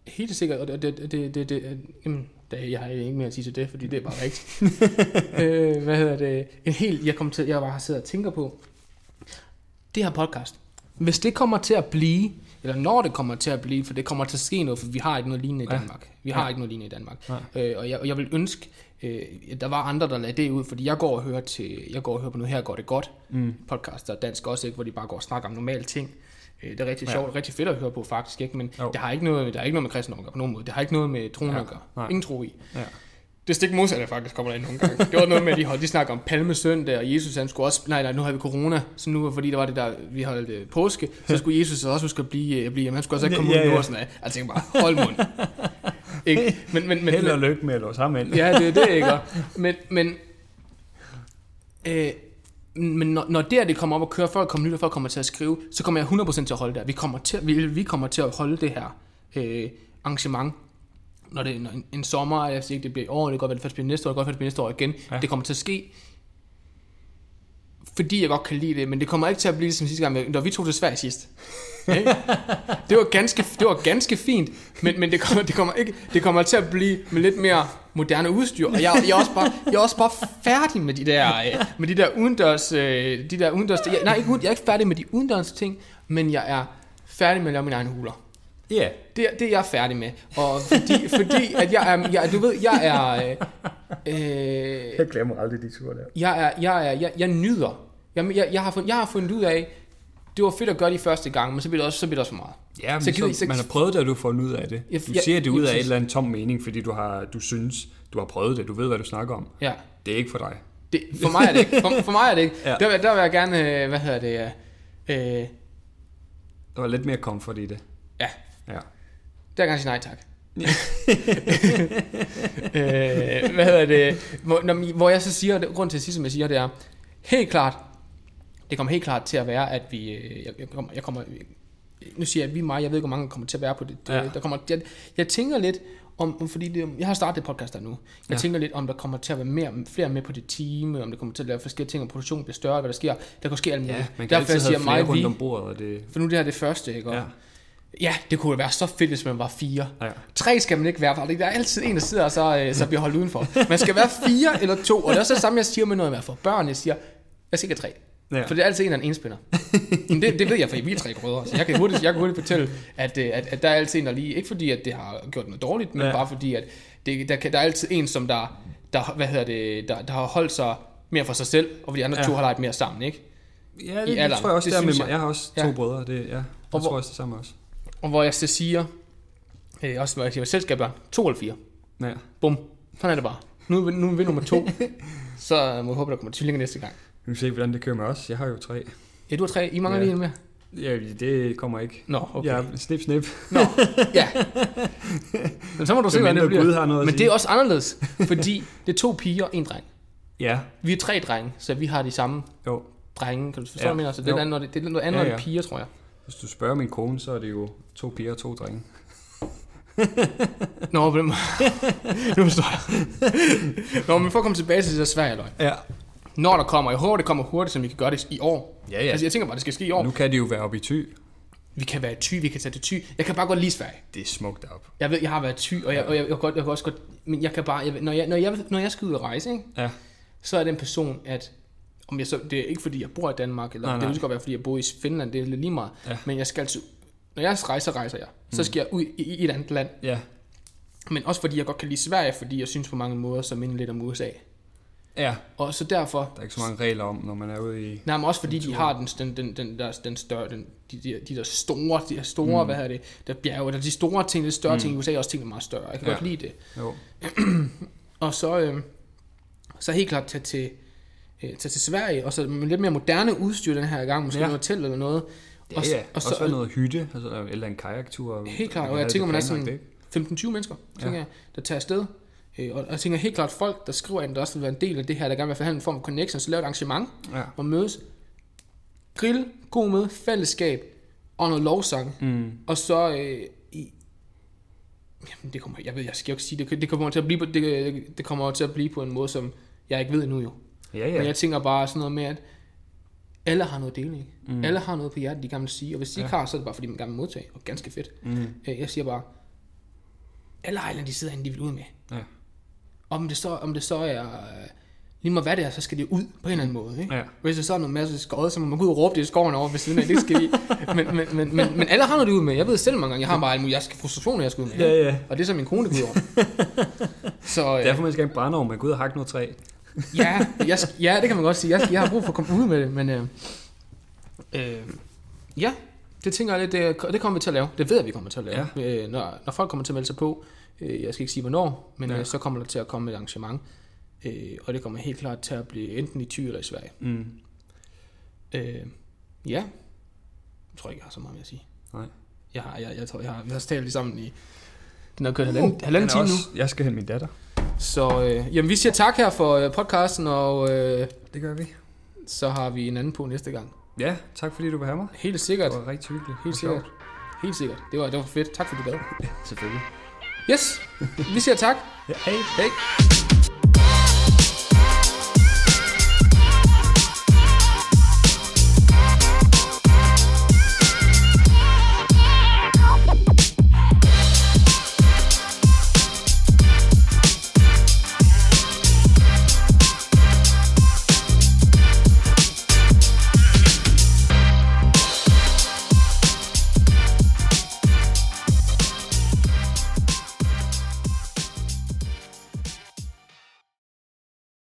helt sikkert, og det, det, det, det, det jamen, det, jeg har ikke mere at sige til det, fordi det er bare rigtigt. øh, hvad hedder det? En helt, jeg kom til, jeg bare sidder og tænker på, det her podcast, hvis det kommer til at blive, eller når det kommer til at blive, for det kommer til at ske noget, for vi har ikke noget lignende i Ja. Danmark. Vi har Ja. ikke noget lignende i Danmark. Nej. Øh, og, jeg, og jeg vil ønske, øh, der var andre, der lagde det ud, fordi jeg går og hører, til, jeg går og hører på noget her, går det godt, Mm. podcast, dansk også, ikke, hvor de bare går og snakker om normale ting. Øh, Det er rigtig Ja. sjovt, rigtig fedt at høre på faktisk, ikke? men Jo. det har ikke noget, der er ikke noget med kristendom at gøre på nogen måde. Det har ikke noget med troen Ja. at gøre. Nej. Ingen tro i. Ja. Det stik modsatte faktisk kommer der nogle gange. Det var noget med, at de, holdt, de snakker om palmesøndag, og Jesus han skulle også, nej, nej, nu har vi corona, så nu, fordi der var det der, vi holdt øh, påske, så skulle Jesus også huske at blive, øh, blive jamen, han skulle også ikke komme Ja, ud nu ja. og sådan noget. Jeg tænkte bare, hold mund. ikke? Men, men, men, Held og lykke med at låse ham ind. ja, det er det, ikke? Men, men, øh, men når, når det, det kommer op og kører, folk kommer nyt, og folk kommer til at skrive, så kommer jeg 100% til at holde det her. Vi kommer til, vi, vi kommer til at holde det her øh, arrangement, når det er en, en sommer, jeg siger ikke, det bliver i år, det kan godt være, det først bliver næste år, det kan godt være, det bliver næste år igen. Ja. Det kommer til at ske, fordi jeg godt kan lide det, men det kommer ikke til at blive ligesom sidste gang, når vi tog til Sverige sidst. Det, var ganske, det var ganske fint, men, men det, kommer, det, kommer ikke, det kommer til at blive med lidt mere moderne udstyr, og jeg, jeg, er, også bare, jeg er også bare færdig med de der, øh, med de der udendørs, øh, de der udendørs, jeg, nej, ikke, jeg er ikke færdig med de udendørs ting, men jeg er færdig med at lave mine egne huler. Ja. Yeah. Det, det er jeg færdig med. Og fordi, fordi at jeg er, jeg, du ved, jeg er, øh, øh, Jeg glemmer aldrig de ture der. jeg er, jeg er, jeg, jeg nyder. Jeg, jeg, jeg, har fundet, jeg har fundet ud af, det var fedt at gøre det første gang, men så bliver det også, så bliver det også for meget. Ja, men Så så, så, man har prøvet det, og du har fundet ud af det. Du jeg- siger det ud af et eller andet tom mening, fordi du, har, du synes, du har prøvet det. Du ved, hvad du snakker om. Ja. Det er ikke for dig. Det, for mig er det ikke. For, for mig er det ikke. Ja. Ja. Der, vil- der vil jeg gerne, øh, hvad hedder det, øh, øh, Der var lidt mere comfort i det. ja, Ja. der vil jeg gerne sige nej tak. øh, hvad hedder det, hvor, når, hvor jeg så siger, grund til at sige, som jeg siger, det er, helt klart, det kommer helt klart til at være, at vi, øh, jeg, jeg, kommer, jeg kommer, nu siger jeg, at vi mig, jeg ved ikke, hvor mange kommer til at være på det. Ja. Ja. Der kommer, jeg, jeg tænker lidt, om, om fordi det, jeg har startet et podcast der nu. Jeg Ja. ja. tænker lidt, om der kommer til at være mere, flere med på det team, om der kommer til at lave forskellige ting, og produktionen bliver større, hvad der sker. Der kan ske alt muligt. Ja, man kan Derfor jeg siger mig, rundt om bordet, og det... for nu det her er det første, ikke? Og, Ja. ja. ja, det kunne være så fedt, hvis man var fire. Ja. Tre skal man ikke være, for der er altid en, der sidder og så, øh, så bliver holdt udenfor. Man skal være fire eller to, og det er også det samme, jeg siger med noget med for børn. Jeg siger, jeg skal ikke tre. Ja. For det er altid en, der er en enspænder. Men det, det ved jeg, for vi er tre brødre, så jeg kan hurtigt, jeg kan hurtigt fortælle, at, øh, at, at der er altid en, der lige, ikke fordi, at det har gjort noget dårligt, men Ja. bare fordi, at det, der, kan, der er altid en, som der, der, hvad hedder det, der, der har holdt sig mere for sig selv, og hvor de andre Ja. to har leget mere sammen, ikke? Ja, det, I det tror jeg også, Det det der med mig. jeg. Har også to Ja. brødre, det, ja, jeg hvor- tror også det samme også. Og hvor jeg så siger, øh, også hvor jeg siger, selskaber, to eller fire. Ja. Bum. Sådan er det bare. Nu, er vi- nu er vi nummer to. så må jeg håbe, der kommer tvillinger næste gang. Nu se, hvordan det kører med os. Jeg har jo tre. Ja, du har tre. I mangler Ja. lige en mere. Ja, det kommer ikke. Nå, okay. Ja, snip, snip. Nå, ja. Men så må du se, hvordan det Medmindre Gud bliver. har noget Men det er også anderledes, fordi det er to piger og en dreng. Ja, Vi er tre drenge, så vi har de samme jo. drenge, kan du forstå, Ja. hvad jeg mener? Så det er, noget, det er noget andet Ja, ja, end piger, tror jeg. Hvis du spørger min kone, så er det jo to piger og to drenge. Nå, måde. nu forstår jeg. Nå, men for at komme tilbage til det der Sverige, løg. Ja. Når der kommer, jeg håber, det kommer hurtigt, så vi kan gøre det i år. Ja, ja. Altså, jeg tænker bare, det skal ske i år. Nu kan de jo være oppe i ty. Vi kan være i ty, vi kan tage til ty. Jeg kan bare godt lide Sverige. Det er smukt deroppe. Jeg ved, jeg har været ty, og jeg, og jeg, jeg, jeg, godt, jeg kan også godt... Men jeg kan bare... Jeg, når, jeg, når, jeg, når jeg skal ud og rejse, ikke, Ja. så er det en person, at... Om jeg så, det er ikke fordi, jeg bor i Danmark, eller Nej, nej, det vil godt være, fordi jeg bor i Finland, det er lidt lige meget. Ja. Men jeg skal altid... Når jeg rejser, rejser jeg. Så skal jeg ud i, i et andet land. Ja. Men også fordi jeg godt kan lide Sverige, fordi jeg synes på mange måder, så minder lidt om USA. Ja. Og så derfor... Der er ikke så mange regler om, når man er ude i... Nej, men også fordi de har den, den, den, den, der, den større, den, de, de, de der store, de der store, mm. hvad hedder det, der bjerge, der de store ting, de større mm. ting i USA, også ting, der er meget større. Jeg kan Ja. godt lide det. Jo. Og så, øh, så helt klart tage til, øh, tage til Sverige, og så med lidt mere moderne udstyr den her gang, måske Ja. noget hotel eller noget. Ja, og, ja. og også så være noget hytte, altså, eller en kajaktur. Helt klart, og jeg tænker, man er sådan- ikke? 15-20 mennesker, tænker Ja. jeg, der tager afsted. Øh, og jeg tænker helt klart folk, der skriver, at der også vil være en del af det her, der gerne vil have en form for connection, så lave et arrangement, Ja. og mødes. Grill, god møde, fællesskab og noget lovsang. Mm. Og så øh, i, jamen det kommer, jeg ved, jeg skal jo ikke sige, det, det kommer til at blive på, det, det kommer til at blive på en måde, som jeg ikke ved endnu jo. Ja, Ja. Men jeg tænker bare sådan noget med, at alle har noget ikke? Mm. Alle har noget på hjertet, de gerne vil sige, og hvis de ikke Ja. har, så er det bare fordi, man gerne vil modtage, og ganske fedt. Mm. Øh, Jeg siger bare, alle Island, de sidder herinde, de vil ud med. Ja. Om det så, om det så er, øh, lige meget hvad det er, så skal det ud på en eller anden måde, ikke? Ja. Hvis det så er noget masse skåret, så må man gå ud og råbe det i skoven over ved siden af, det skal vi. Men, men, men, men, men alle har noget ud med. Jeg ved selv mange gange, jeg har bare alle jeg skal frustrationer, jeg skal ud med. Ja, ja. Og det er så min kone, der går. Så øh, Derfor man skal ikke brænde over, man går ud og hakke noget træ. ja, jeg, ja, det kan man godt sige. Jeg, jeg har brug for at komme ud med det, men øh, øh, ja, det tænker jeg lidt, det, det kommer vi til at lave. Det ved jeg, vi kommer til at lave. Ja. Øh, når, når folk kommer til at melde sig på, jeg skal ikke sige hvornår, men Ja. øh, så kommer der til at komme et arrangement. Øh, og det kommer helt klart til at blive enten i Thy eller i Sverige. Mm. Øh, ja, jeg tror ikke, jeg har så meget mere at sige. Nej. Jeg har, jeg, jeg tror, jeg har, vi har talt sammen i, den har kørt halvanden, halvanden Men time nu. også, Jeg skal hente min datter. Så øh, jamen, vi siger tak her for øh, podcasten, og øh, Det gør vi. så har vi en anden på næste gang. Ja, tak fordi du var her med. Helt sikkert. Det var rigtig hyggeligt. Helt sikkert. Helt sikkert. Det var, det var fedt. Tak fordi du gad. Selvfølgelig. Yes, vi siger tak. Ja, hej. Hej.